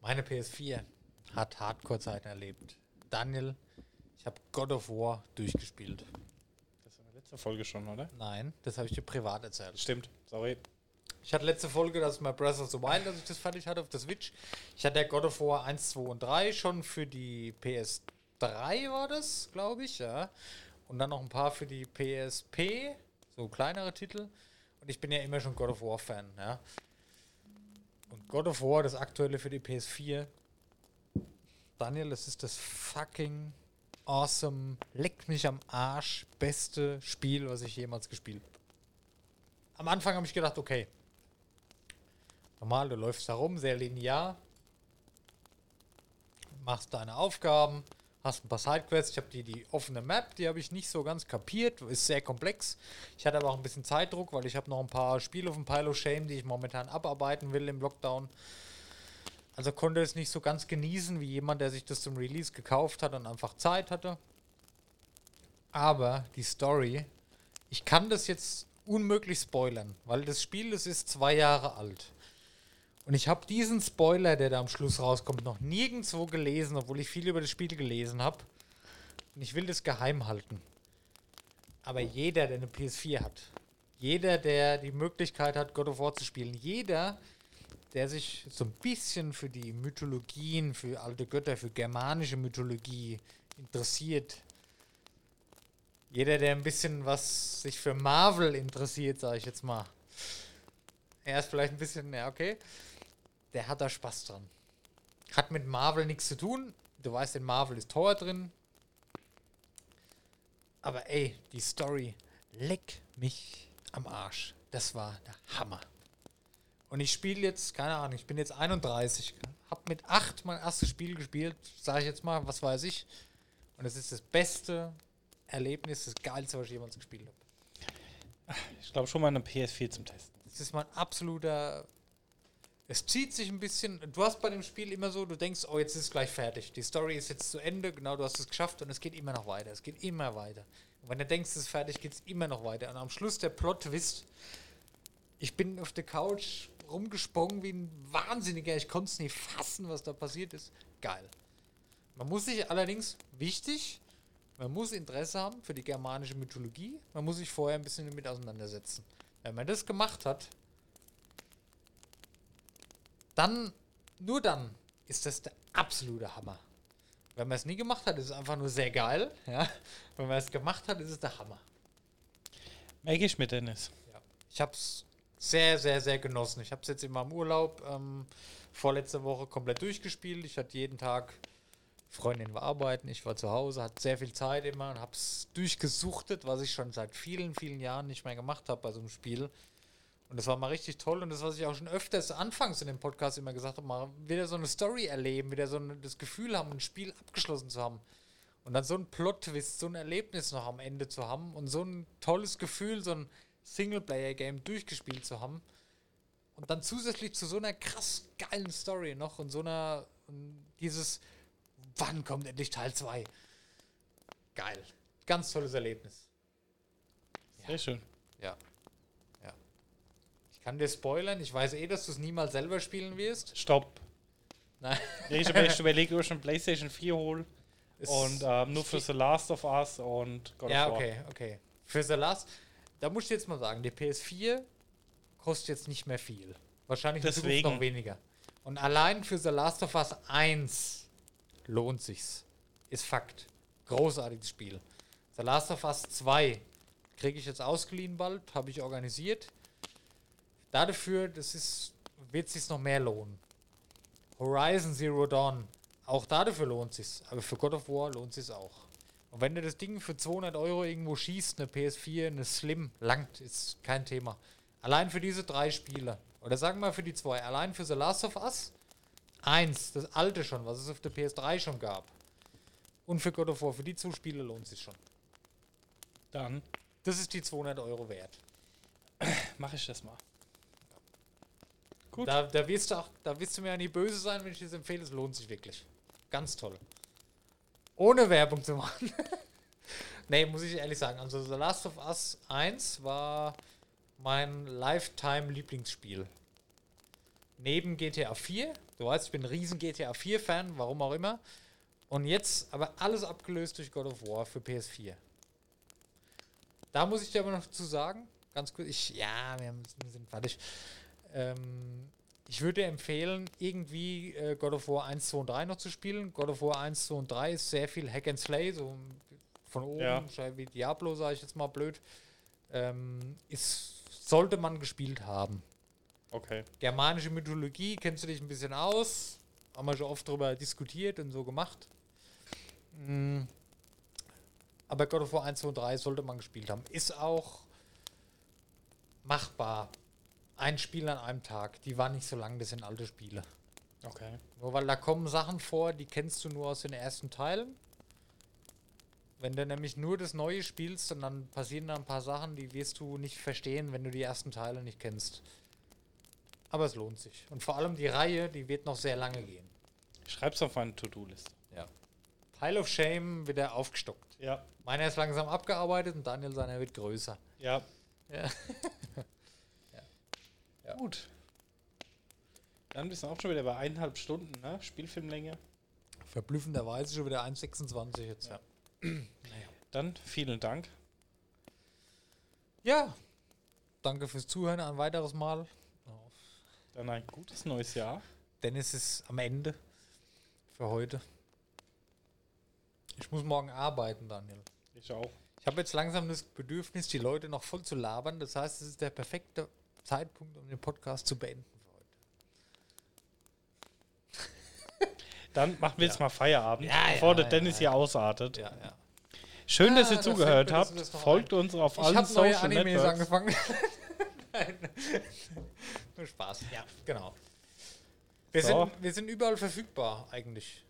Speaker 2: Meine PS4 hat Hardcore-Zeiten erlebt. Daniel, ich habe God of War durchgespielt.
Speaker 3: Das war in der letzten Folge schon, oder?
Speaker 2: Nein, das habe ich dir privat erzählt.
Speaker 3: Stimmt. Sorry.
Speaker 2: Ich hatte letzte Folge, das ist mal Breath of the Wild, dass ich das fertig hatte auf der Switch. Ich hatte ja God of War 1, 2 und 3 schon für die PS3 war das, glaube ich, ja. Und dann noch ein paar für die PSP, so kleinere Titel. Und ich bin ja immer schon God of War Fan, ja. Und God of War, das aktuelle für die PS4. Daniel, das ist das fucking awesome, leckt mich am Arsch, beste Spiel, was ich jemals gespielt habe. Am Anfang habe ich gedacht, okay, normal, du läufst da rum, sehr linear, machst deine Aufgaben, hast ein paar Sidequests. Ich habe die, die offene Map, die habe ich nicht so ganz kapiert, ist sehr komplex. Ich hatte aber auch ein bisschen Zeitdruck, weil ich habe noch ein paar Spiele auf dem Pile of Shame, die ich momentan abarbeiten will im Lockdown. Also konnte es nicht so ganz genießen wie jemand, der sich das zum Release gekauft hat und einfach Zeit hatte. Aber die Story, ich kann das jetzt unmöglich spoilern, weil das Spiel, das ist zwei Jahre alt. Und ich habe diesen Spoiler, der da am Schluss rauskommt, noch nirgendwo gelesen, obwohl ich viel über das Spiel gelesen habe. Und ich will das geheim halten. Aber jeder, der eine PS4 hat, jeder, der die Möglichkeit hat, God of War zu spielen, jeder, der sich so ein bisschen für die Mythologien, für alte Götter, für germanische Mythologie interessiert, jeder, der ein bisschen was sich für Marvel interessiert, sage ich jetzt mal. Er ist vielleicht ein bisschen, ja, okay. Der hat da Spaß dran. Hat mit Marvel nichts zu tun. Du weißt, in Marvel ist Tor drin. Aber ey, die Story, leck mich am Arsch. Das war der Hammer. Und ich spiele jetzt, keine Ahnung, ich bin jetzt 31. Hab mit 8 mein erstes Spiel gespielt, sage ich jetzt mal, was weiß ich. Und es ist das beste Erlebnis, das geilste, was ich jemals gespielt habe.
Speaker 3: Ich glaube schon mal eine PS4 zum Testen.
Speaker 2: Das ist mein absoluter. Es zieht sich ein bisschen. Du hast bei dem Spiel immer so, du denkst, oh, jetzt ist es gleich fertig. Die Story ist jetzt zu Ende, genau, du hast es geschafft und es geht immer noch weiter. Es geht immer weiter. Und wenn du denkst, es ist fertig, geht es immer noch weiter. Und am Schluss der Plot-Twist. Ich bin auf der Couch rumgesprungen wie ein Wahnsinniger. Ich konnte es nicht fassen, was da passiert ist. Geil. Man muss sich allerdings, wichtig, man muss Interesse haben für die germanische Mythologie. Man muss sich vorher ein bisschen damit auseinandersetzen. Wenn man das gemacht hat, dann, nur dann, ist das der absolute Hammer. Wenn man es nie gemacht hat, ist es einfach nur sehr geil. Ja? Wenn man es gemacht hat, ist es der Hammer.
Speaker 3: Merke ich mit Dennis.
Speaker 2: Ja. Ich habe es sehr, sehr, sehr genossen. Ich habe es jetzt in meinem Urlaub ähm, vorletzte Woche komplett durchgespielt. Ich hatte jeden Tag Freundin war arbeiten, ich war zu Hause, hatte sehr viel Zeit immer und habe es durchgesuchtet, was ich schon seit vielen, vielen Jahren nicht mehr gemacht habe bei so einem Spiel. Und das war mal richtig toll und das, was ich auch schon öfters anfangs in dem Podcast immer gesagt habe, mal wieder so eine Story erleben, wieder so ein, das Gefühl haben, ein Spiel abgeschlossen zu haben. Und dann so ein Plot-Twist, so ein Erlebnis noch am Ende zu haben und so ein tolles Gefühl, so ein Singleplayer-Game durchgespielt zu haben. Und dann zusätzlich zu so einer krass geilen Story noch und so einer, und dieses, wann kommt endlich Teil 2? Geil. Ganz tolles Erlebnis.
Speaker 3: Sehr schön.
Speaker 2: Ja. Ja. Ich kann dir spoilern, ich weiß eh, dass du es niemals selber spielen wirst.
Speaker 3: Stopp.
Speaker 2: Nein.
Speaker 3: Ich überlegt, ob ich eine PlayStation 4 hole. Und ähm, nur für The Last of Us und God
Speaker 2: Ja,
Speaker 3: of War.
Speaker 2: okay, okay. Für The Last, da muss ich jetzt mal sagen, die PS4 kostet jetzt nicht mehr viel. Wahrscheinlich
Speaker 3: Deswegen.
Speaker 2: noch weniger. Und allein für The Last of Us 1 lohnt sich's. Ist Fakt. Großartiges Spiel. The Last of Us 2 kriege ich jetzt ausgeliehen bald, habe ich organisiert. Dafür, das ist, wird sich noch mehr lohnen. Horizon Zero Dawn, auch dafür lohnt sich's, aber für God of War lohnt sich's auch. Und wenn du das Ding für 200 Euro irgendwo schießt, eine PS4, eine Slim, langt, ist kein Thema. Allein für diese drei Spiele, oder sagen wir mal für die zwei, allein für The Last of Us, eins, das alte schon, was es auf der PS3 schon gab, und für God of War, für die zwei Spiele lohnt sich schon.
Speaker 3: Dann
Speaker 2: Das ist die 200 Euro wert.
Speaker 3: mache ich das mal. Gut.
Speaker 2: Da, da, wirst du auch, da wirst du mir ja nie böse sein, wenn ich das empfehle. Es lohnt sich wirklich. Ganz toll. Ohne Werbung zu machen. nee, muss ich ehrlich sagen. Also The Last of Us 1 war mein Lifetime-Lieblingsspiel. Neben GTA 4. Du weißt, ich bin ein riesen GTA 4-Fan, warum auch immer. Und jetzt aber alles abgelöst durch God of War für PS4. Da muss ich dir aber noch zu sagen, ganz kurz, ich, ja, wir, sind fertig. Ähm, ich würde empfehlen, irgendwie äh, God of War 1, 2 und 3 noch zu spielen. God of War 1, 2 und 3 ist sehr viel Hack and Slay, so von oben,
Speaker 3: Ja.
Speaker 2: wie Diablo, sage ich jetzt mal blöd. Ähm, ist, sollte man gespielt haben.
Speaker 3: Okay.
Speaker 2: Germanische Mythologie, kennst du dich ein bisschen aus? Haben wir schon oft darüber diskutiert und so gemacht. Mm. Aber God of War 1, 2 und 3 sollte man gespielt haben. Ist auch machbar. Ein Spiel an einem Tag. Die war nicht so lang, das sind alte Spiele.
Speaker 3: Okay.
Speaker 2: Nur weil da kommen Sachen vor, die kennst du nur aus den ersten Teilen. Wenn du nämlich nur das Neue spielst, und dann passieren da ein paar Sachen, die wirst du nicht verstehen, wenn du die ersten Teile nicht kennst. Aber es lohnt sich. Und vor allem die Reihe, die wird noch sehr lange gehen.
Speaker 3: Ich schreib's auf meine To-Do-Liste.
Speaker 2: Ja. Pile of Shame wieder aufgestockt.
Speaker 3: Ja.
Speaker 2: Meiner ist langsam abgearbeitet und Daniel seiner wird größer.
Speaker 3: Ja.
Speaker 2: Ja. Ja.
Speaker 3: Gut. Dann bist du auch schon wieder bei eineinhalb Stunden, ne? Spielfilmlänge.
Speaker 2: Verblüffenderweise schon wieder 1,26 jetzt. Ja.
Speaker 3: Dann vielen Dank.
Speaker 2: ja. Danke fürs Zuhören ein weiteres Mal.
Speaker 3: Dann ein gutes neues Jahr.
Speaker 2: Dennis ist am Ende für heute. Ich muss morgen arbeiten, Daniel.
Speaker 3: Ich auch.
Speaker 2: Ich habe jetzt langsam das Bedürfnis, die Leute noch voll zu labern. Das heißt, es ist der perfekte Zeitpunkt, um den Podcast zu beenden. für heute.
Speaker 3: Dann machen wir jetzt
Speaker 2: Ja.
Speaker 3: mal Feierabend,
Speaker 2: Ja,
Speaker 3: bevor der
Speaker 2: ja,
Speaker 3: Dennis hier ausartet. Schön, dass
Speaker 2: Ah,
Speaker 3: ihr
Speaker 2: da
Speaker 3: zugehört
Speaker 2: mir das
Speaker 3: habt. Folgt uns auf
Speaker 2: Ich
Speaker 3: allen
Speaker 2: neue
Speaker 3: Social
Speaker 2: Animes
Speaker 3: Networks.
Speaker 2: angefangen. Nur Spaß. Ja, genau. Wir,
Speaker 3: So.
Speaker 2: sind, wir sind überall verfügbar, eigentlich.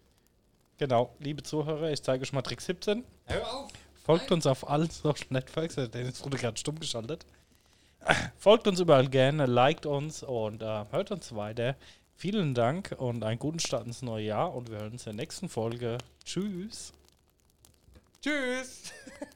Speaker 3: Genau, liebe Zuhörer, ich zeige euch mal Trick 17.
Speaker 2: Hör auf!
Speaker 3: Folgt
Speaker 2: Nein.
Speaker 3: uns auf allen Social Networks. Der Dennis wurde gerade stumm geschaltet. Folgt uns überall gerne, liked uns und äh, hört uns weiter. Vielen Dank und einen guten Start ins neue Jahr und wir hören uns in der nächsten Folge. Tschüss.
Speaker 2: Tschüss!